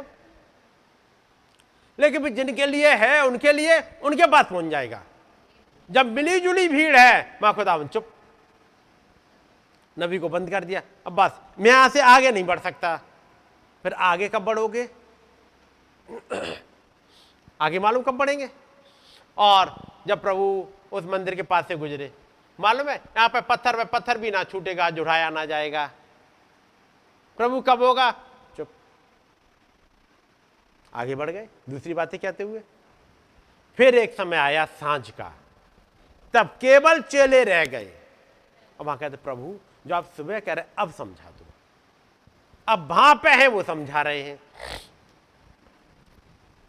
Speaker 3: लेकिन जिनके लिए है, उनके लिए उनके पास पहुँच जाएगा। जब मिली जुली भीड़ है, माँ खुदा चुप। नबी को बंद कर दिया। अब बस, मैं यहाँ से आगे नहीं बढ़ सकता। फिर आगे कब बढ़ोगे? [CLEARS THROAT] आगे मालूम कब बढ़ेंगे? और जब प्रभु उस मंदिर के पास से गुजरे। मालूम है, यहाँ पर पत्थर में पत्थर भी ना छूटेगा, जुड़ाया ना जाएगा। प्रभु कब होगा? चुप। आगे बढ़ गए। दूसरी बातें कहते हुए? फिर एक समय आया साँझ का। तब केवल चेले रह गए। अब वहाँ कहते, प्रभु, जो आप सुबह कह रहे अब समझा दो। अब वहाँ पे है, वो समझा रहे हैं।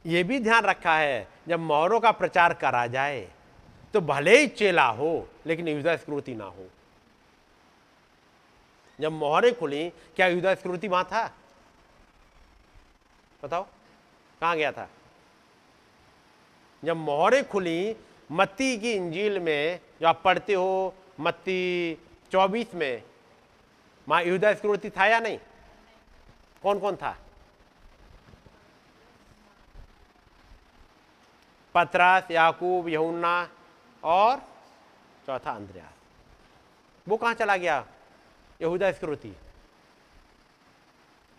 Speaker 3: ये भी ध्यान रखा है, जब मोहरों का प्रचार करा जाए तो भले ही चेला हो, लेकिन युद्ध स्कृति ना हो। जब मोहरें खुली, क्या युद्ध स्कृति वहाँ था? बताओ, कहाँ गया था? जब मोहरें खुली, मत्ती की इंजील में, जो आप पढ़ते हो, मत्ती चौबीस में, वहाँ युद्ध स्कृति था या नहीं? कौन कौन था? पतरस, याकूब, यहुन्ना और चौथा अंद्रयास वो कहाँ चला गया? यहूदा स्कृति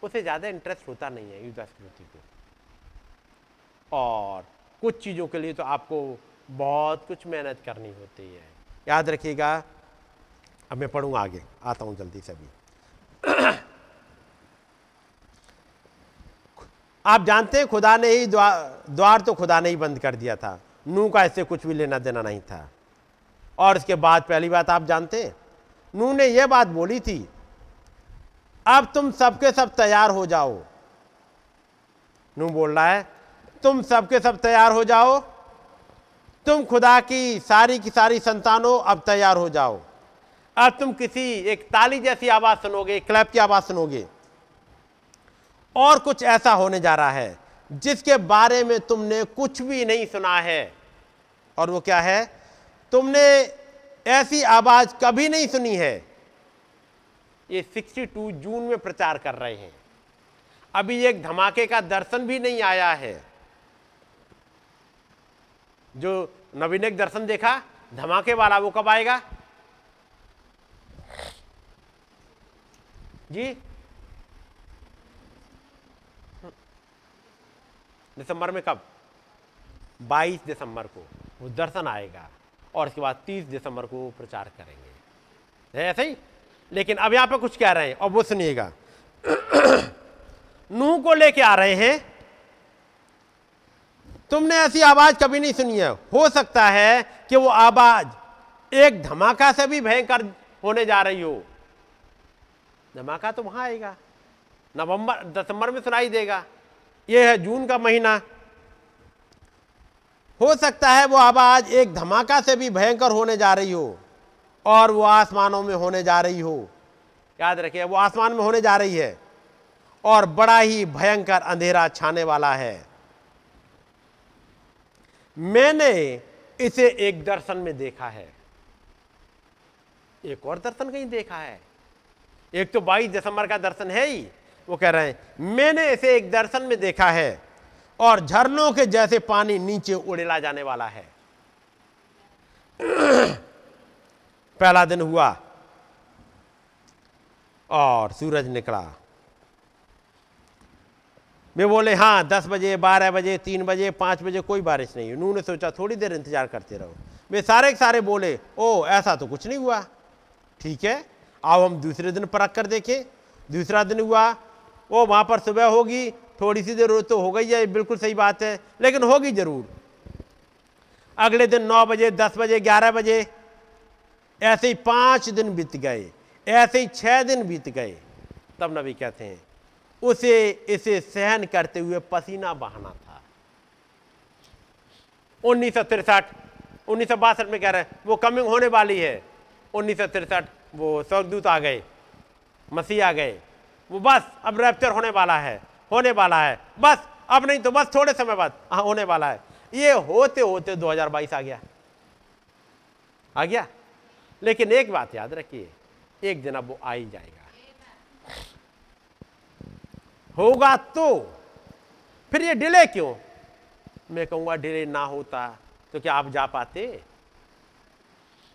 Speaker 3: उसे ज़्यादा इंटरेस्ट होता नहीं है यहूदा स्कृति को और कुछ चीज़ों के लिए तो आपको बहुत कुछ मेहनत करनी होती है। याद रखिएगा, अब मैं पढ़ूँगा आगे। आता हूँ जल्दी से भी आप जानते हैं, खुदा ने ही द्वार द्वार तो खुदा ने ही बंद कर दिया था। नू का इससे कुछ भी लेना देना नहीं था। और इसके बाद पहली बात आप जानते नू ने यह बात बोली थी, अब तुम सबके सब तैयार हो जाओ। नू बोल रहा है, तुम सबके सब तैयार हो जाओ, तुम खुदा की सारी की सारी संतानों अब तैयार हो जाओ। अब तुम किसी एक ताली जैसी आवाज़ सुनोगे क्लैप की आवाज़ सुनोगे। और कुछ ऐसा होने जा रहा है जिसके बारे में तुमने कुछ भी नहीं सुना है। और वो क्या है? तुमने ऐसी आवाज़ कभी नहीं सुनी है। ये 62 जून में प्रचार कर रहे हैं। अभी एक धमाके का दर्शन भी नहीं आया है। जो नवीन एक दर्शन देखा, धमाके वाला वो कब आएगा? जी? दिसंबर में कब? 22 दिसंबर को वो दर्शन आएगा और उसके बाद तीस दिसंबर को प्रचार करेंगे। ऐसे ही लेकिन अब यहाँ पे कुछ कह रहे हैं और वो सुनिएगा। [CLEARS THROAT] नूह को लेके आ रहे हैं। तुमने ऐसी आवाज़ कभी नहीं सुनी है। हो सकता है कि वो आवाज़ एक धमाका से भी भयंकर होने जा रही हो। धमाका तो वहाँ आएगा। नवंबर, दिसंबर में सुनाई देगा। यह है जून का महीना। हो सकता है वो आवाज़ एक धमाका से भी भयंकर होने जा रही हो और वो आसमानों में होने जा रही हो। याद रखिए, वो आसमान में होने जा रही है और बड़ा ही भयंकर अंधेरा छाने वाला है। मैंने इसे एक दर्शन में देखा है। एक और दर्शन कहीं देखा है? एक तो 22 दिसंबर का दर्शन है ही। वो कह रहे हैं, मैंने इसे एक दर्शन में देखा है और झरनों के जैसे पानी नीचे उड़ेला जाने वाला है। [CLEARS THROAT] पहला दिन हुआ और सूरज निकला। वे बोले हाँ दस बजे, बारह बजे, तीन बजे, पाँच बजे कोई बारिश नहीं उन्होंने सोचा, थोड़ी देर इंतज़ार करते रहो। वे सारे के सारे बोले, ओ, ऐसा तो कुछ नहीं हुआ। ठीक है, आओ हम दूसरे दिन परख कर देखें। दूसरा दिन हुआ वो वहाँ पर सुबह होगी थोड़ी सी देर तो हो गई है, बिल्कुल सही बात है, लेकिन होगी ज़रूर। अगले दिन नौ बजे, दस बजे, ग्यारह बजे, ऐसे ही पाँच दिन बीत गए, ऐसे ही छः दिन बीत गए, तब नबी कहते हैं, उसे, इसे सहन करते हुए पसीना बहाना था। उन्नीस सौ तिरसठ, उन्नीस सौ बासठ में कह रहे हैं, वो कमिंग होने वाली है। उन्नीस सौ तिरसठ, वो स्वर्गदूत आ गए, मसीह आ गए। वो बस अब रैप्चर होने वाला है, होने वाला है। बस, अब नहीं तो बस थोड़े समय बाद हाँ होने वाला है। ये होते होते 2022 आ गया। आ गया। लेकिन एक बात याद रखिए, एक दिन अब वो आ ही जाएगा। होगा तो फिर ये डिले क्यों? मैं कहूँगा डिले ना होता तो क्या आप जा पाते?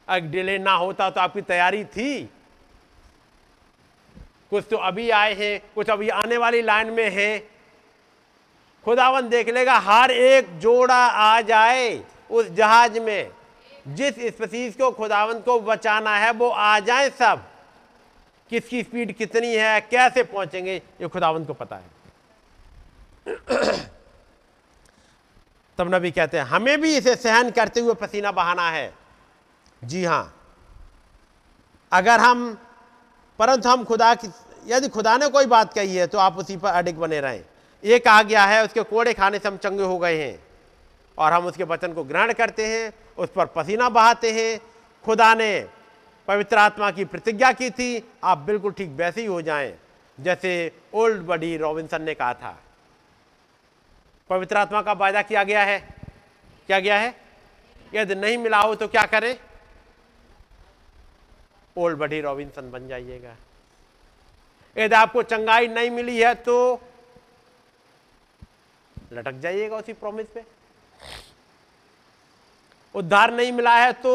Speaker 3: अगर डिले ना होता तो आपकी तैयारी थी। कुछ तो अभी आए हैं, कुछ अभी आने वाली लाइन में है। खुदावन देख लेगा, हर एक जोड़ा आ जाए उस जहाज़ में। जिस स्पीसीज को खुदावन को बचाना है, वो आ जाए सब। किसकी स्पीड कितनी है, कैसे पहुँचेंगे, ये खुदावन को पता है। [CLEARS THROAT] तब नबी कहते हैं, हमें भी इसे सहन करते हुए पसीना बहाना है। जी हाँ। अगर हम परंतु हम खुदा की, यदि खुदा ने कोई बात कही है तो आप उसी पर अडिग बने रहें। एक आ गया है, उसके कोड़े खाने से हम चंगे हो गए हैं, और हम उसके वचन को ग्रहण करते हैं, उस पर पसीना बहाते हैं। खुदा ने पवित्र आत्मा की प्रतिज्ञा की थी, आप बिल्कुल ठीक वैसे ही हो जाएँ, जैसे ओल्ड बडी रॉबिन्सन ने कहा था। पवित्र आत्मा का वायदा किया गया है। क्या गया है? यदि नहीं मिला हो तो क्या करें? ओल्ड बडी रॉबिन्सन बन जाइएगा। यदि आपको चंगाई नहीं मिली है तो लटक जाइएगा उसी प्रॉमिस पे। उद्धार नहीं मिला है तो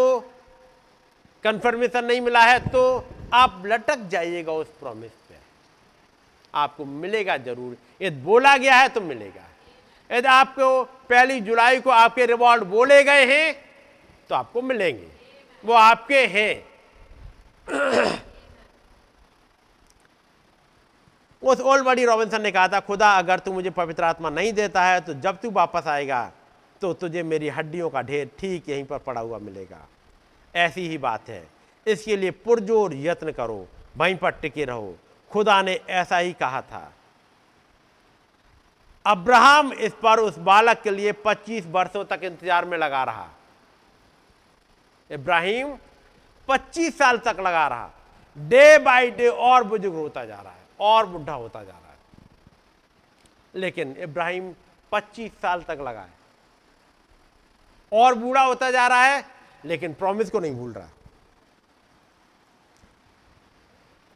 Speaker 3: कंफर्मेशन नहीं मिला है तो आप लटक जाइएगा उस प्रॉमिस पे। आपको मिलेगा ज़रूर। यदि बोला गया है तो मिलेगा। यदि आपको पहली जुलाई को आपके रिवॉर्ड बोले गए हैं तो आपको मिलेंगे। वो आपके हैं। [COUGHS] उस ओल्ड बडी रॉबिन्सन ने कहा था, खुदा, अगर तू मुझे पवित्र आत्मा नहीं देता है तो जब तू वापस आएगा तो तुझे मेरी हड्डियों का ढेर ठीक यहीं पर पड़ा हुआ मिलेगा। ऐसी ही बात है। इसके लिए पुरजोर यत्न करो वहीं पर टिके रहो। खुदा ने ऐसा ही कहा था। अब्राहम इस पर उस बालक के लिए 25 वर्षों तक इंतज़ार में लगा रहा। इब्राहिम 25 साल तक लगा रहा। डे बाय डे और बुज़ुर्ग होता जा रहा है, और बुढ़ा होता जा रहा है। लेकिन इब्राहिम 25 साल तक लगा है। और बूढ़ा होता जा रहा है, लेकिन प्रॉमिस को नहीं भूल रहा।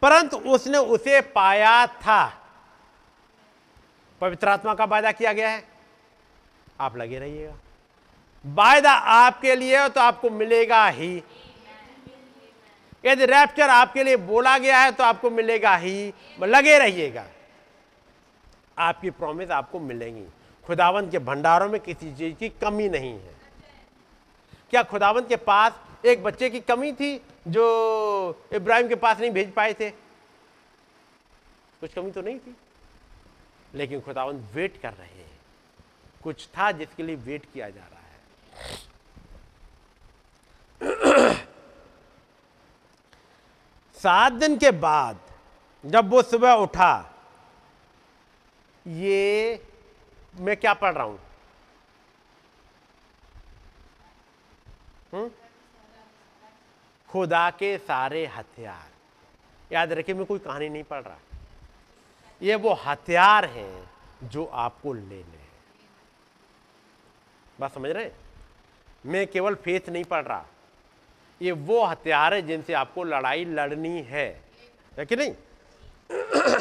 Speaker 3: परंतु उसने उसे पाया था। पवित्र आत्मा का वायदा किया गया है। आप लगे रहिएगा। वायदा आपके लिए तो आपको मिलेगा ही। यदि रैप्चर आपके लिए बोला गया है तो आपको मिलेगा ही। लगे रहिएगा। आपकी प्रॉमिस आपको मिलेंगी। खुदावन के भंडारों में किसी चीज़ की कमी नहीं है। क्या खुदावंत के पास एक बच्चे की कमी थी, जो इब्राहिम के पास नहीं भेज पाए थे? कुछ कमी तो नहीं थी। लेकिन खुदावंत वेट कर रहे हैं। कुछ था जिसके लिए वेट किया जा रहा है। सात दिन के बाद जब वो सुबह उठा, ये मैं क्या पढ़ रहा हूँ? हुँ? खुदा के सारे हथियार। याद रखिए, मैं कोई कहानी नहीं पढ़ रहा। ये वो हथियार हैं जो आपको लेने बात समझ रहे मैं केवल फेथ नहीं पढ़ रहा। ये वो हथियार है जिनसे आपको लड़ाई लड़नी है, है कि नहीं? [COUGHS]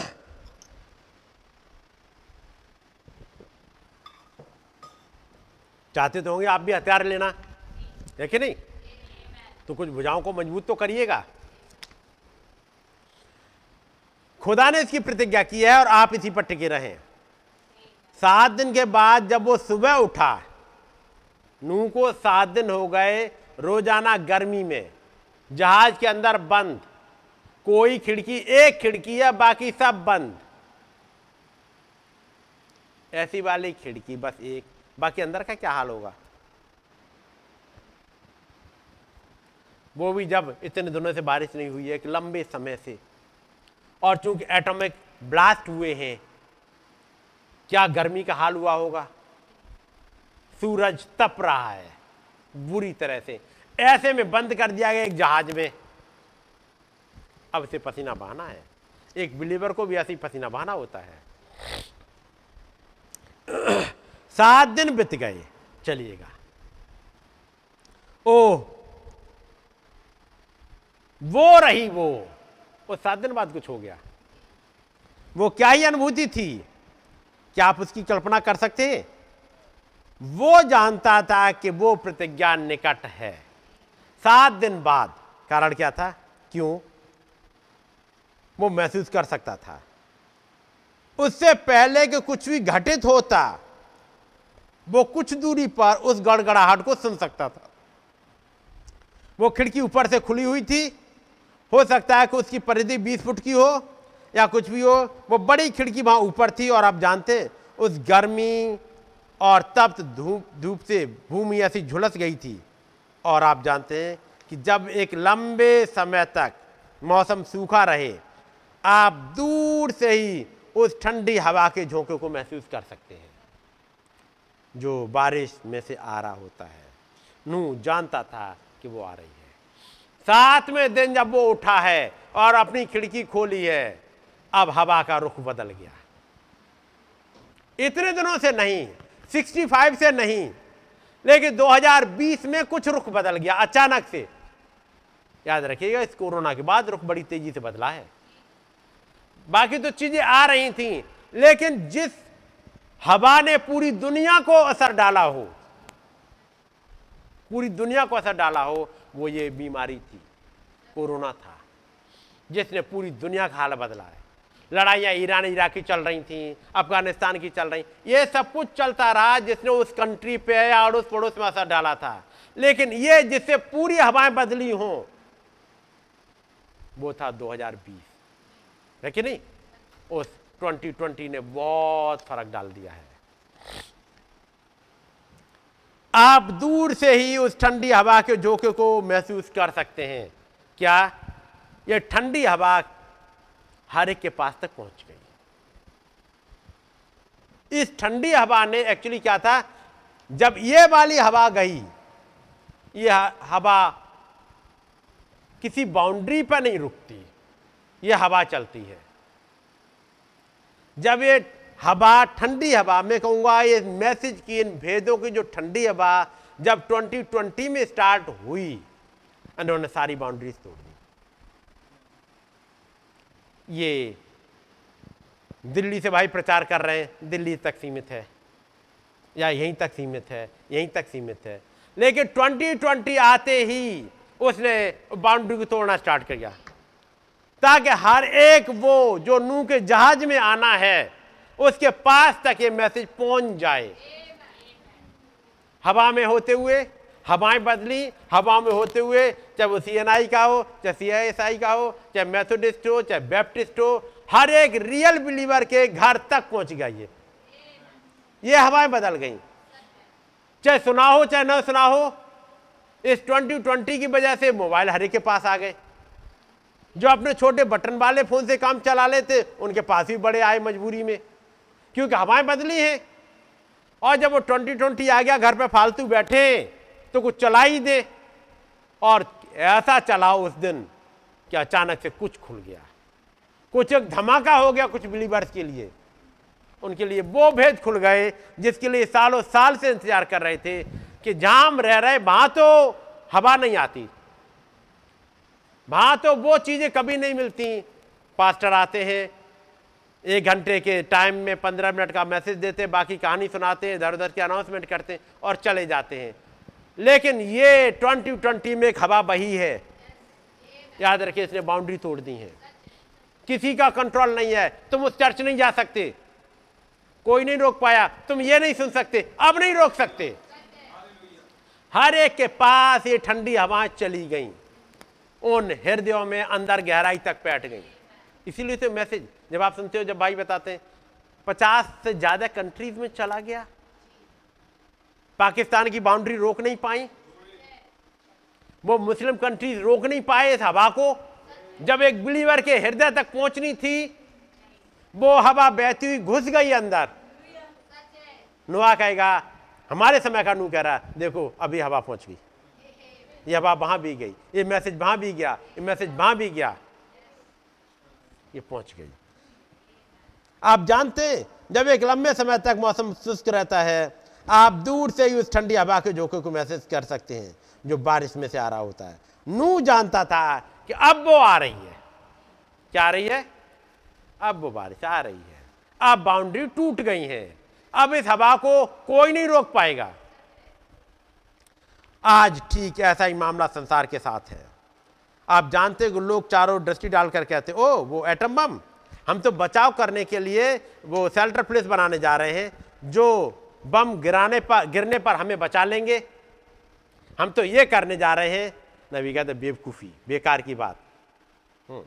Speaker 3: चाहते तो होंगे आप भी हथियार लेना। है कि नहीं? तो कुछ भुजाओं को मज़बूत तो करिएगा। खुदा ने इसकी प्रतिज्ञा की है और आप इसी पर टिके रहे। सात दिन के बाद जब वो सुबह उठा नू को सात दिन हो गए रोज़ाना गर्मी में, जहाज़ के अंदर बंद, कोई खिड़की, एक खिड़की है, बाकी सब बंद। ऐसी वाली खिड़की, बस एक। बाकी अंदर का क्या हाल होगा? वो भी जब इतने दिनों से बारिश नहीं हुई है एक लंबे समय से। और चूँकि एटॉमिक ब्लास्ट हुए हैं, क्या गर्मी का हाल हुआ होगा? सूरज तप रहा है। बुरी तरह से। ऐसे में बंद कर दिया गया एक जहाज़ में। अब से पसीना बहाना है। एक बिलीवर को भी ऐसे ही पसीना बहाना होता है। सात दिन बीत गए। चलिएगा। ओ वो रही वो। वो सात दिन बाद कुछ हो गया। वो क्या ही अनुभूति थी? क्या आप उसकी कल्पना कर सकते हैं? वो जानता था कि वो प्रतिज्ञा निकट है। सात दिन बाद, कारण क्या था? क्यों? वो महसूस कर सकता था। उससे पहले कि कुछ भी घटित होता, वो कुछ दूरी पर उस गड़गड़ाहट को सुन सकता था। वो खिड़की ऊपर से खुली हुई थी। हो सकता है कि उसकी परिधि 20 फुट की हो, या कुछ भी हो। वो बड़ी खिड़की वहाँ ऊपर थी और आप जानते उस गर्मी और तप्त धूप धूप से भूमि ऐसी झुलस गई थी। और आप जानते हैं कि जब एक लंबे समय तक मौसम सूखा रहे, आप दूर से ही उस ठंडी हवा के झोंके को महसूस कर सकते हैं, जो बारिश में से आ रहा होता है। नू जानता था कि वो आ रही है। सातवें दिन जब वो उठा है और अपनी खिड़की खोली है, अब हवा का रुख बदल गया। इतने दिनों से नहीं 65 से नहीं। लेकिन 2020 में कुछ रुख बदल गया, अचानक से। याद रखिएगा, इस कोरोना के बाद रुख बड़ी तेज़ी से बदला है। बाकी तो चीज़ें आ रही थी, लेकिन जिस हवा ने पूरी दुनिया को असर डाला हो, पूरी दुनिया को असर डाला हो, वो ये बीमारी थी, कोरोना था, जिसने पूरी दुनिया का हाल बदला है। लड़ाइयाँ ईरान इराक की चल रही थी, अफ़गानिस्तान की चल रही ये सब कुछ चलता रहा जिसने उस कंट्री पे अड़ोस पड़ोस में असर डाला था। लेकिन ये जिससे पूरी हवाएँ बदली हों, वो था 2020 है कि नहीं? उस 2020 ने बहुत फ़र्क डाल दिया है। आप दूर से ही उस ठंडी हवा के झोंके को महसूस कर सकते हैं। क्या? ये ठंडी हवा हर एक के पास तक पहुँच गई। इस ठंडी हवा ने एक्चुअली क्या था? जब ये वाली हवा गई, ये हवा किसी बाउंड्री पर नहीं रुकती, ये हवा चलती है। जब ये हवा, ठंडी हवा, मैं कहूँगा ये मैसेज की इन भेदों की जो ठंडी हवा जब 2020 में स्टार्ट हुई, उन्होंने सारी बाउंड्रीज तोड़ ये दिल्ली से भाई प्रचार कर रहे हैं, दिल्ली तक सीमित है, या यहीं तक सीमित है, यहीं तक सीमित है। लेकिन 2020 आते ही उसने बाउंड्री को तोड़ना स्टार्ट कर दिया। ताकि हर एक वो जो नू के जहाज़ में आना है, उसके पास तक ये मैसेज पहुँच जाए। हवा में होते हुए हवाएँ बदली हवाओं में होते हुए, चाहे वो सीएनआई का हो, चाहे सी आई एस आई का हो, चाहे मैथोडिस्ट हो, चाहे बैप्टिस्ट हो, हर एक रियल बिलीवर के घर तक पहुँच गया ये। ये हवाएँ बदल गई। चाहे सुना हो, चाहे ना सुना हो, इस ट्वेंटी ट्वेंटी की वजह से मोबाइल हरे के पास आ गए। जो अपने छोटे बटन वाले फ़ोन से काम चला लेते, उनके पास भी बड़े आए मजबूरी में। क्योंकि हवाएँ बदली हैं। और जब वो ट्वेंटी ट्वेंटी आ गया, घर पे फालतू बैठे तो कुछ चला ही दे। और ऐसा चलाओ उस दिन कि अचानक से कुछ खुल गया। कुछ एक धमाका हो गया कुछ बिलीवर्स के लिए। उनके लिए वो भेद खुल गए जिसके लिए सालों साल से इंतज़ार कर रहे थे कि जहाँ हम रह रहे, वहाँ तो हवा नहीं आती। वहाँ तो वो चीज़ें कभी नहीं मिलती। पास्टर आते हैं, एक घंटे के टाइम में पंद्रह मिनट का मैसेज देते बाकी कहानी सुनाते हैं इधर उधर के अनाउंसमेंट करते हैं और चले जाते हैं। लेकिन ये ट्वेंटी ट्वेंटी में एक हवा बही है। याद रखिए, इसने बाउंड्री तोड़ दी है। किसी का कंट्रोल नहीं है। तुम उस चर्च नहीं जा सकते। कोई नहीं रोक पाया। तुम ये नहीं सुन सकते। अब नहीं रोक सकते। हर एक के पास ये ठंडी हवाएँ चली गई। उन हृदयों में अंदर गहराई तक बैठ गई। इसीलिए तो मैसेज जब आप सुनते हो, जब भाई बताते हैं, पचास से ज़्यादा कंट्रीज़ में चला गया। पाकिस्तान की बाउंड्री रोक नहीं पाई। वो मुस्लिम कंट्रीज़ रोक नहीं पाए इस हवा को। जब एक बिलीवर के हृदय तक पहुंचनी थी, वो हवा बहती हुई घुस गई अंदर। नुआ कहेगा, हमारे समय का नू कह रहा है, देखो, अभी हवा पहुँच गई। ये हवा वहाँ भी गई, ये मैसेज वहाँ भी गया, ये मैसेज वहाँ भी गया। ये पहुँच गई। आप जानते हैं, जब एक लंबे समय तक मौसम शुष्क रहता है आप दूर से ही उस ठंडी हवा के झोंके को मैसेज कर सकते हैं, जो बारिश में से आ रहा होता है। नू जानता था कि अब वो आ रही है। क्या आ रही है? अब वो बारिश आ रही है। अब बाउंड्री टूट गई है। अब इस हवा को कोई नहीं रोक पाएगा। आज ठीक ऐसा ही मामला संसार के साथ है। आप जानते हो लोग चारों दृष्टि डालकर कहते ओ, वो एटम बम। हम तो बचाव करने के लिए वो सेल्टर प्लेस बनाने जा रहे हैं, जो बम गिराने पर, गिरने पर हमें बचा लेंगे। हम तो ये करने जा रहे हैं, नबी कहते बेवकूफ़ी, बेकार की बात। हम्म।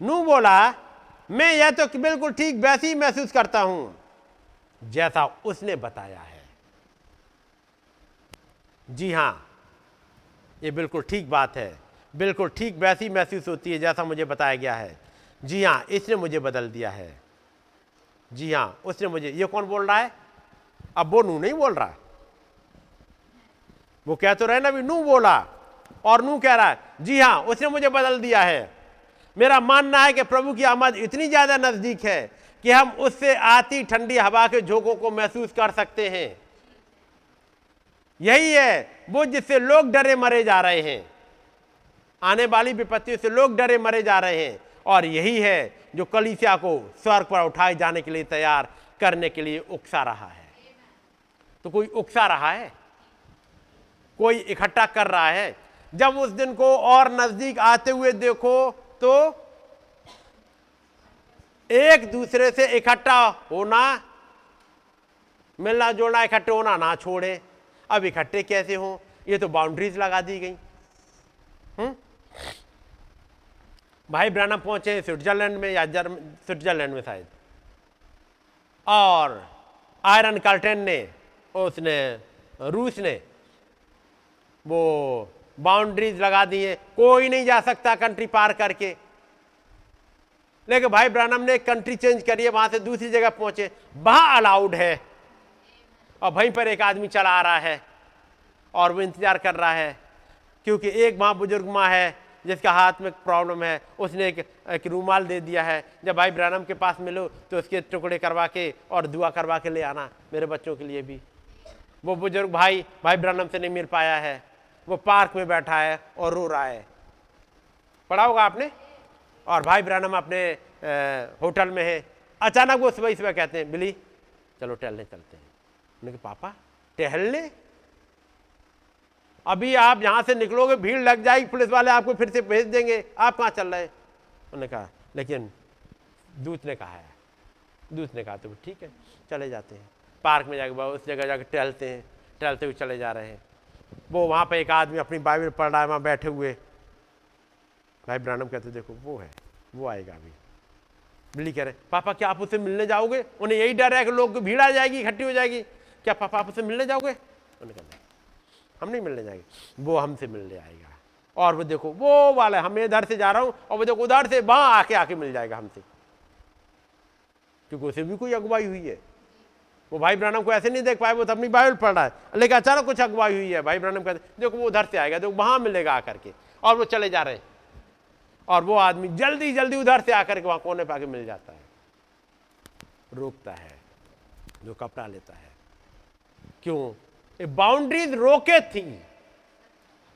Speaker 3: नू बोला, मैं यह तो बिल्कुल ठीक वैसे ही महसूस करता हूँ, जैसा उसने बताया है। जी हाँ, ये बिल्कुल ठीक बात है, बिल्कुल ठीक वैसी महसूस होती है, जैसा मुझे बताया गया है। जी हाँ, इसने मुझे बदल दिया है। जी हाँ, उसने मुझे, ये कौन बोल रहा है? अब वो नू नहीं बोल रहा। वो कह तो रहे ना भी नू बोला। और नू कह रहा है, जी हाँ, उसने मुझे बदल दिया है। मेरा मानना है कि प्रभु की आमद इतनी ज़्यादा नज़दीक है कि हम उससे आती ठंडी हवा के झोंकों को महसूस कर सकते हैं। यही है, वो जिससे लोग डरे मरे जा रहे हैं। आने वाली विपत्तियों से लोग डरे मरे जा रहे हैं। और यही है जो कलिसिया को स्वर्ग पर उठाए जाने के लिए तैयार करने के लिए उकसा रहा है। तो कोई उकसा रहा है, कोई इकट्ठा कर रहा है। जब उस दिन को और नज़दीक आते हुए देखो तो एक दूसरे से इकट्ठा होना, मिलना जुलना, इकट्ठे होना ना छोड़े। अब इकट्ठे कैसे हो? ये तो बाउंड्रीज लगा दी गई। भाई ब्राना पहुँचे स्विट्जरलैंड में या जर्म, स्विट्जरलैंड में शायद। और आयरन कर्टेन ने उसने रूस ने वो बाउंड्रीज लगा दी है। कोई नहीं जा सकता कंट्री पार करके। लेकिन भाई ब्रानम ने कंट्री चेंज करी है वहाँ से दूसरी जगह पहुँचे। वहाँ अलाउड है। और वहीं पर एक आदमी चला आ रहा है और वो इंतज़ार कर रहा है क्योंकि एक वहाँ बुज़ुर्ग माँ है जिसका हाथ में प्रॉब्लम है। उसने एक, एक रूमाल दे दिया है। जब भाई ब्रानम के पास मिलो तो उसके टुकड़े करवा के और दुआ करवा के ले आना मेरे बच्चों के लिए भी। वो बुज़ुर्ग भाई भाई ब्रानम से नहीं मिल पाया है। वो पार्क में बैठा है और रो रहा है। पढ़ा होगा आपने? और भाई ब्रानम अपने होटल में है। अचानक वो सुबह सुबह कहते हैं, बिली, चलो टहलने चलते हैं। उन्होंने कहा, पापा, टहलने? अभी आप यहाँ से निकलोगे, भीड़ लग जाएगी, पुलिस वाले आपको फिर से भेज देंगे। आप कहाँ चल रहे हैं? उन्होंने कहा, लेकिन दूत ने कहा है। दूत ने कहा तो ठीक है, चले जाते हैं। पार्क में जाके उस जगह जाकर टहलते हैं, टहलते हुए चले जा रहे हैं। वो वहाँ पर एक आदमी अपनी बाइबल पढ़ रहा है, वहाँ बैठे हुए। भाई ब्रानम कहते देखो, वो है, वो आएगा अभी। बिल्ली कह रहे, पापा, क्या आप उससे मिलने जाओगे? उन्हें यही डर है कि लोग भीड़ आ जाएगी, इकट्ठी हो जाएगी। क्या पापा, आप उससे मिलने जाओगे? उन्हें कहते हम नहीं मिलने जाएँगे। वो हमसे मिलने आएगा। और वो देखो, वो वाला हमें इधर से जा रहा हूँ और वो देखो, उधर से वहाँ आके आके मिल जाएगा हमसे। क्योंकि उसे भी कोई अगुवाई हुई है। वो भाई ब्रानम को ऐसे नहीं देख पाए, वो तो अपनी बाइबल पढ़ रहा है। लेकिन अचानक कुछ अगुवाई हुई है, भाई ब्रानम कहते देखो वो उधर से आएगा, देखो वहाँ मिलेगा आकर के, और वो चले जा रहे हैं। और वो आदमी जल्दी जल्दी उधर से आकर के वहाँ कोने पे आके मिल जाता है। रोकता है, जो कपड़ा लेता है। क्यों? ये बाउंड्रीज रोके थी।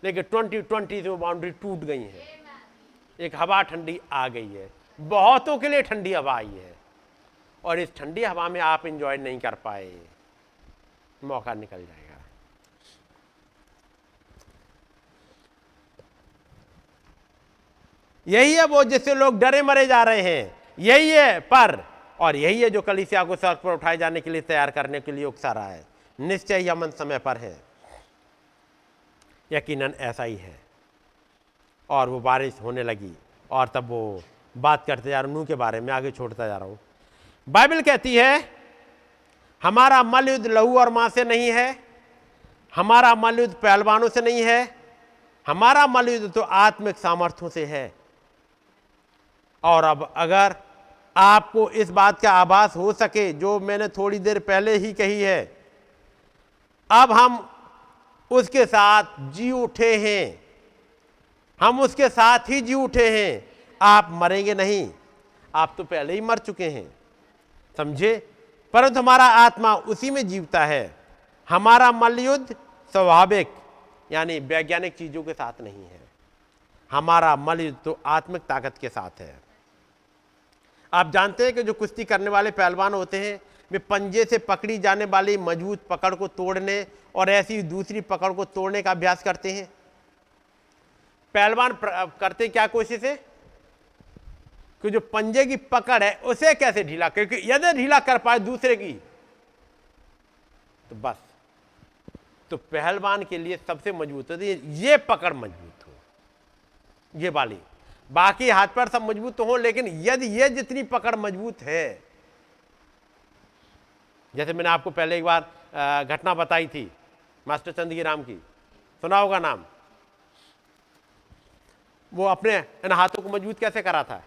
Speaker 3: लेकिन ट्वेंटी ट्वेंटी से वो बाउंड्री टूट गई है। एक हवा ठंडी आ गई है। बहुतों के लिए ठंडी हवा आई है। और इस ठंडी हवा में आप इंजॉय नहीं कर पाए। मौका निकल जाएगा। यही है वो जिससे लोग डरे मरे जा रहे हैं। यही है पर, और यही है जो कलिसिया को सड़क पर उठाए जाने के लिए तैयार करने के लिए उकसा रहा है। निश्चय यमन समय पर है। यकीनन ऐसा ही है। और वो बारिश होने लगी, और तब वो बात करते जा रहा हूँ के बारे में आगे छोड़ता जा रहा हूँ। बाइबल कहती है, हमारा मलयुद्ध लहू और माँ से नहीं है, हमारा मलयुद्ध पहलवानों से नहीं है, हमारा मलयुद्ध तो आत्मिक सामर्थ्यों से है। और अब अगर आपको इस बात का आभास हो सके, जो मैंने थोड़ी देर पहले ही कही है, अब हम उसके साथ जी उठे हैं। हम उसके साथ ही जी उठे हैं। आप मरेंगे नहीं। आप तो पहले ही मर चुके हैं। समझे? परंतु हमारा आत्मा उसी में जीवता है। हमारा मलयुद्ध स्वाभाविक, यानी वैज्ञानिक चीज़ों के साथ नहीं है। हमारा मलयुद्ध तो आत्मिक ताकत के साथ है। आप जानते हैं कि जो कुश्ती करने वाले पहलवान होते हैं, वे पंजे से पकड़ी जाने वाली मज़बूत पकड़ को तोड़ने और ऐसी दूसरी पकड़ को तोड़ने का अभ्यास करते हैं। पहलवान करते क्या कोशिश? है कि जो पंजे की पकड़ है, उसे कैसे ढीला? क्योंकि यदि ढीला कर पाए दूसरे की तो बस। तो पहलवान के लिए सबसे मज़बूत होती है ये पकड़ मज़बूत हो। ये वाली। बाकी हाथ पैर सब मज़बूत तो हो, लेकिन यदि ये जितनी पकड़ मज़बूत है, जैसे मैंने आपको पहले एक बार घटना बताई थी, मास्टर चंदगी राम की। सुना होगा नाम? वो अपने इन हाथों को मज़बूत कैसे करा था?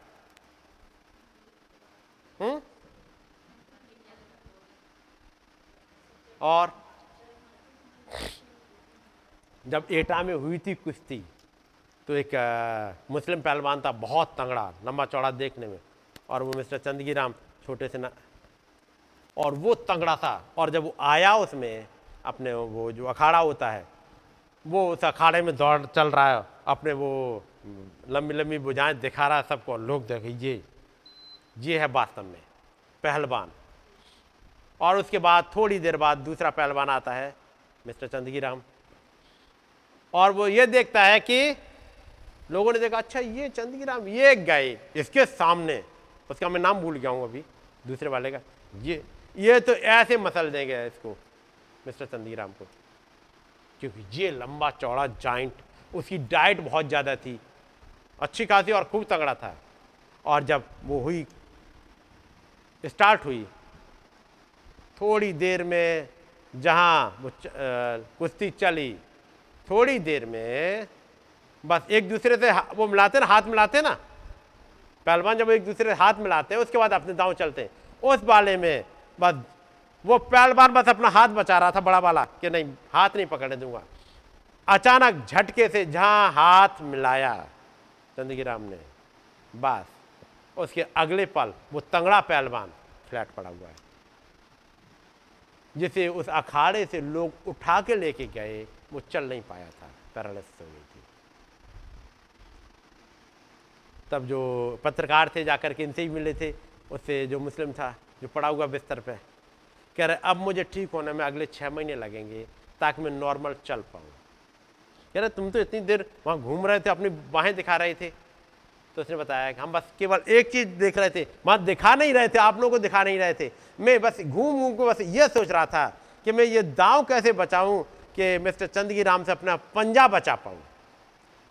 Speaker 3: हुँ? और जब एटा में हुई थी कुश्ती तो एक मुस्लिम पहलवान था, बहुत तंगड़ा, लंबा चौड़ा देखने में। और वो मिस्टर चंदगी राम छोटे से ना, और वो तंगड़ा था। और जब वो आया उसमें, अपने वो जो अखाड़ा होता है, वो उस अखाड़े में दौड़ चल रहा है। अपने वो लंबी लंबी बुझाएँ दिखा रहा है सबको लोग देखे ये ये है वास्तव में, पहलवान। और उसके बाद थोड़ी देर बाद दूसरा पहलवान आता है, मिस्टर चंदगी राम और वो ये देखता है कि लोगों ने देखा अच्छा ये चंदगी राम ये गए इसके सामने, उसका मैं नाम भूल गया हूँ अभी, दूसरे वाले का, ये ये तो ऐसे मसल देंगे इसको, मिस्टर चंदगी राम को। क्योंकि ये लंबा चौड़ा जॉइंट उसकी डाइट बहुत ज़्यादा थी, अच्छी खासी और खूब तगड़ा था। और जब वो हुई स्टार्ट हुई। थोड़ी देर में जहाँ वो कुश्ती चली, थोड़ी देर में बस एक दूसरे से वो मिलाते ना, हाथ मिलाते ना। पहलवान जब एक दूसरे से हाथ मिलाते हैं, उसके बाद अपने दांव चलते हैं। उस वाले में बस वो पहलवान बस अपना हाथ बचा रहा था, बड़ा वाला, कि नहीं, हाथ नहीं पकड़ने दूँगा। अचानक झटके से जहाँ हाथ मिलाया चंदगी राम ने, बस उसके अगले पल, वो तंगड़ा पहलवान फ्लैट पड़ा हुआ है। जिसे उस अखाड़े से लोग उठा के लेके गए, वो चल नहीं पाया था, पैरालिसिस हो गई थी। तब जो पत्रकार थे जाकर के इनसे ही मिले थे, उससे जो मुस्लिम था, जो पड़ा हुआ बिस्तर पे, कह रहे, अब मुझे ठीक होने में अगले छः महीने लगेंगे, ताकि मैं नॉर्मल चल पाऊँ। कह रहे, तुम तो इतनी देर वहाँ घूम रहे थे, अपनी बाहें दिखा रहे थे तो उसने बताया कि हम बस केवल एक चीज़ देख रहे थे वहाँ दिखा नहीं रहे थे, आप लोगों को दिखा नहीं रहे थे। मैं बस घूम घूम को बस ये सोच रहा था कि मैं ये दाव कैसे बचाऊं कि मिस्टर चंदगी राम से अपना पंजा बचा पाऊँ।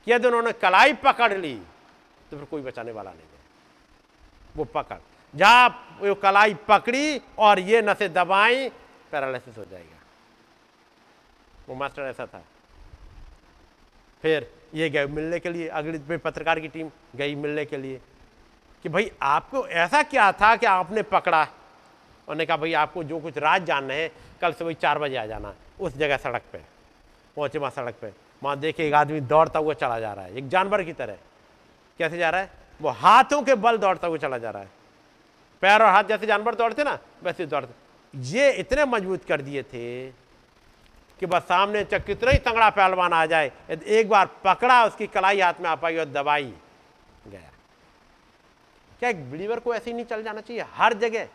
Speaker 3: यदि उन्होंने कलाई पकड़ ली तो फिर कोई बचाने वाला नहीं है। वो पकड़। जहाँ वो कलाई पकड़ी और ये नसें दबाई, पैरालिसिस हो जाएगा। वो मास्टर ऐसा था। फिर ये गए मिलने के लिए, अगली पत्रकार की टीम गई मिलने के लिए, कि भाई आपको ऐसा क्या था कि आपने पकड़ा? उन्होंने कहा, भाई आपको जो कुछ राज जानना है, कल सुबह चार बजे आ जाना, उस जगह सड़क पे पहुँचे वहाँ सड़क पे। वहाँ देखे एक आदमी दौड़ता हुआ चला जा रहा है, एक जानवर की तरह। कैसे जा रहा है? वो हाथों के बल दौड़ता हुआ चला जा रहा है। पैर और हाथ जैसे जानवर दौड़ते ना, वैसे दौड़ते। ये इतने मज़बूत कर दिए थे कि बस सामने चक कितना ही तंगड़ा पहलवान आ जाए। एक बार पकड़ा, उसकी कलाई हाथ में आ पाई और दबाई। गया। क्या एक बिलीवर को ऐसे ही नहीं चल जाना चाहिए? हर जगह।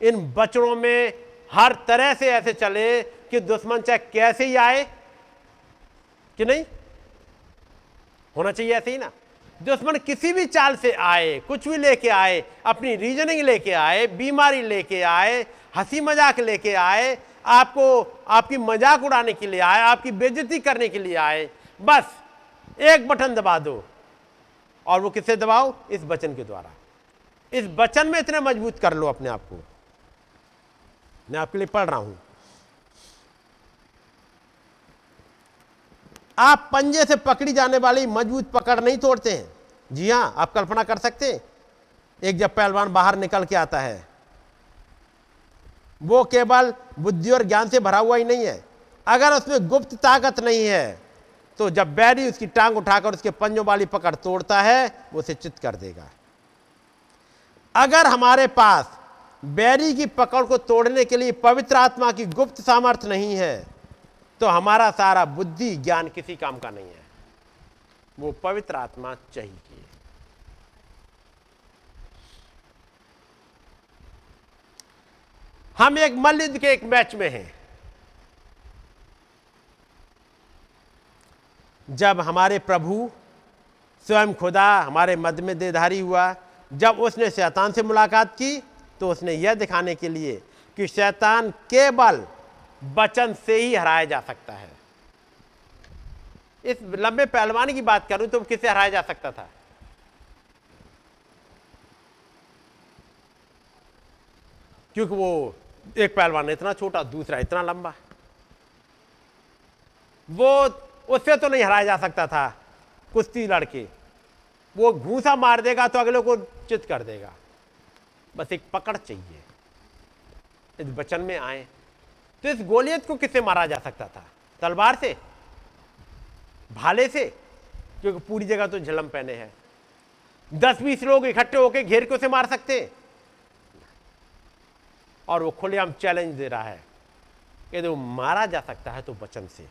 Speaker 3: इन बचड़ों में हर तरह से ऐसे चले कि दुश्मन चाहे कैसे ही आए, कि नहीं? होना चाहिए ऐसे ही ना। दुश्मन किसी भी चाल से आए, कुछ भी लेके आए, अपनी रीजनिंग लेके आए, बीमारी लेके आए, हँसी मज़ाक लेके आए आपको, आपकी मज़ाक उड़ाने के लिए आए, आपकी बेजती करने के लिए आए। बस, एक बटन दबा दो। और वो किससे दबाओ? इस वचन के द्वारा। इस वचन में इतने मज़बूत कर लो अपने आप को। मैं आपके लिए पढ़ रहा हूँ। आप पंजे से पकड़ी जाने वाली मज़बूत पकड़ नहीं तोड़ते हैं। जी हाँ, आप कल्पना कर सकते हैं। एक जब पहलवान बाहर निकल के आता है वो केवल बुद्धि और ज्ञान से भरा हुआ ही नहीं है। अगर उसमें गुप्त ताकत नहीं है तो जब बैरी उसकी टांग उठाकर उसके पंजों वाली पकड़ तोड़ता है, वो उसे चित कर देगा। अगर हमारे पास बैरी की पकड़ को तोड़ने के लिए पवित्र आत्मा की गुप्त सामर्थ्य नहीं है तो हमारा सारा बुद्धि ज्ञान किसी काम का नहीं है। वो पवित्र आत्मा चाहिए। हम एक मल्लिद के एक मैच में हैं। जब हमारे प्रभु, स्वयं खुदा, हमारे मध्य में देधारी हुआ, जब उसने शैतान से मुलाकात की तो उसने यह दिखाने के लिए कि शैतान केवल वचन से ही हराया जा सकता है। इस लंबे पहलवान की बात करूँ तो किसे हराया जा सकता था? क्योंकि वो एक पहलवान इतना छोटा, दूसरा इतना लंबा। वो, उससे तो नहीं हराया जा सकता था, कुश्ती लड़के। वो घूसा मार देगा तो अगले को चित कर देगा। बस एक पकड़ चाहिए। इस बचन में आए। तो इस गोलियत को किससे मारा जा सकता था? तलवार से? भाले से? क्योंकि पूरी जगह तो झलम पहने हैं। दस बीस लोग इकट्ठे होकर घेर के उसे मार सकते और वो खुलेआम चैलेंज दे रहा है यदि वो मारा जा सकता है तो वचन से।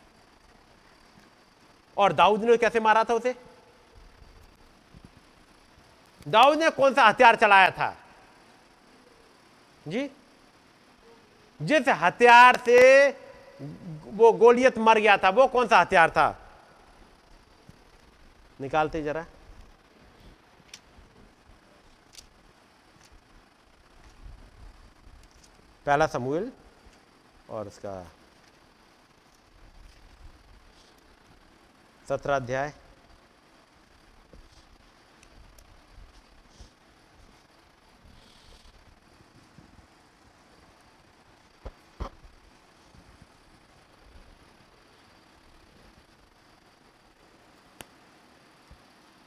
Speaker 3: और दाऊद ने कैसे मारा था उसे? दाऊद ने कौन सा हथियार चलाया था? जी? जिस हथियार से वो गोलियत मर गया था, वो कौन सा हथियार था? निकालते जरा। पहला समूल और उसका सत्रह अध्याय।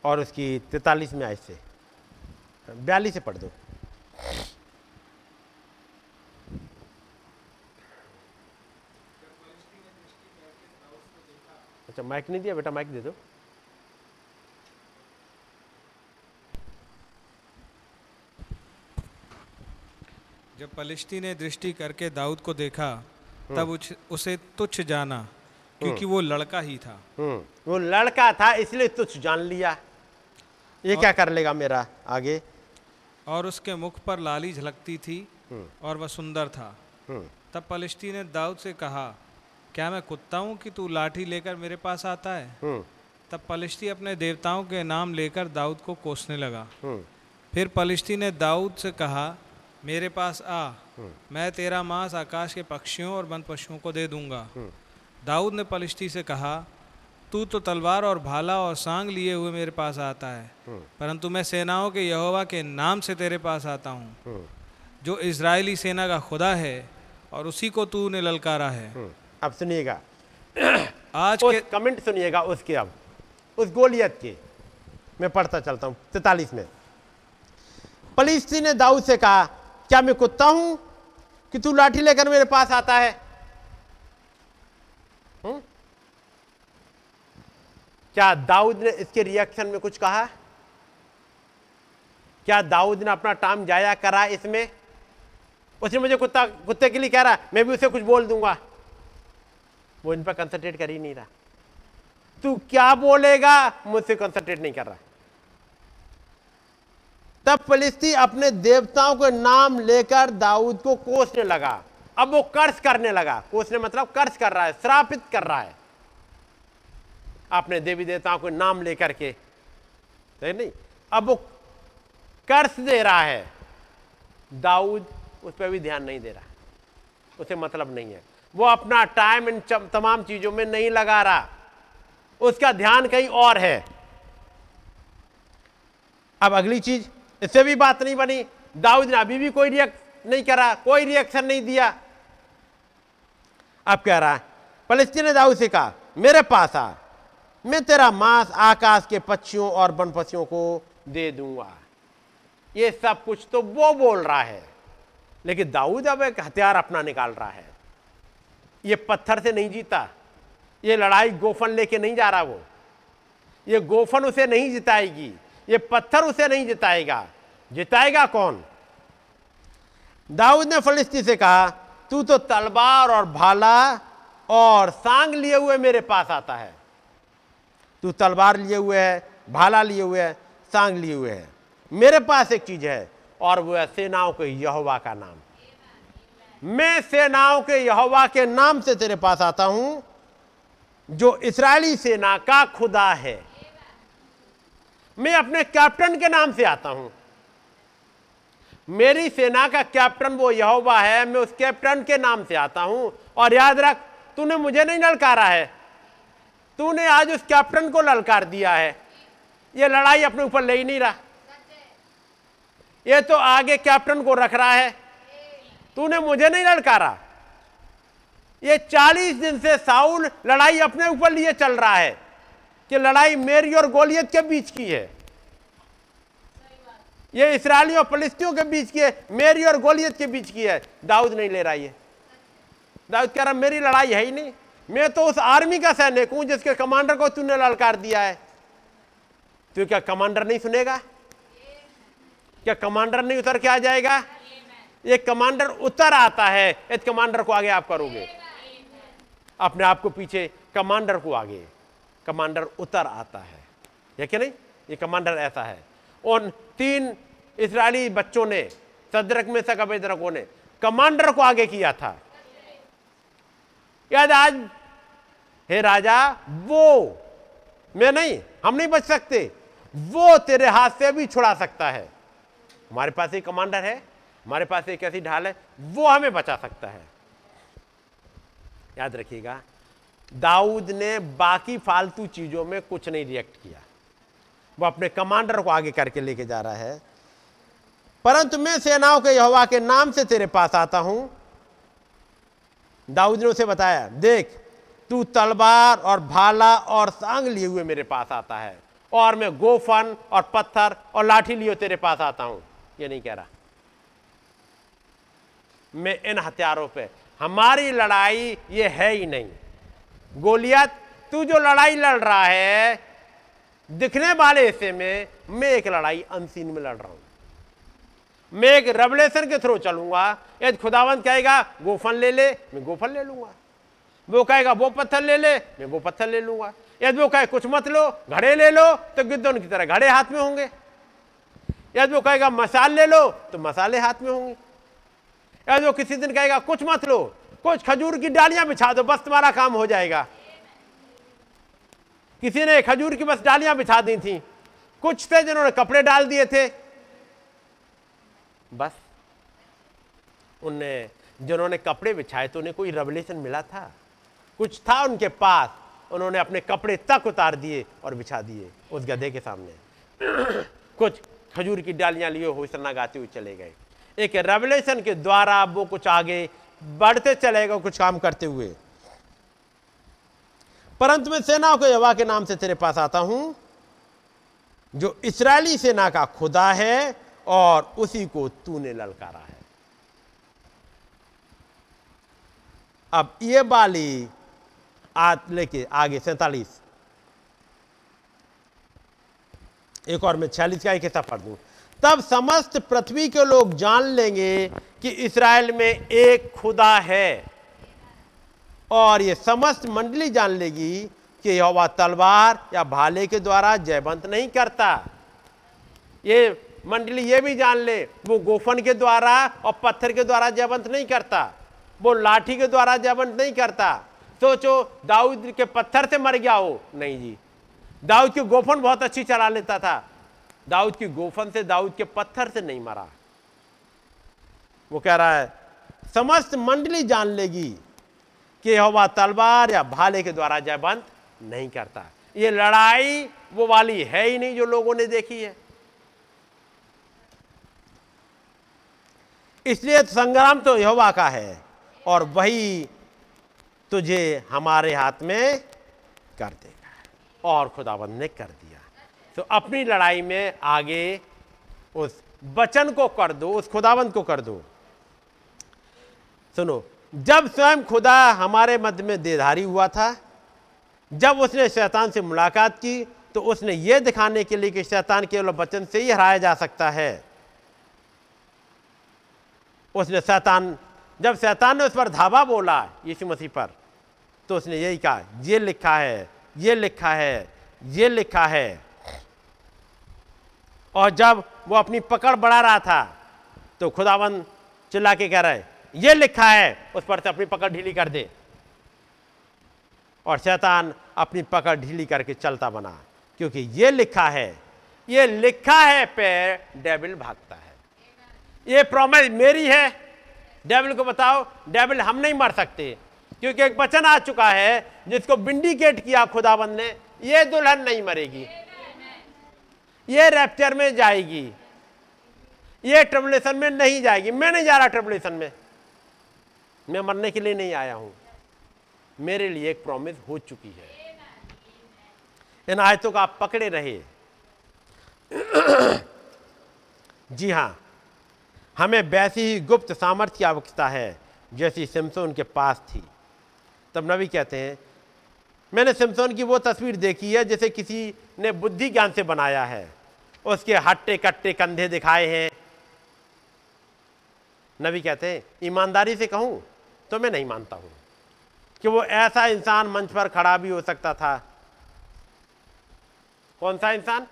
Speaker 3: और उसकी तैतालीस में आय से, बयालीस से पढ़ दो। अच्छा माइक नहीं दिया बेटा माइक दे दो।
Speaker 1: जब पलिश्ती ने दृष्टि करके दाऊद को देखा तब उसे तुच्छ जाना क्योंकि वो लड़का ही था।
Speaker 3: हम्म, वो लड़का था इसलिए तुच्छ जान लिया। ये क्या कर लेगा मेरा आगे?
Speaker 1: और उसके मुख पर लाली झलकती थी
Speaker 3: हम्म।
Speaker 1: और वह सुंदर था।
Speaker 3: हम्म,
Speaker 1: तब पलिश्ती ने दाऊद से कहा क्या मैं कुत्ता हूँ कि तू लाठी लेकर मेरे पास आता है?
Speaker 3: हम्म,
Speaker 1: तब पलिश्ती अपने देवताओं के नाम लेकर दाऊद को कोसने लगा।
Speaker 3: हम्म,
Speaker 1: फिर पलिश्ती ने दाऊद से कहा मेरे पास आ। मैं तेरा मांस आकाश के पक्षियों और वन पशुओं को दे दूँगा। दाऊद ने पलिश्ती से कहा तू तो तलवार और भाला और सांग लिए हुए मेरे पास आता है। परंतु मैं सेनाओं के यहोवा के नाम से तेरे पास आता हूँ। जो इसराइली सेना का खुदा है और उसी को तू ने ललकारा है।
Speaker 3: हम्म, अब सुनिएगा। [COUGHS]
Speaker 1: आज
Speaker 3: उस
Speaker 1: के
Speaker 3: कमेंट सुनिएगा उसके अब। उस गोलियत के। मैं पढ़ता चलता हूँ तैतालीस में। पलिस्ती ने दाऊद से कहा क्या मैं कुत्ता हूँ? कि तू लाठी लेकर मेरे पास आता है? हम्म? क्या दाऊद ने इसके रिएक्शन में कुछ कहा? क्या दाऊद ने अपना टाइम जाया करा इसमें? उसने मुझे कुत्ता कुत्ते के लिए कह रहा मैं भी उसे कुछ बोल दूँगा। वो इन पर कंसंट्रेट कर ही नहीं रहा। तू क्या बोलेगा? मुझसे कंसंट्रेट नहीं कर रहा। तब फलिस्ती अपने देवताओं के नाम लेकर दाऊद को कोसने लगा। अब वो कर्ज करने लगा। कोसने मतलब कर्ज कर रहा है, श्रापित कर रहा है। अपने देवी देवताओं के नाम लेकर के। नहीं? अब वो कर्ज दे रहा है। दाऊद उस पर भी ध्यान नहीं दे रहा। उसे मतलब नहीं है। वो अपना टाइम इन तमाम चीज़ों में नहीं लगा रहा। उसका ध्यान कहीं और है। अब अगली चीज़, इससे भी बात नहीं बनी। दाऊद ने अभी भी कोई रिएक्ट नहीं करा, कोई रिएक्शन नहीं दिया। अब कह रहा है फलस्तीन ने दाऊद से कहा, मेरे पास आ। मैं तेरा मांस आकाश के पक्षियों और वन पक्षियों को दे दूँगा। ये सब कुछ तो वो बोल रहा है। लेकिन दाऊद अब एक हथियार अपना निकाल रहा है। ये पत्थर से नहीं जीता। ये लड़ाई गोफन लेके नहीं जा रहा वो। ये गोफन उसे नहीं जिताएगी। ये पत्थर उसे नहीं जिताएगा। जिताएगा कौन? दाऊद ने फलिस्ती से कहा, तू तो तलवार और भाला और सांग लिए हुए मेरे पास आता है। तू तलवार लिए हुए है, भाला लिए हुए है, सांग लिए हुए है। मेरे पास एक चीज़ है और वो है सेनाओं के यहोवा का नाम। मैं सेनाओं के यहोवा के नाम से तेरे पास आता हूँ, जो इसराइली सेना का खुदा है। मैं अपने कैप्टन के नाम से आता हूँ। मेरी सेना का कैप्टन वो यहोवा है, मैं उस कैप्टन के नाम से आता हूँ। और याद रख, तूने मुझे नहीं ललकारा है। तूने आज उस कैप्टन को ललकार दिया है। ये लड़ाई अपने ऊपर ले ही नहीं रहा। ये तो आगे कैप्टन को रख रहा है। तूने मुझे नहीं लड़कारा ये चालीस दिन से साउल लड़ाई अपने ऊपर लिए चल रहा है कि लड़ाई मेरी और गोलियत के बीच की है। ये इसराइली और फलिस्तियों के बीच की है, मेरी और गोलियत के बीच की है। दाऊद नहीं ले रहा है दाऊद कह रहा, मेरी लड़ाई है ही नहीं। मैं तो उस आर्मी का सैनिक हूँ जिसके कमांडर को तूने ललकार दिया है। तो क्या कमांडर नहीं सुनेगा? क्या कमांडर नहीं उतर के आ जाएगा? ये कमांडर उतर आता है, इस कमांडर को आगे आप करोगे। अपने आप को पीछे, कमांडर को आगे। कमांडर उतर आता है। ये क्या नहीं? ये कमांडर ऐसा है। उन तीन इसराइली बच्चों ने, सदरक में से अबेदरकों ने, कमांडर को आगे किया था। याद आज, हे राजा, वो, मैं नहीं, हम नहीं बच सकते। वो तेरे हाथ से भी छुड़ा सकता है। हमारे पास एक कमांडर है। हमारे पास एक ऐसी ढाल है, वो हमें बचा सकता है। याद रखिएगा, दाऊद ने बाकी फालतू चीज़ों में कुछ नहीं रिएक्ट किया। वो अपने कमांडर को आगे करके लेके जा रहा है। परंतु मैं सेनाओं के यहोवा के नाम से तेरे पास आता हूँ। दाऊद ने उसे बताया, देख, तू तलवार और भाला और सांग लिए हुए मेरे पास आता है, और मैं गोफन और पत्थर और लाठी लिए तेरे पास आता हूँ। ये नहीं कह रहा। मैं इन हथियारों पे। हमारी लड़ाई ये है ही नहीं। गोलियत, तू जो लड़ाई लड़ रहा है, दिखने वाले हिस्से में मैं एक लड़ाई अनसीन में लड़ रहा हूँ। मैं एक रेवलेशन के थ्रू चलूँगा। यदि खुदावंत कहेगा गोफन ले ले, मैं गोफन ले लूँगा। वो कहेगा, वो पत्थर ले ले, मैं वो पत्थर ले लूँगा। यदि वो कहे, कुछ मत लो, घड़े ले लो तो गिद्धों की तरह घड़े हाथ में होंगे। यदि वो कहेगा, मसाल ले लो तो मसाले हाथ में होंगे। यदि वो किसी दिन कहेगा, कुछ मत लो, कुछ खजूर की डालियाँ बिछा दो, बस तुम्हारा काम हो जाएगा। किसी ने खजूर की बस डालियाँ बिछा दी थी। कुछ थे जिन्होंने कपड़े डाल दिए थे। बस उनने, जिन्होंने कपड़े बिछाए तो उन्हें कोई रेवलेशन मिला था? कुछ था उनके पास, उन्होंने अपने कपड़े तक उतार दिए और बिछा दिए उस गधे के सामने। [CLEARS THROAT] कुछ खजूर की डालियाँ लिए होसना गाते हुए चले गए। एक रेवलेशन के द्वारा वो कुछ आगे बढ़ते चलेगा, कुछ काम करते हुए। परंतु मैं सेनाओं के यवा के नाम से तेरे पास आता हूँ, जो इसराइली सेना का खुदा है और उसी को तूने ललकारा है। अब ये बाली आज लेके आगे सैतालीस। एक और मैं छियालीस का एक हिस्सा पढ़ दूँ। तब समस्त पृथ्वी के लोग जान लेंगे कि इसराइल में एक खुदा है। और ये समस्त मंडली जान लेगी कि यह तलवार या भाले के द्वारा जयवंत नहीं करता। ये मंडली ये भी जान ले, वो गोफन के द्वारा और पत्थर के द्वारा जयवंत नहीं करता। वो लाठी के द्वारा जयवंत नहीं करता। सोचो, दाऊद के पत्थर से मर गया हो। नहीं जी, दाऊद की गोफन बहुत अच्छी चला लेता था। दाऊद की गोफन से दाऊद के पत्थर से नहीं मरा। वो कह रहा है, समस्त मंडली जान लेगी कि हवा तलवार या भाले के द्वारा जयवंत नहीं करता। ये लड़ाई वो वाली है ही नहीं जो लोगों ने देखी है। इसलिए संग्राम तो यहोवा का है और वही तुझे हमारे हाथ में कर देगा और खुदाबंद ने कर दिया तो अपनी लड़ाई में आगे उस वचन को कर दो, उस खुदाबंद को कर दो। सुनो, जब स्वयं खुदा हमारे मध्य में देधारी हुआ था, जब उसने शैतान से मुलाकात की तो उसने यह दिखाने के लिए कि शैतान केवल वचन से ही हराया जा सकता है। उसने शैतान, जब शैतान ने उस पर धावा बोला यीशु मसीह पर तो उसने यही कहा, ये लिखा है, ये लिखा है, ये लिखा है। और जब वो अपनी पकड़ बढ़ा रहा था तो खुदावन चिल्ला के कह रहे, ये लिखा है, उस पर से अपनी पकड़ ढीली कर दे। और शैतान अपनी पकड़ ढीली करके चलता बना, क्योंकि ये लिखा है, ये लिखा है पे डेविल भागता है। ये प्रॉमिस मेरी है। डेविल को बताओ, डेविल हम नहीं मर सकते, क्योंकि एक वचन आ चुका है, जिसको विंडिकेट किया खुदाबंद ने, ये दुल्हन नहीं मरेगी ये रैप्चर में जाएगी। ये ट्रिबुलेशन में नहीं जाएगी। मैं नहीं जा रहा ट्रिबुलेशन में। मैं मरने के लिए नहीं आया हूँ। मेरे लिए एक प्रॉमिस हो चुकी है। इन आयतों का आप पकड़े रहे [CLEARS THROAT] जी हाँ, हमें वैसी ही गुप्त सामर्थ्य की आवश्यकता है, जैसी सिमसोन के पास थी। तब नबी कहते हैं, मैंने सिमसोन की वो तस्वीर देखी है, जैसे किसी ने बुद्धि ज्ञान से बनाया है। उसके हट्टे कट्टे कंधे दिखाए हैं। नबी कहते हैं, ईमानदारी से कहूँ तो मैं नहीं मानता हूँ। कि वो ऐसा इंसान मंच पर खड़ा भी हो सकता था। कौन सा इंसान?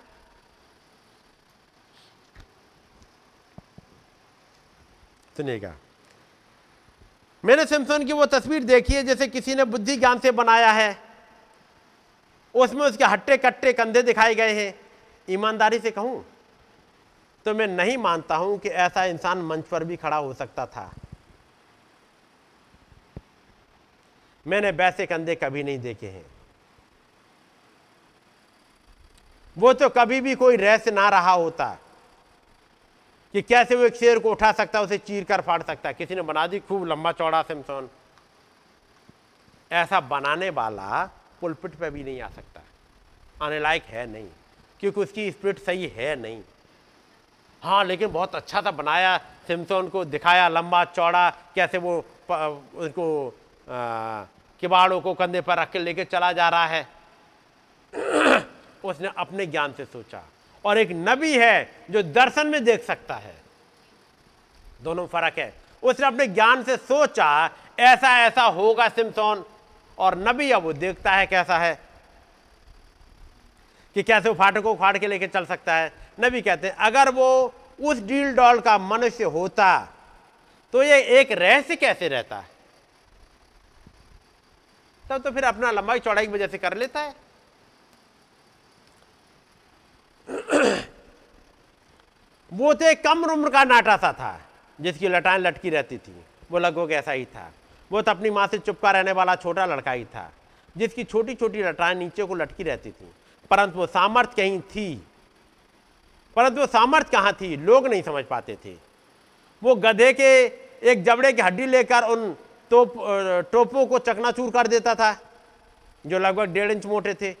Speaker 3: सुनेगा मैंने सिमसन की वो तस्वीर देखी है, जैसे किसी ने बुद्धि ज्ञान से बनाया है। उसमें उसके हट्टे कट्टे कंधे दिखाए गए हैं। ईमानदारी से कहूँ तो मैं नहीं मानता हूँ कि ऐसा इंसान मंच पर भी खड़ा हो सकता था। मैंने वैसे कंधे कभी नहीं देखे हैं। वो तो कभी भी कोई रहस्य ना रहा होता कि कैसे वो एक शेर को उठा सकता, उसे चीर कर फाड़ सकता। किसी ने बना दी खूब लंबा चौड़ा सिमसोन ऐसा बनाने वाला पुलपिट पे भी नहीं आ सकता। आने लायक है नहीं। क्योंकि उसकी स्पिरिट सही है नहीं। हाँ लेकिन बहुत अच्छा था बनाया सिमसोन को दिखाया, लंबा चौड़ा, कैसे वो उसको किबाड़ों को कंधे पर रख के लेके चला जा रहा है। उसने अपने ज्ञान से सोचा। और एक नबी है जो दर्शन में देख सकता है। दोनों फ़र्क है। उसने अपने ज्ञान से सोचा ऐसा ऐसा होगा सिमसोन और नबी अब वो देखता है कैसा है। कि कैसे वो फाटक को फाड़ के लेके चल सकता है। नबी कहते हैं, अगर वो उस डील डॉल का मनुष्य होता तो ये एक रहस्य कैसे रहता है? तब तो फिर अपना लंबाई चौड़ाई की वजह से कर लेता है। वो तो एक कम उम्र का नाटा सा था, जिसकी लटाएँ लटकी रहती थी। वो लगभग ऐसा ही था। वो तो अपनी माँ से चुपका रहने वाला छोटा लड़का ही था, जिसकी छोटी छोटी लटाएँ नीचे को लटकी रहती थी। परंतु वो सामर्थ्य कहीं थी। परंतु वो सामर्थ्य कहाँ थी? लोग नहीं समझ पाते थे। वो गधे के एक जबड़े की हड्डी लेकर उन तोप टोपों को चकनाचूर कर देता था, जो लगभग डेढ़ इंच मोटे थे।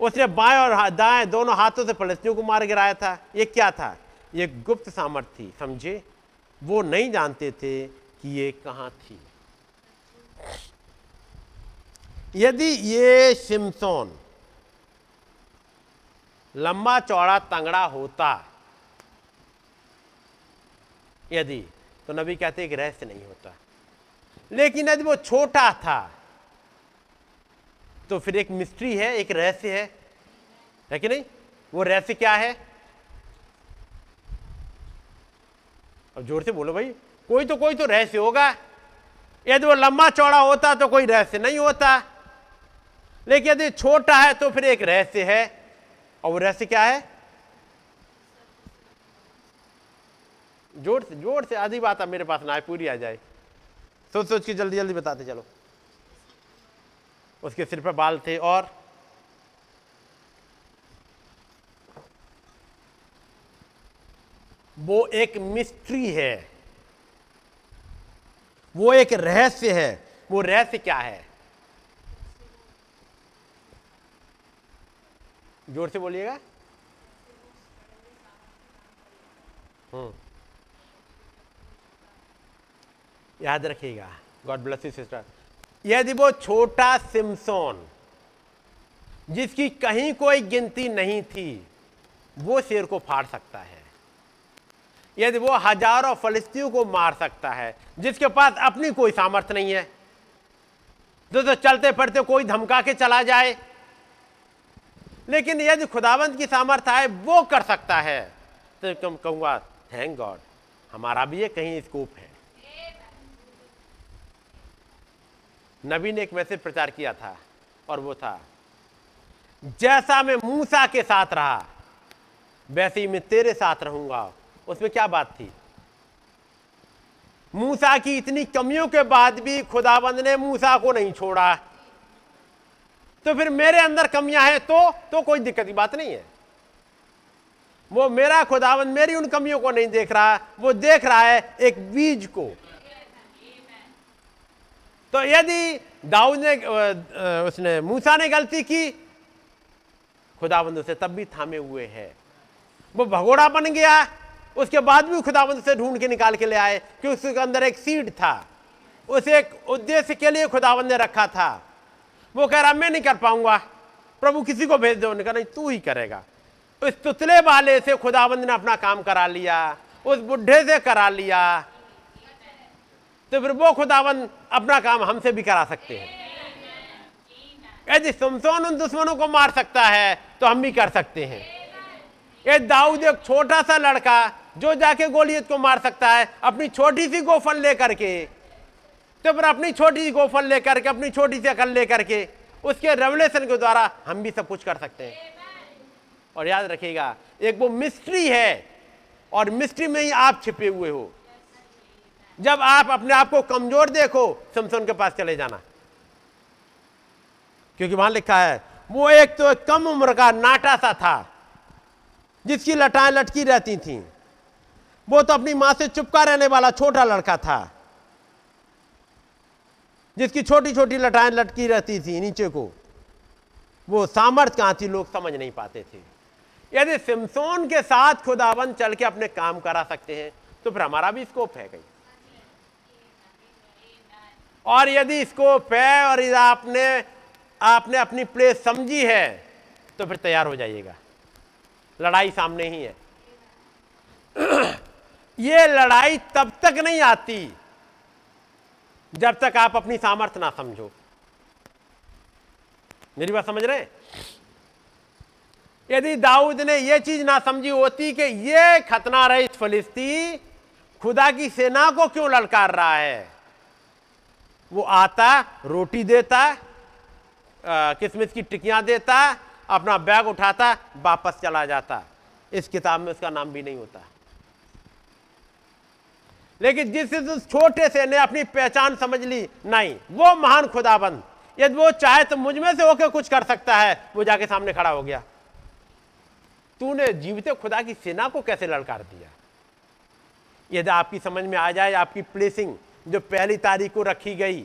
Speaker 3: उसने बाएँ और दाएँ दोनों हाथों से फलस्तियों को मार गिराया था। ये क्या था? ये गुप्त सामर्थ्य थी, समझे? वो नहीं जानते थे कि ये कहाँ थी। यदि ये सिमसोन लंबा चौड़ा तंगड़ा होता। यदि तो नबी कहते एक रहस्य नहीं होता। लेकिन यदि वो छोटा था तो फिर एक मिस्ट्री है, एक रहस्य है। है कि नहीं? वो रहस्य क्या है? अब ज़ोर से बोलो भाई। कोई तो कोई तो रहस्य होगा। यदि वो लंबा चौड़ा होता तो कोई रहस्य नहीं होता। लेकिन यदि छोटा है तो फिर एक रहस्य है। और वो रहस्य क्या है? ज़ोर से ज़ोर से आधी बात अब मेरे पास ना आए, पूरी आ जाए। सोच सोच के जल्दी जल्दी बताते चलो। उसके सिर पर बाल थे और वो एक मिस्ट्री है। वो एक रहस्य है। वो रहस्य क्या है? ज़ोर से बोलिएगा। हम्म। याद रखिएगा। गॉड ब्लेस यू सिस्टर यदि वो छोटा सिमसोन, जिसकी कहीं कोई गिनती नहीं थी, वो शेर को फाड़ सकता है। यदि वो हज़ारों फलिस्तियों को मार सकता है, जिसके पास अपनी कोई सामर्थ्य नहीं है, जो तो चलते फिरते कोई धमका के चला जाए लेकिन यदि खुदावंत की सामर्थ्य है वो कर सकता है। तो कम कहूँगा थैंक गॉड हमारा भी ये कहीं स्कोप है। नबी ने एक मैसेज प्रचार किया था, और वो था, जैसा मैं मूसा के साथ रहा, वैसे ही मैं तेरे साथ रहूँगा। उसमें क्या बात थी? मूसा की इतनी कमियों के बाद भी खुदाबंद ने मूसा को नहीं छोड़ा। तो फिर मेरे अंदर कमियाँ हैं तो तो कोई दिक्कत की बात नहीं है। वो मेरा खुदाबंद मेरी उन कमियों को नहीं देख रहा, वो देख रहा है एक बीज को। तो यदि दाऊद ने उसने मूसा ने गलती की खुदाबंद उसे तब भी थामे हुए है। वो भगोड़ा बन गया, उसके बाद भी खुदाबंद से ढूंढ के निकाल के ले आए कि उसके अंदर एक सीड था। उसे एक उद्देश्य के लिए खुदाबंद ने रखा था। वो कह रहा, मैं नहीं कर पाऊँगा। प्रभु किसी को भेज दो। कहा, नहीं, तू ही करेगा। उस तुतले वाले से खुदाबंद ने अपना काम करा लिया, उस बुढ़े से करा लिया। तो फिर वो खुदाबंद अपना काम हमसे भी करा सकते हैं। यदि समसोन उन दुश्मनों को मार सकता है तो हम भी कर सकते हैं। ये दाऊद एक छोटा सा लड़का, जो जाके गोलियत को मार सकता है, अपनी छोटी सी गोफन लेकर के तो फिर अपनी छोटी सी गोफन लेकर के अपनी छोटी सी अकल लेकर के उसके रेवलेशन के द्वारा हम भी सब कुछ कर सकते हैं। और याद रखिएगा एक वो मिस्ट्री है और मिस्ट्री में ही आप छिपे हुए हो। जब आप अपने आप को कमज़ोर देखो समसन के पास चले जाना। क्योंकि वहाँ लिखा है वो एक तो एक कम उम्र का नाटा सा था जिसकी लटाएँ लटकी रहती थीं। वो तो अपनी माँ से चुपका रहने वाला छोटा लड़का था। जिसकी छोटी छोटी लटाएँ लटकी रहती थी नीचे को, वो सामर्थ्य कहाँ थी लोग समझ नहीं पाते थे। यदि सिमसोन के साथ खुदाबंद चल के अपने काम करा सकते हैं तो फिर हमारा भी स्कोप है कहीं। और यदि स्कोप है और यदि आपने आपने अपनी प्लेस समझी है तो फिर तैयार हो जाइएगा। लड़ाई सामने ही है। [CLEARS THROAT] ये लड़ाई तब तक नहीं आती जब तक आप अपनी सामर्थ्य ना समझो। मेरी बात समझ रहे यदि दाऊद ने यह चीज़ ना समझी होती कि यह खतना रही फलिस्ती खुदा की सेना को क्यों ललकार रहा है? वो आता, रोटी देता किसमिस की टिकियाँ देता, अपना बैग उठाता, वापस चला जाता। इस किताब में उसका नाम भी नहीं होता। लेकिन जिस छोटे से ने अपनी पहचान समझ ली, नहीं, वो महान खुदाबंद। यदि वो चाहे तो मुझमें से होकर कुछ कर सकता है? वो जाके सामने खड़ा हो गया। तूने जीवित खुदा की सेना को कैसे ललकार दिया? यदि आपकी समझ में आ जाए, आपकी प्लेसिंग जो पहली तारीख को रखी गई,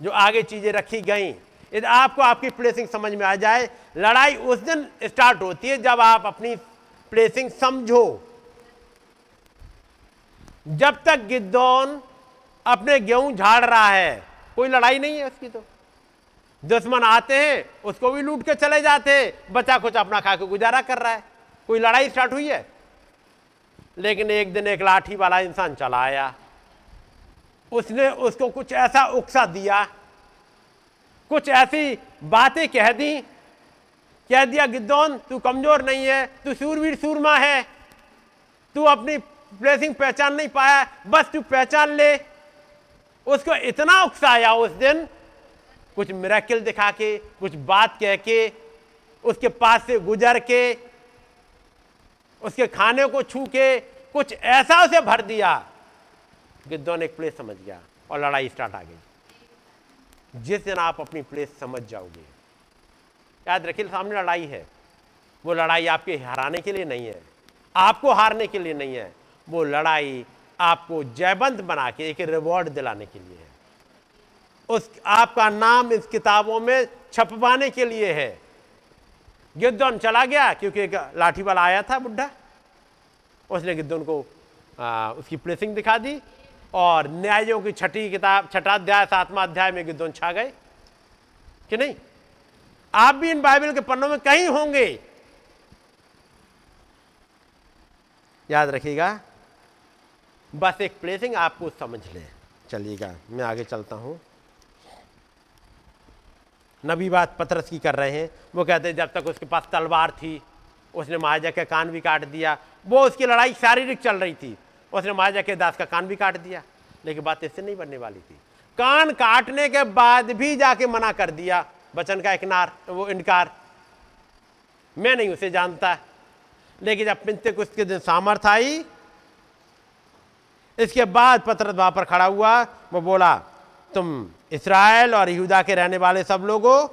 Speaker 3: जो आगे चीज़ें रखी गई, यदि आपको आपकी प्लेसिंग समझ में आ जाए, लड़ाई उस दिन स्टार्ट होती है जब आप अपनी प्लेसिंग समझो। जब तक गिद्धौन अपने गेहूँ झाड़ रहा है, कोई लड़ाई नहीं है उसकी तो। दुश्मन आते हैं, उसको भी लूट के चले जाते हैं बच्चा कुछ अपना खा के गुजारा कर रहा है। कोई लड़ाई स्टार्ट हुई है? लेकिन एक दिन एक लाठी वाला इंसान चला आया। उसने उसको कुछ ऐसा उकसा दिया, कुछ ऐसी बातें कह दी, कह दिया गिद्धौन तू कमज़ोर नहीं है, तू सूरवीर सूरमा है, तू अपनी प्लेसिंग पहचान नहीं पाया, बस तू पहचान ले। उसको इतना उकसाया उस दिन, कुछ मेराकिल दिखा के, कुछ बात कह के, उसके पास से गुजर के, उसके खाने को छू के, कुछ ऐसा उसे भर दिया। गिद्धौन एक प्लेस समझ गया और लड़ाई स्टार्ट आ गई। जिस दिन आप अपनी प्लेस समझ जाओगे। याद रखिए, सामने लड़ाई है। वो लड़ाई आपके हराने के लिए नहीं है। आपको हारने के लिए नहीं है। वो लड़ाई आपको जयबंत बना के एक रिवॉर्ड दिलाने के लिए है। उस आपका नाम इस किताबों में छपवाने के लिए है। गिद्धौन चला गया क्योंकि एक लाठी वाला आया था बुढ़ा। उसने गिद्धौन को आ, उसकी प्लेसिंग दिखा दी और न्यायों की छठी किताब छठा अध्याय सातवा अध्याय में गिद्धौन छा गए। कि नहीं? आप भी इन बाइबल के पन्नों में कहीं होंगे। याद रखिएगा बस एक प्लेसिंग आपको समझ ले। चलिएगा, मैं आगे चलता हूँ। नबी बात पतरस की कर रहे हैं। वो कहते हैं, जब तक उसके पास तलवार थी, उसने महाजा के कान भी काट दिया। वो उसकी लड़ाई शारीरिक चल रही थी। उसने महाजा के दास का कान भी काट दिया। लेकिन बात इससे नहीं बनने वाली थी। कान काटने के बाद भी जाके मना कर दिया। बचन का इकनार, वो इनकार। मैं नहीं उसे जानता। लेकिन जब पिंते कुछ के दिन सामर्थ आई इसके बाद पत्र वहाँ पर खड़ा हुआ, वो बोला, तुम इसराइल और यहूदा के रहने वाले सब लोगों,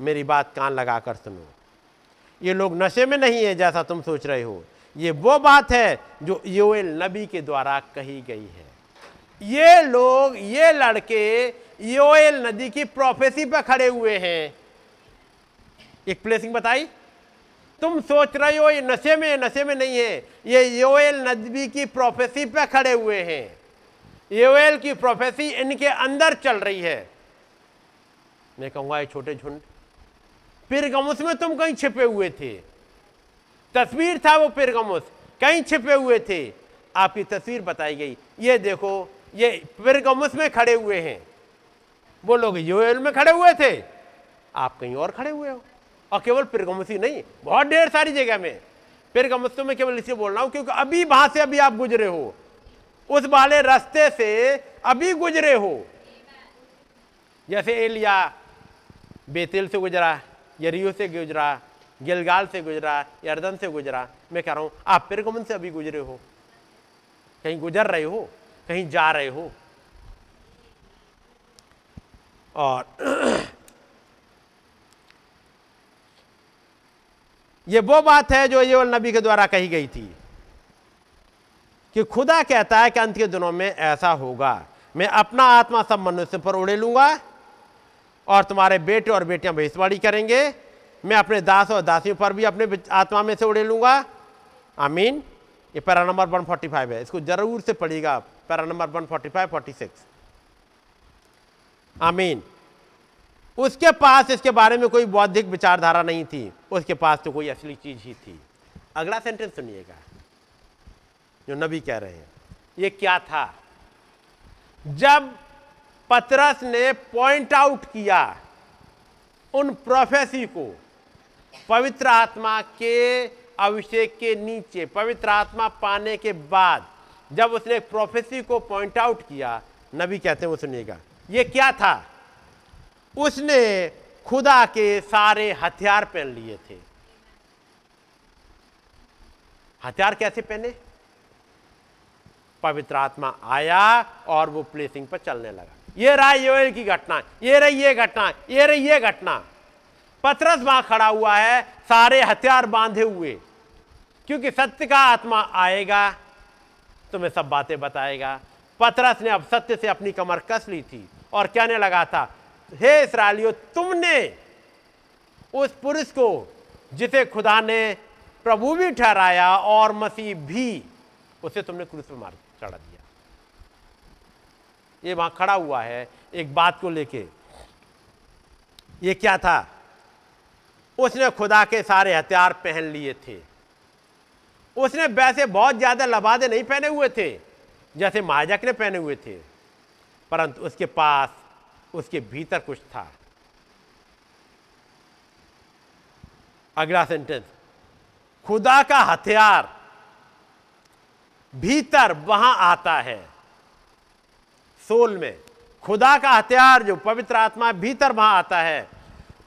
Speaker 3: मेरी बात कान लगाकर सुनो। ये लोग नशे में नहीं है जैसा तुम सोच रहे हो। ये वो बात है जो योएल नबी के द्वारा कही गई है। ये लोग, ये लड़के योएल नदी की प्रोफेसी पर खड़े हुए हैं। एक प्लेसिंग बताई। तुम सोच रहे हो ये नशे में नशे में नहीं है। ये योएल नबी की प्रोफेसी पे खड़े हुए हैं। योएल की प्रोफेसी इनके अंदर चल रही है। मैं कहूँगा, ये छोटे झुंड, पिरगमुस में तुम कहीं छिपे हुए थे। तस्वीर था वो पिरगमुस, कहीं छिपे हुए थे। आपकी तस्वीर बताई गई। ये देखो, ये पिरगमुस में खड़े हुए हैं। वो लोग योएल में खड़े हुए थे। आप कहीं और खड़े हुए हो? और केवल पिरगमुस नहीं, बहुत ढेर सारी जगह में। पिरगमुस मैं केवल इसे बोल रहा हूँ क्योंकि अभी वहाँ से अभी आप गुजरे हो। उस वाले रास्ते से अभी गुजरे हो। जैसे एलिया बेतेल से गुजरा यरियो से गुजरा, गिलगाल से गुजरा, यर्दन से गुजरा, मैं कह रहा हूँ, आप पिरगमन से अभी गुजरे हो। कहीं गुजर रहे हो, कहीं जा रहे हो। और [CLEARS THROAT] ये वो बात है जो ये नबी के द्वारा कही गई थी कि खुदा कहता है कि अंत के दिनों में ऐसा होगा। मैं अपना आत्मा सब मनुष्य पर उड़े लूँगा और तुम्हारे बेटे और बेटियाँ भविष्यवाणी करेंगे। मैं अपने दास और दासियों पर भी अपने आत्मा में से उड़े लूँगा। आमीन। ये पैरा नंबर 145 है। इसको ज़रूर से पढ़िएगा। पैरा नंबर 145 46 आमीन। उसके पास इसके बारे में कोई बौद्धिक विचारधारा नहीं थी। उसके पास तो कोई असली चीज़ ही थी। अगला सेंटेंस सुनिएगा। जो नबी कह रहे हैं, ये क्या था? जब पतरस ने पॉइंट आउट किया उन प्रोफेसी को, पवित्र आत्मा के अभिषेक के नीचे, पवित्र आत्मा पाने के बाद जब उसने प्रोफेसी को पॉइंट आउट किया, नबी कहते हैं, वो सुनिएगा। ये क्या था? उसने खुदा के सारे हथियार पहन लिए थे। हथियार कैसे पहने? पवित्र आत्मा आया और वो प्लेसिंग पर चलने लगा। ये रहा योएल की घटना, ये रही ये घटना, ये रही ये घटना। पतरस वहाँ खड़ा हुआ है, सारे हथियार बांधे हुए। क्योंकि सत्य का आत्मा आएगा, तुम्हें सब बातें बताएगा। पतरस ने अब सत्य से अपनी कमर कस ली थी और कहने लगा था हे इसराइलियो तुमने उस पुरुष को, जिसे खुदा ने प्रभु भी ठहराया और मसीह भी, उसे तुमने क्रूस पे मार, चढ़ा दिया। ये वहाँ खड़ा हुआ है, एक बात को लेके। ये क्या था? उसने खुदा के सारे हथियार पहन लिए थे। उसने वैसे बहुत ज़्यादा लबादे नहीं पहने हुए थे, जैसे महाजक ने पहने हुए थे, परंतु उसके पास उसके भीतर कुछ था। अगला सेंटेंस खुदा का हथियार भीतर वहाँ आता है। सोल में, खुदा का हथियार जो पवित्र आत्मा भीतर वहाँ आता है।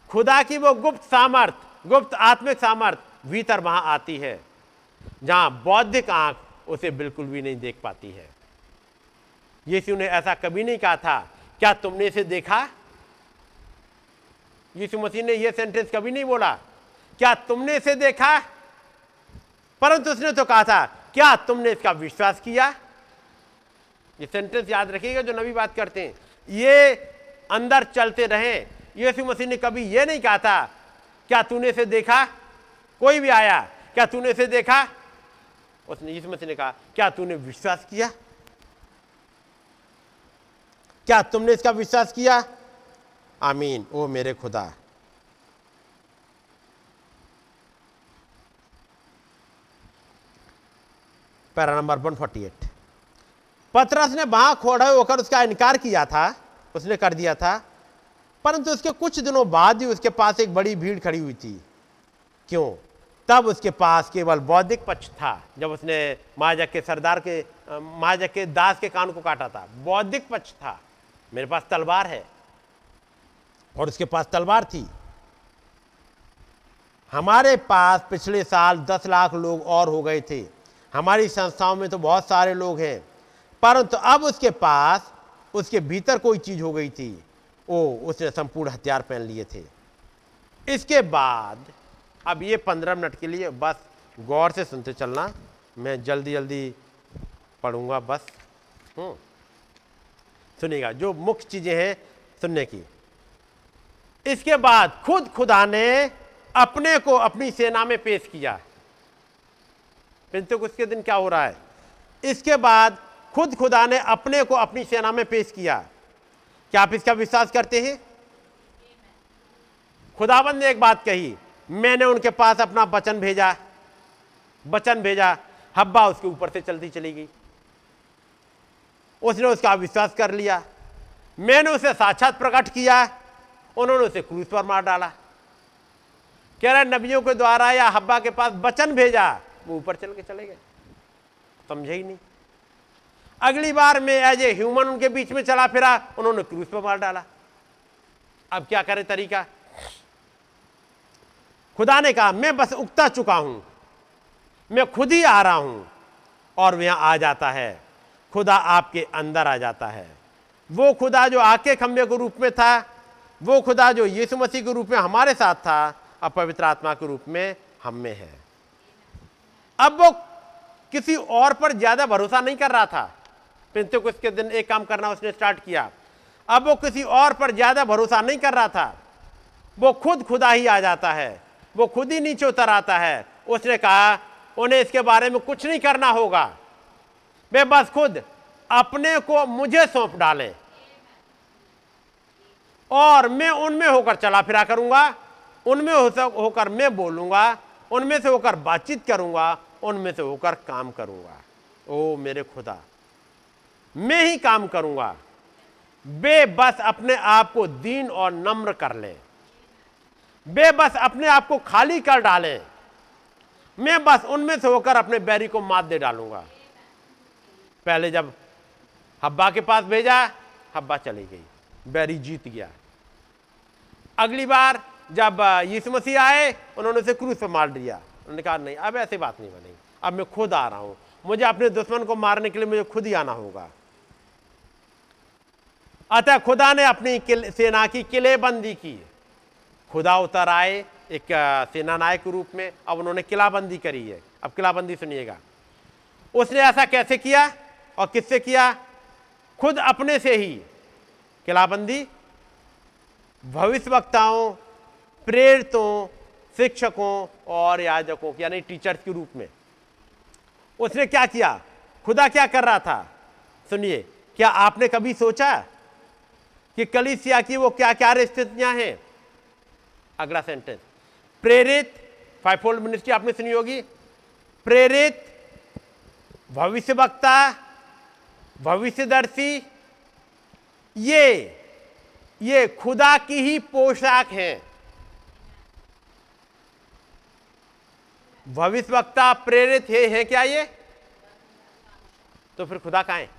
Speaker 3: खुदा की वो गुप्त सामर्थ, गुप्त आत्मिक सामर्थ भीतर वहाँ आती है। जहाँ बौद्धिक आँख उसे बिल्कुल भी नहीं देख पाती है। यीशु ने ऐसा कभी नहीं कहा था क्या तुमने इसे देखा? यीशु मसीह ने यह सेंटेंस कभी नहीं बोला। क्या तुमने इसे देखा? परंतु उसने तो कहा था, क्या तुमने इसका विश्वास किया? ये सेंटेंस याद रखिएगा जो नबी बात करते हैं। ये अंदर चलते रहे। यीशु मसीह ने कभी ये नहीं कहा था, क्या तूने इसे देखा? कोई भी आया, क्या तूने इसे देखा? उसने यीशु मसीह ने कहा, क्या तूने विश्वास किया? क्या तुमने इसका विश्वास किया? आमीन। ओ मेरे खुदा। पैरा नंबर 148 पतरस ने वहाँ खोड़े होकर उसका इनकार किया था। उसने कर दिया था। परंतु उसके कुछ दिनों बाद ही उसके पास एक बड़ी भीड़ खड़ी हुई थी। क्यों? तब उसके पास केवल बौद्धिक पक्ष था, जब उसने महाजक के सरदार के महाजक के दास के कान को काटा था। बौद्धिक पक्ष था। मेरे पास तलवार है। और उसके पास तलवार थी। हमारे पास पिछले साल दस लाख लोग और हो गए थे। हमारी संस्थाओं में तो बहुत सारे लोग हैं। परंतु अब उसके पास, उसके भीतर कोई चीज़ हो गई थी। ओ, उसने संपूर्ण हथियार पहन लिए थे। इसके बाद, अब ये पंद्रह मिनट के लिए बस गौर से सुनते चलना। मैं जल्दी जल्दी पढ़ूँगा बस। हम्म। सुनिएगा जो मुख्य चीज़ें हैं सुनने की। इसके बाद खुद खुदा ने अपने को अपनी सेना में पेश किया। उसके दिन क्या हो रहा है? इसके बाद खुद खुदा ने अपने को अपनी सेना में पेश किया। क्या आप इसका विश्वास करते हैं? खुदाबंद ने एक बात कही, मैंने उनके पास अपना वचन भेजा। वचन भेजा, हब्बा उसके ऊपर से चलती चली गई। उसने उसका विश्वास कर लिया। मैंने उसे साक्षात प्रकट किया। उन्होंने उसे क्रूस पर मार डाला। कह रहा, नबियों के द्वारा या हब्बा के पास वचन भेजा। वो ऊपर चल के चले गए। समझे ही नहीं। अगली बार में एज ए ह्यूमन उनके बीच में चला फिरा। उन्होंने क्रूस पर मार डाला। अब क्या करे तरीका? खुदा ने कहा, मैं बस उगता चुका हूँ। मैं खुद ही आ रहा हूँ और वह आ जाता है। खुदा आपके अंदर आ जाता है। वो खुदा जो आके खंबे के रूप में था, वो खुदा जो यीशु मसीह के रूप में हमारे साथ था, अब पवित्र आत्मा के रूप में हम में है। अब वो किसी और पर ज़्यादा भरोसा नहीं कर रहा था। पिंतु को इसके दिन एक काम करना उसने स्टार्ट किया। अब वो किसी और पर ज़्यादा भरोसा नहीं कर रहा था। वो खुद खुदा ही आ जाता है। वो खुद ही नीचे उतर आता है। उसने कहा, उन्हें इसके बारे में कुछ नहीं करना होगा। वे बस खुद अपने को मुझे सौंप डालें। और मैं उनमें होकर चला फिरा करूँगा, उनमें होकर मैं बोलूँगा, उनमें से होकर बातचीत करूँगा, उनमें से होकर काम करूँगा। ओ मेरे खुदा, मैं ही काम करूँगा। वे बस अपने आप को दीन और नम्र कर लें। वे बस अपने आप को खाली कर डालें। मैं बस उनमें से होकर अपने बैरी को मात दे डालूँगा। पहले जब हब्बा के पास भेजा, हब्बा चली गई। बैरी जीत गया। अगली बार जब यीशु मसीह आए, उन्होंने उसे क्रूस पर मार दिया। उन्होंने कहा, नहीं, अब ऐसी बात नहीं बनी अब मैं खुद आ रहा हूँ। मुझे अपने दुश्मन को मारने के लिए मुझे खुद ही आना होगा। अतः खुदा ने अपनी सेना की किलेबंदी की। खुदा उतर आए एक सेना नायक के रूप में। अब उन्होंने किलाबंदी करी है। अब किलाबंदी सुनिएगा। उसने ऐसा कैसे किया? और किससे किया? खुद अपने से ही। किलाबंदी भविष्य वक्ताओं प्रेरितों, शिक्षकों और याजकों यानी टीचर्स के रूप में। उसने क्या किया? खुदा क्या कर रहा था? सुनिए, क्या आपने कभी सोचा कि कलिसिया की वो क्या क्या स्थितियाँ हैं? अगला सेंटेंस प्रेरित फाइव फोल्ड मिनिस्ट्री आपने सुनी होगी। प्रेरित भविष्य वक्ता भविष्यदर्शी ये ये खुदा की ही पोशाक है। भविष्य वक्ता प्रेरित है, है क्या ये? तो फिर खुदा का है।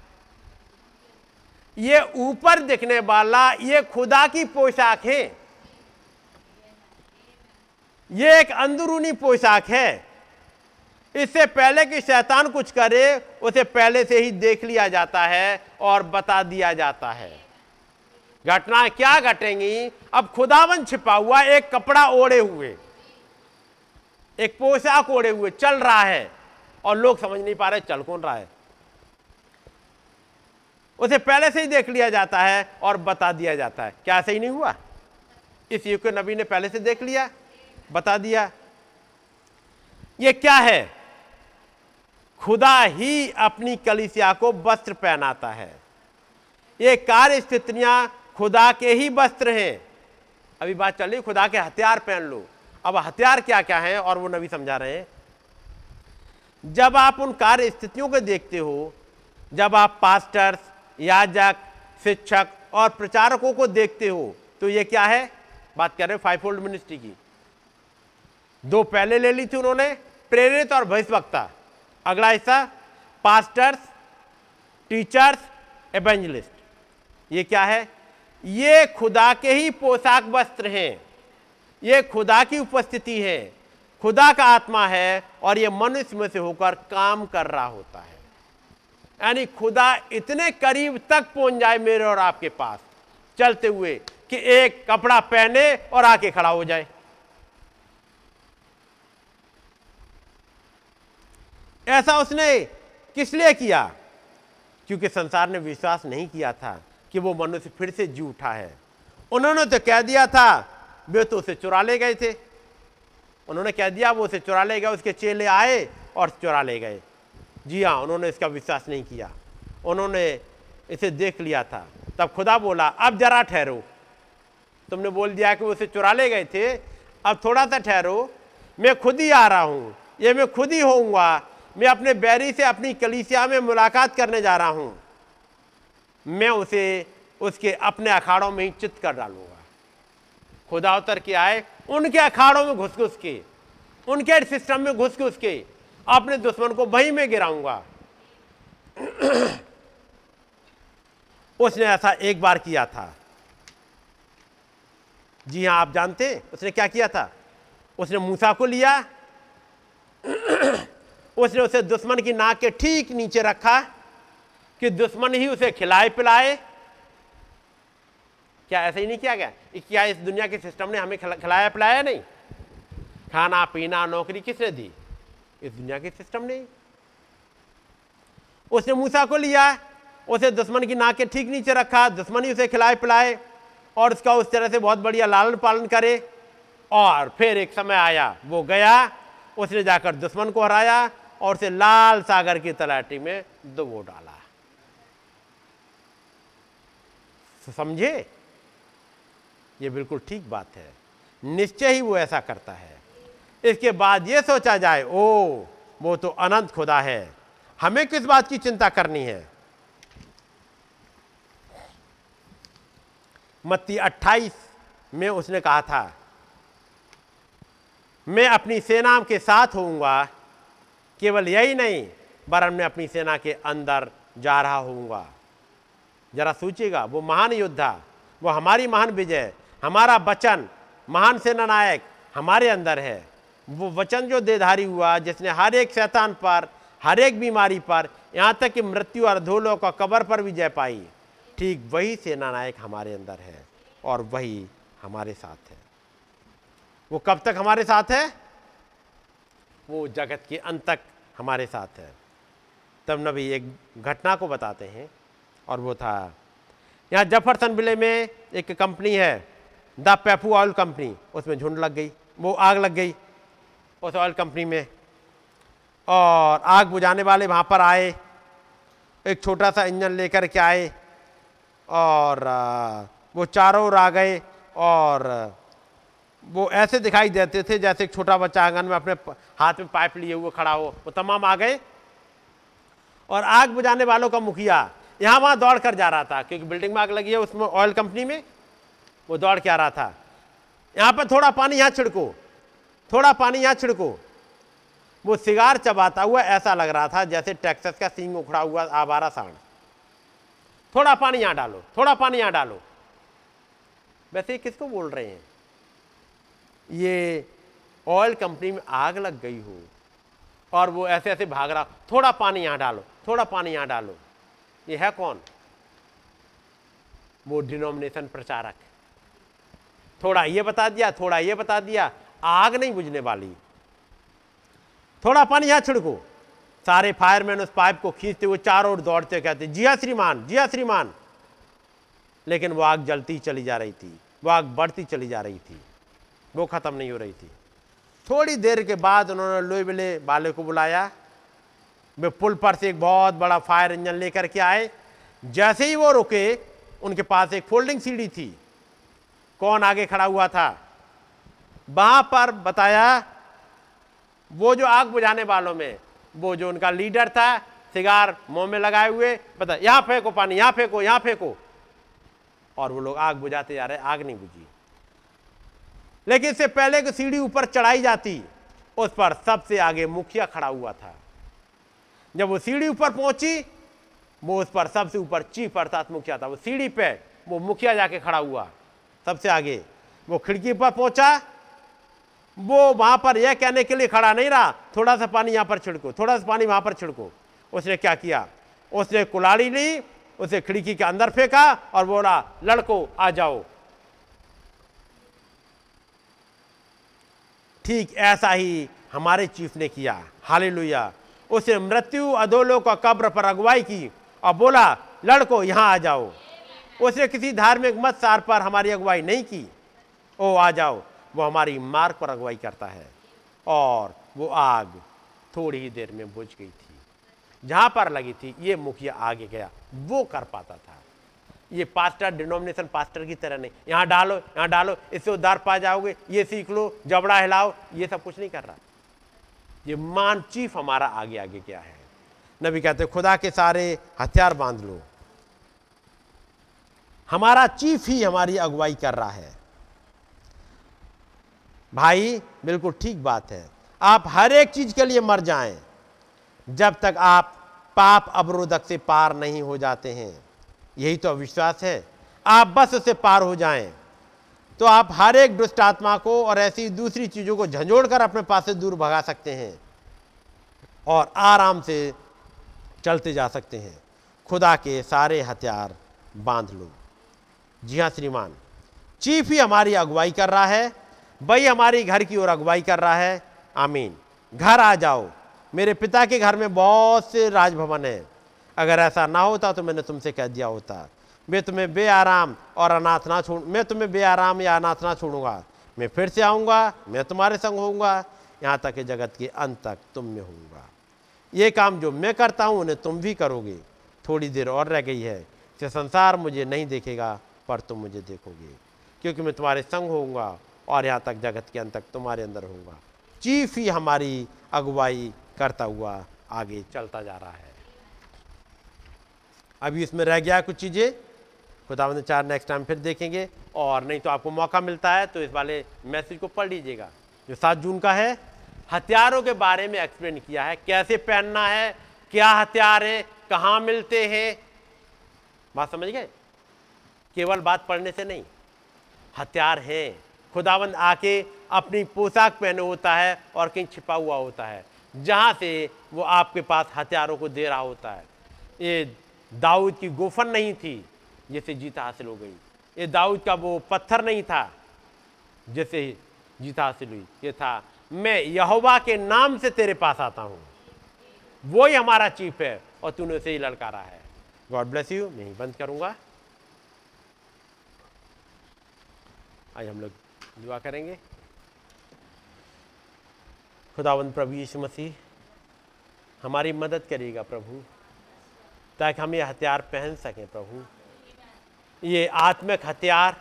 Speaker 3: ये ऊपर दिखने वाला ये खुदा की पोशाक है। ये एक अंदरूनी पोशाक है। इससे पहले कि शैतान कुछ करे, उसे पहले से ही देख लिया जाता है और बता दिया जाता है। घटनाएँ क्या घटेंगी? अब खुदावन छिपा हुआ, एक कपड़ा ओढ़े हुए, एक पोशाक ओढ़े हुए, चल रहा है और लोग समझ नहीं पा रहे, चल कौन रहा है? उसे पहले से ही देख लिया जाता है और बता दिया जाता है। क्या ऐसे ही नहीं हुआ? इस युग के नबी ने पहले से देख लिया, बता दिया। ये क्या है? खुदा ही अपनी कलिसिया को वस्त्र पहनाता है। ये कार्य स्थितियाँ खुदा के ही वस्त्र हैं। अभी बात चल रही, खुदा के हथियार पहन लो। अब हथियार क्या क्या है और वो नबी समझा रहे हैं। जब आप उन कार्य स्थितियों को देखते हो, जब आप पास्टर्स, याजक, शिक्षक और प्रचारकों को देखते हो तो ये क्या है? बात कर रहे फाइव फोल्ड मिनिस्ट्री की। दो पहले ले ली थी उन्होंने, प्रेरित और भविष्यवक्ता। अगला हिस्सा पास्टर्स टीचर्स एवेंजलिस्ट ये क्या है? ये खुदा के ही पोशाक वस्त्र हैं। ये खुदा की उपस्थिति है। खुदा का आत्मा है और ये मनुष्य में से होकर काम कर रहा होता है। यानी खुदा इतने करीब तक पहुँच जाए मेरे और आपके पास, चलते हुए कि एक कपड़ा पहने और आके खड़ा हो जाए। ऐसा उसने किस लिए किया? क्योंकि संसार ने विश्वास नहीं किया था कि वो मनुष्य फिर से जी उठा है। उन्होंने तो कह दिया था, वे तो उसे चुरा ले गए थे। उन्होंने कह दिया, वो उसे चुरा ले गए, उसके चेले आए और चुरा ले गए। जी हाँ उन्होंने इसका विश्वास नहीं किया। उन्होंने इसे देख लिया था। तब खुदा बोला, अब जरा ठहरो। तुमने बोल दिया कि उसे चुरा ले गए थे। अब थोड़ा सा ठहरो। मैं खुद ही आ रहा हूँ। ये मैं खुद ही होऊँगा। मैं अपने बैरी से अपनी कलीसिया में मुलाकात करने जा रहा हूँ। मैं उसे, उसके अपने अखाड़ों में ही चित कर डालूँगा। खुदा उतर के आए, उनके अखाड़ों में घुस घुस के, उनके सिस्टम में घुस घुस के, अपने दुश्मन को वहीं में गिराऊँगा। [CLEARS THROAT] उसने ऐसा एक बार किया था। जी हाँ, आप जानते उसने क्या किया था? उसने मूसा को लिया। [CLEARS THROAT] उसने उसे दुश्मन की नाक के ठीक नीचे रखा कि दुश्मन ही उसे खिलाए पिलाए। क्या ऐसा ही नहीं किया गया? क्या इस दुनिया के सिस्टम ने हमें खिलाया पिलाया नहीं? खाना, पीना, नौकरी किसने दी? इस दुनिया के सिस्टम ने। उसने मूसा को लिया, उसे दुश्मन की नाक के ठीक नीचे रखा, दुश्मन ही उसे खिलाए पिलाए और उसका उस तरह से बहुत बढ़िया लालन पालन करे। और फिर एक समय आया, वो गया, उसने जाकर दुश्मन को हराया और उसे लाल सागर की तलाटी में दुबो डाला। तो समझे? ये बिल्कुल ठीक बात है। निश्चय ही वो ऐसा करता है। इसके बाद ये सोचा जाए, ओ, वो तो अनंत खुदा है। हमें किस बात की चिंता करनी है? मत्ती 28 में उसने कहा था, मैं अपनी सेना के साथ होऊँगा केवल यही नहीं वरन मैं अपनी सेना के अंदर जा रहा होऊँगा। जरा सोचिएगा, वो महान योद्धा, वो हमारी महान विजय, हमारा वचन, महान सेना नायक हमारे अंदर है। वो वचन जो देधारी हुआ, जिसने हर एक शैतान पर, हर एक बीमारी पर, यहाँ तक कि मृत्यु और धूलों का कबर पर भी जय पाई, ठीक वही सेना नायक हमारे अंदर है और वही हमारे साथ है। वो कब तक हमारे साथ है? वो जगत के अंत तक हमारे साथ है। तब नबी एक घटना को बताते हैं और वो था, यहाँ जफरसन बिले में एक कंपनी है, द पेपू ऑयल कंपनी, उसमें झुंड लग गई, वो आग लग गई उस ऑयल कंपनी में। और आग बुझाने वाले वहाँ पर आए, एक छोटा सा इंजन लेकर के आए और वो चारों ओर आ गए और वो ऐसे दिखाई देते थे जैसे एक छोटा बच्चा आँगन में अपने हाथ में पाइप लिए हुए खड़ा हो, वो तमाम आ गए। और आग बुझाने वालों का मुखिया यहाँ वहाँ दौड़ कर जा रहा था, क्योंकि बिल्डिंग में आग लगी है, उसमें ऑयल कंपनी में वो दौड़ के आ रहा था। यहाँ पर थोड़ा पानी यहाँ छिड़को, थोड़ा पानी यहाँ छिड़को। वो सिगार चबाता हुआ ऐसा लग रहा था जैसे टेक्सस का सींग उखड़ा हुआ आबारा सांड थोड़ा पानी यहाँ डालो, थोड़ा पानी यहाँ डालो। वैसे किसको बोल रहे हैं? ये ऑयल कंपनी में आग लग गई हो, और वो ऐसे ऐसे भाग रहा, थोड़ा पानी यहाँ डालो, थोड़ा पानी यहाँ डालो। ये है कौन? वो डिनोमिनेशन प्रचारक। थोड़ा ये बता दिया, थोड़ा ये बता दिया, आग नहीं बुझने वाली। थोड़ा पानी यहाँ छिड़को। सारे फायरमैन उस पाइप को खींचते हुए चारों ओर दौड़ते कहते, जिया श्रीमान जिया श्रीमान। लेकिन वो आग जलती चली जा रही थी, वो आग बढ़ती चली जा रही थी। वो खत्म नहीं हो रही थी। थोड़ी देर के बाद उन्होंने लोईबिले वाले को बुलाया। वे पुल पर से एक बहुत बड़ा फायर इंजन लेकर के आए। जैसे ही वो रुके, उनके पास एक फोल्डिंग सीढ़ी थी। कौन आगे खड़ा हुआ था? वहाँ पर बताया, वो जो आग बुझाने वालों में, वो जो उनका लीडर था, सिगार मुँह में लगाए हुए बता यहाँ फेंको पानी, यहाँ फेंको यहाँ फेंको। और वो लोग आग बुझाते जा रहे, आग नहीं बुझी। लेकिन इससे पहले कि सीढ़ी ऊपर चढ़ाई जाती, उस पर सबसे आगे मुखिया खड़ा हुआ था। जब वो सीढ़ी ऊपर पहुँची, वो उस पर सबसे ऊपर चीफ अर्थात मुखिया था। वो सीढ़ी पे वो मुखिया जाके खड़ा हुआ, सबसे आगे। वो खिड़की पर पहुँचा, वो वहाँ पर यह कहने के लिए खड़ा नहीं रहा, थोड़ा सा पानी यहाँ पर छिड़को, थोड़ा सा पानी वहाँ पर छिड़को। उसने क्या किया? उसने कुलाड़ी ली, उसे खिड़की के अंदर फेंका और बोला, लड़को, आ जाओ। ठीक ऐसा ही हमारे चीफ ने किया। हाले उसे मृत्यु अधोलो का कब्र पर अगुवाई की और बोला, लड़को, यहाँ आ जाओ। उसने किसी धार्मिक मत सार पर हमारी अगुवाई नहीं की। ओ, आ जाओ। वो हमारी मार्ग पर अगुवाई करता है। और वो आग थोड़ी ही देर में बुझ गई थी। जहाँ पर लगी थी, ये मुखिया आगे गया। वो कर पाता था। ये पास्टर डिनोमिनेशन पास्टर की तरह नहीं। यहाँ डालो यहाँ डालो, इससे उद्धार पा जाओगे, ये सीख लो, जबड़ा हिलाओ, ये सब कुछ नहीं कर रहा। ये मान चीफ हमारा आगे आगे क्या है? नबी कहते खुदा के सारे हथियार बाँध लो। हमारा चीफ ही हमारी अगुवाई कर रहा है। भाई, बिल्कुल ठीक बात है। आप हर एक चीज़ के लिए मर जाएँ, जब तक आप पाप अवरोधक से पार नहीं हो जाते हैं। यही तो अविश्वास है। आप बस उससे पार हो जाएँ। तो आप हर एक दुष्ट आत्मा को और ऐसी दूसरी चीज़ों को झंझोड़ कर अपने पास से दूर भगा सकते हैं और आराम से चलते जा सकते हैं। खुदा के सारे हथियार बाँध लो। जी हाँ श्रीमान, चीफ ही हमारी अगुवाई कर रहा है वही हमारी घर की ओर अगुवाई कर रहा है। आमीन। घर आ जाओ। मेरे पिता के घर में बहुत से राजभवन हैं। अगर ऐसा ना होता तो मैंने तुमसे कह दिया होता। मैं तुम्हें बे आराम और अनाथ ना छोड़, मैं तुम्हें बे आराम या अनाथ ना छोड़ूँगा। मैं फिर से आऊँगा, मैं तुम्हारे संग होऊँगा, यहाँ तक कि जगत के अंत तक तुम में होऊँगा। ये काम जो मैं करता हूँ, उन्हें तुम भी करोगे। थोड़ी देर और रह गई है कि संसार मुझे नहीं देखेगा, पर तुम मुझे देखोगे। क्योंकि मैं तुम्हारे संग होऊँगा और यहाँ तक जगत के अंत तक तुम्हारे अंदर होगा चीफ ही हमारी अगुवाई करता हुआ आगे चलता जा रहा है। अभी इसमें रह गया कुछ चीज़ें। खुदा चार नेक्स्ट टाइम फिर देखेंगे। और नहीं तो आपको मौका मिलता है तो इस वाले मैसेज को पढ़ लीजिएगा। जो सात जून का है, हथियारों के बारे में एक्सप्लेन किया है। कैसे पहनना है, क्या हथियार है, कहाँ मिलते हैं। बात समझ गए? केवल बात पढ़ने से नहीं। हथियार हैं। खुदावंद आके अपनी पोशाक पहने होता है और कहीं छिपा हुआ होता है। जहाँ से वो आपके पास हथियारों को दे रहा होता है। ये दाऊद की गोफन नहीं थी, जिसे जीत हासिल हो गई। ये दाऊद का वो पत्थर नहीं था, जिसे जीत हासिल हुई। ये था, मैं यहोवा के नाम से तेरे पास आता हूँ। वो ही हमारा चीफ है और तूने उसे ही ललकारा है। गॉड ब्लेस यू मैं ही बंद करूँगा। आज हम लोग दुआ करेंगे। खुदावंद प्रभु यीशु मसीह, हमारी मदद करिएगा प्रभु। ताकि हम ये हथियार पहन सकें प्रभु। ये आत्मिक हथियार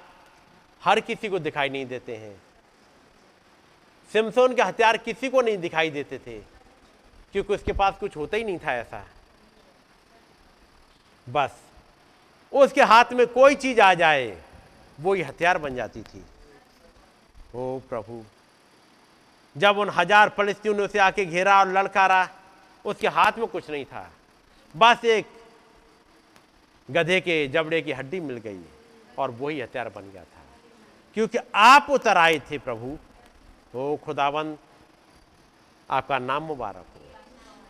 Speaker 3: हर किसी को दिखाई नहीं देते हैं। सिमसोन के हथियार किसी को नहीं दिखाई देते थे, क्योंकि उसके पास कुछ होता ही नहीं था ऐसा। बस, उसके हाथ में कोई चीज़ आ जाए, वो ही हथियार बन जाती थी। ओ प्रभु, जब उन हज़ार फलिस्तीन ने उसे आके घेरा और ललकारा, उसके हाथ में कुछ नहीं था। बस एक गधे के जबड़े की हड्डी मिल गई और वही हथियार बन गया था। क्योंकि आप उतर आए थे प्रभु ओ खुदावन, आपका नाम मुबारक हो।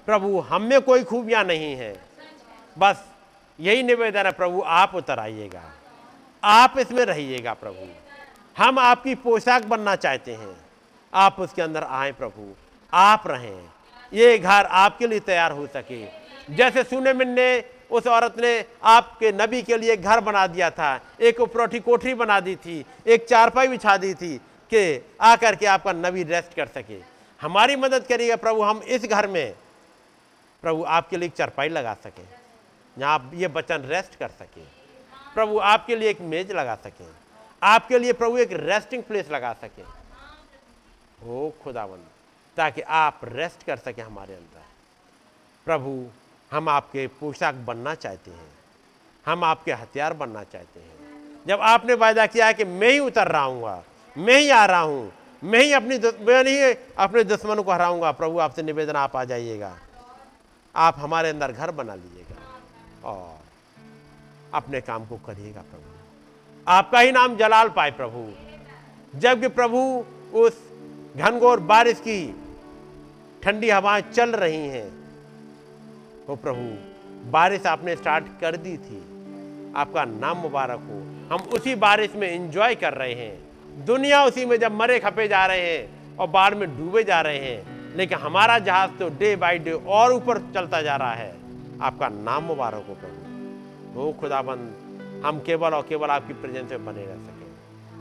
Speaker 3: प्रभु, हम में कोई खूबियाँ नहीं है। बस यही निवेदन है, प्रभु, आप उतर आइएगा। आप इसमें रहिएगा प्रभु। हम आपकी पोशाक बनना चाहते हैं। आप उसके अंदर आए प्रभु। आप रहें। ये घर आपके लिए तैयार हो सके। जैसे सुने ने उस औरत ने आपके नबी के लिए घर बना दिया था, एक उपरोठी कोठरी बना दी थी, एक चारपाई बिछा दी थी कि आकर के आपका नबी रेस्ट कर सके। हमारी मदद करिएगा प्रभु, हम इस घर में प्रभु आपके लिए एक चारपाई लगा सकें जहाँ आप ये बचन रेस्ट कर सके। प्रभु आपके लिए एक मेज लगा सकें, आपके लिए प्रभु एक रेस्टिंग प्लेस लगा सकें। हो खुदावन ताकि आप रेस्ट कर सके हमारे अंदर। प्रभु हम आपके पोशाक बनना चाहते हैं। हम आपके हथियार बनना चाहते हैं। जब आपने वायदा किया है कि मैं ही उतर रहा हूँ, मैं ही आ रहा हूँ, मैं ही अपनी मैं नहीं, अपने दुश्मन को हराऊँगा, प्रभु आपसे निवेदन, आप आ जाइएगा। आप हमारे अंदर घर बना लीजिएगा और अपने काम को करिएगा प्रभु। आपका ही नाम जलाल पाए प्रभु। जबकि प्रभु उस घनघोर बारिश की ठंडी हवाएँ चल रही हैं वो प्रभु, बारिश आपने स्टार्ट कर दी थी। आपका नाम मुबारक हो। हम उसी बारिश में इंजॉय कर रहे हैं। दुनिया उसी में जब मरे खपे जा रहे हैं और बाढ़ में डूबे जा रहे हैं। लेकिन हमारा जहाज़ तो डे बाई डे और ऊपर चलता जा रहा है। आपका नाम मुबारक हो प्रभु। वो खुदाबंद, हम केवल और केवल आपकी प्रेजेंस में बने रह सकें।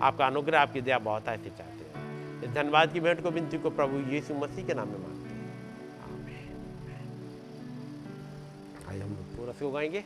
Speaker 3: आपका अनुग्रह, आपकी दया बहुत ऐसे चाहते हैं। इस धन्यवाद की भेंट को बिनती को प्रभु यीशु मसीह के नाम में मांगते आइए हम पूरा से उगाएँगे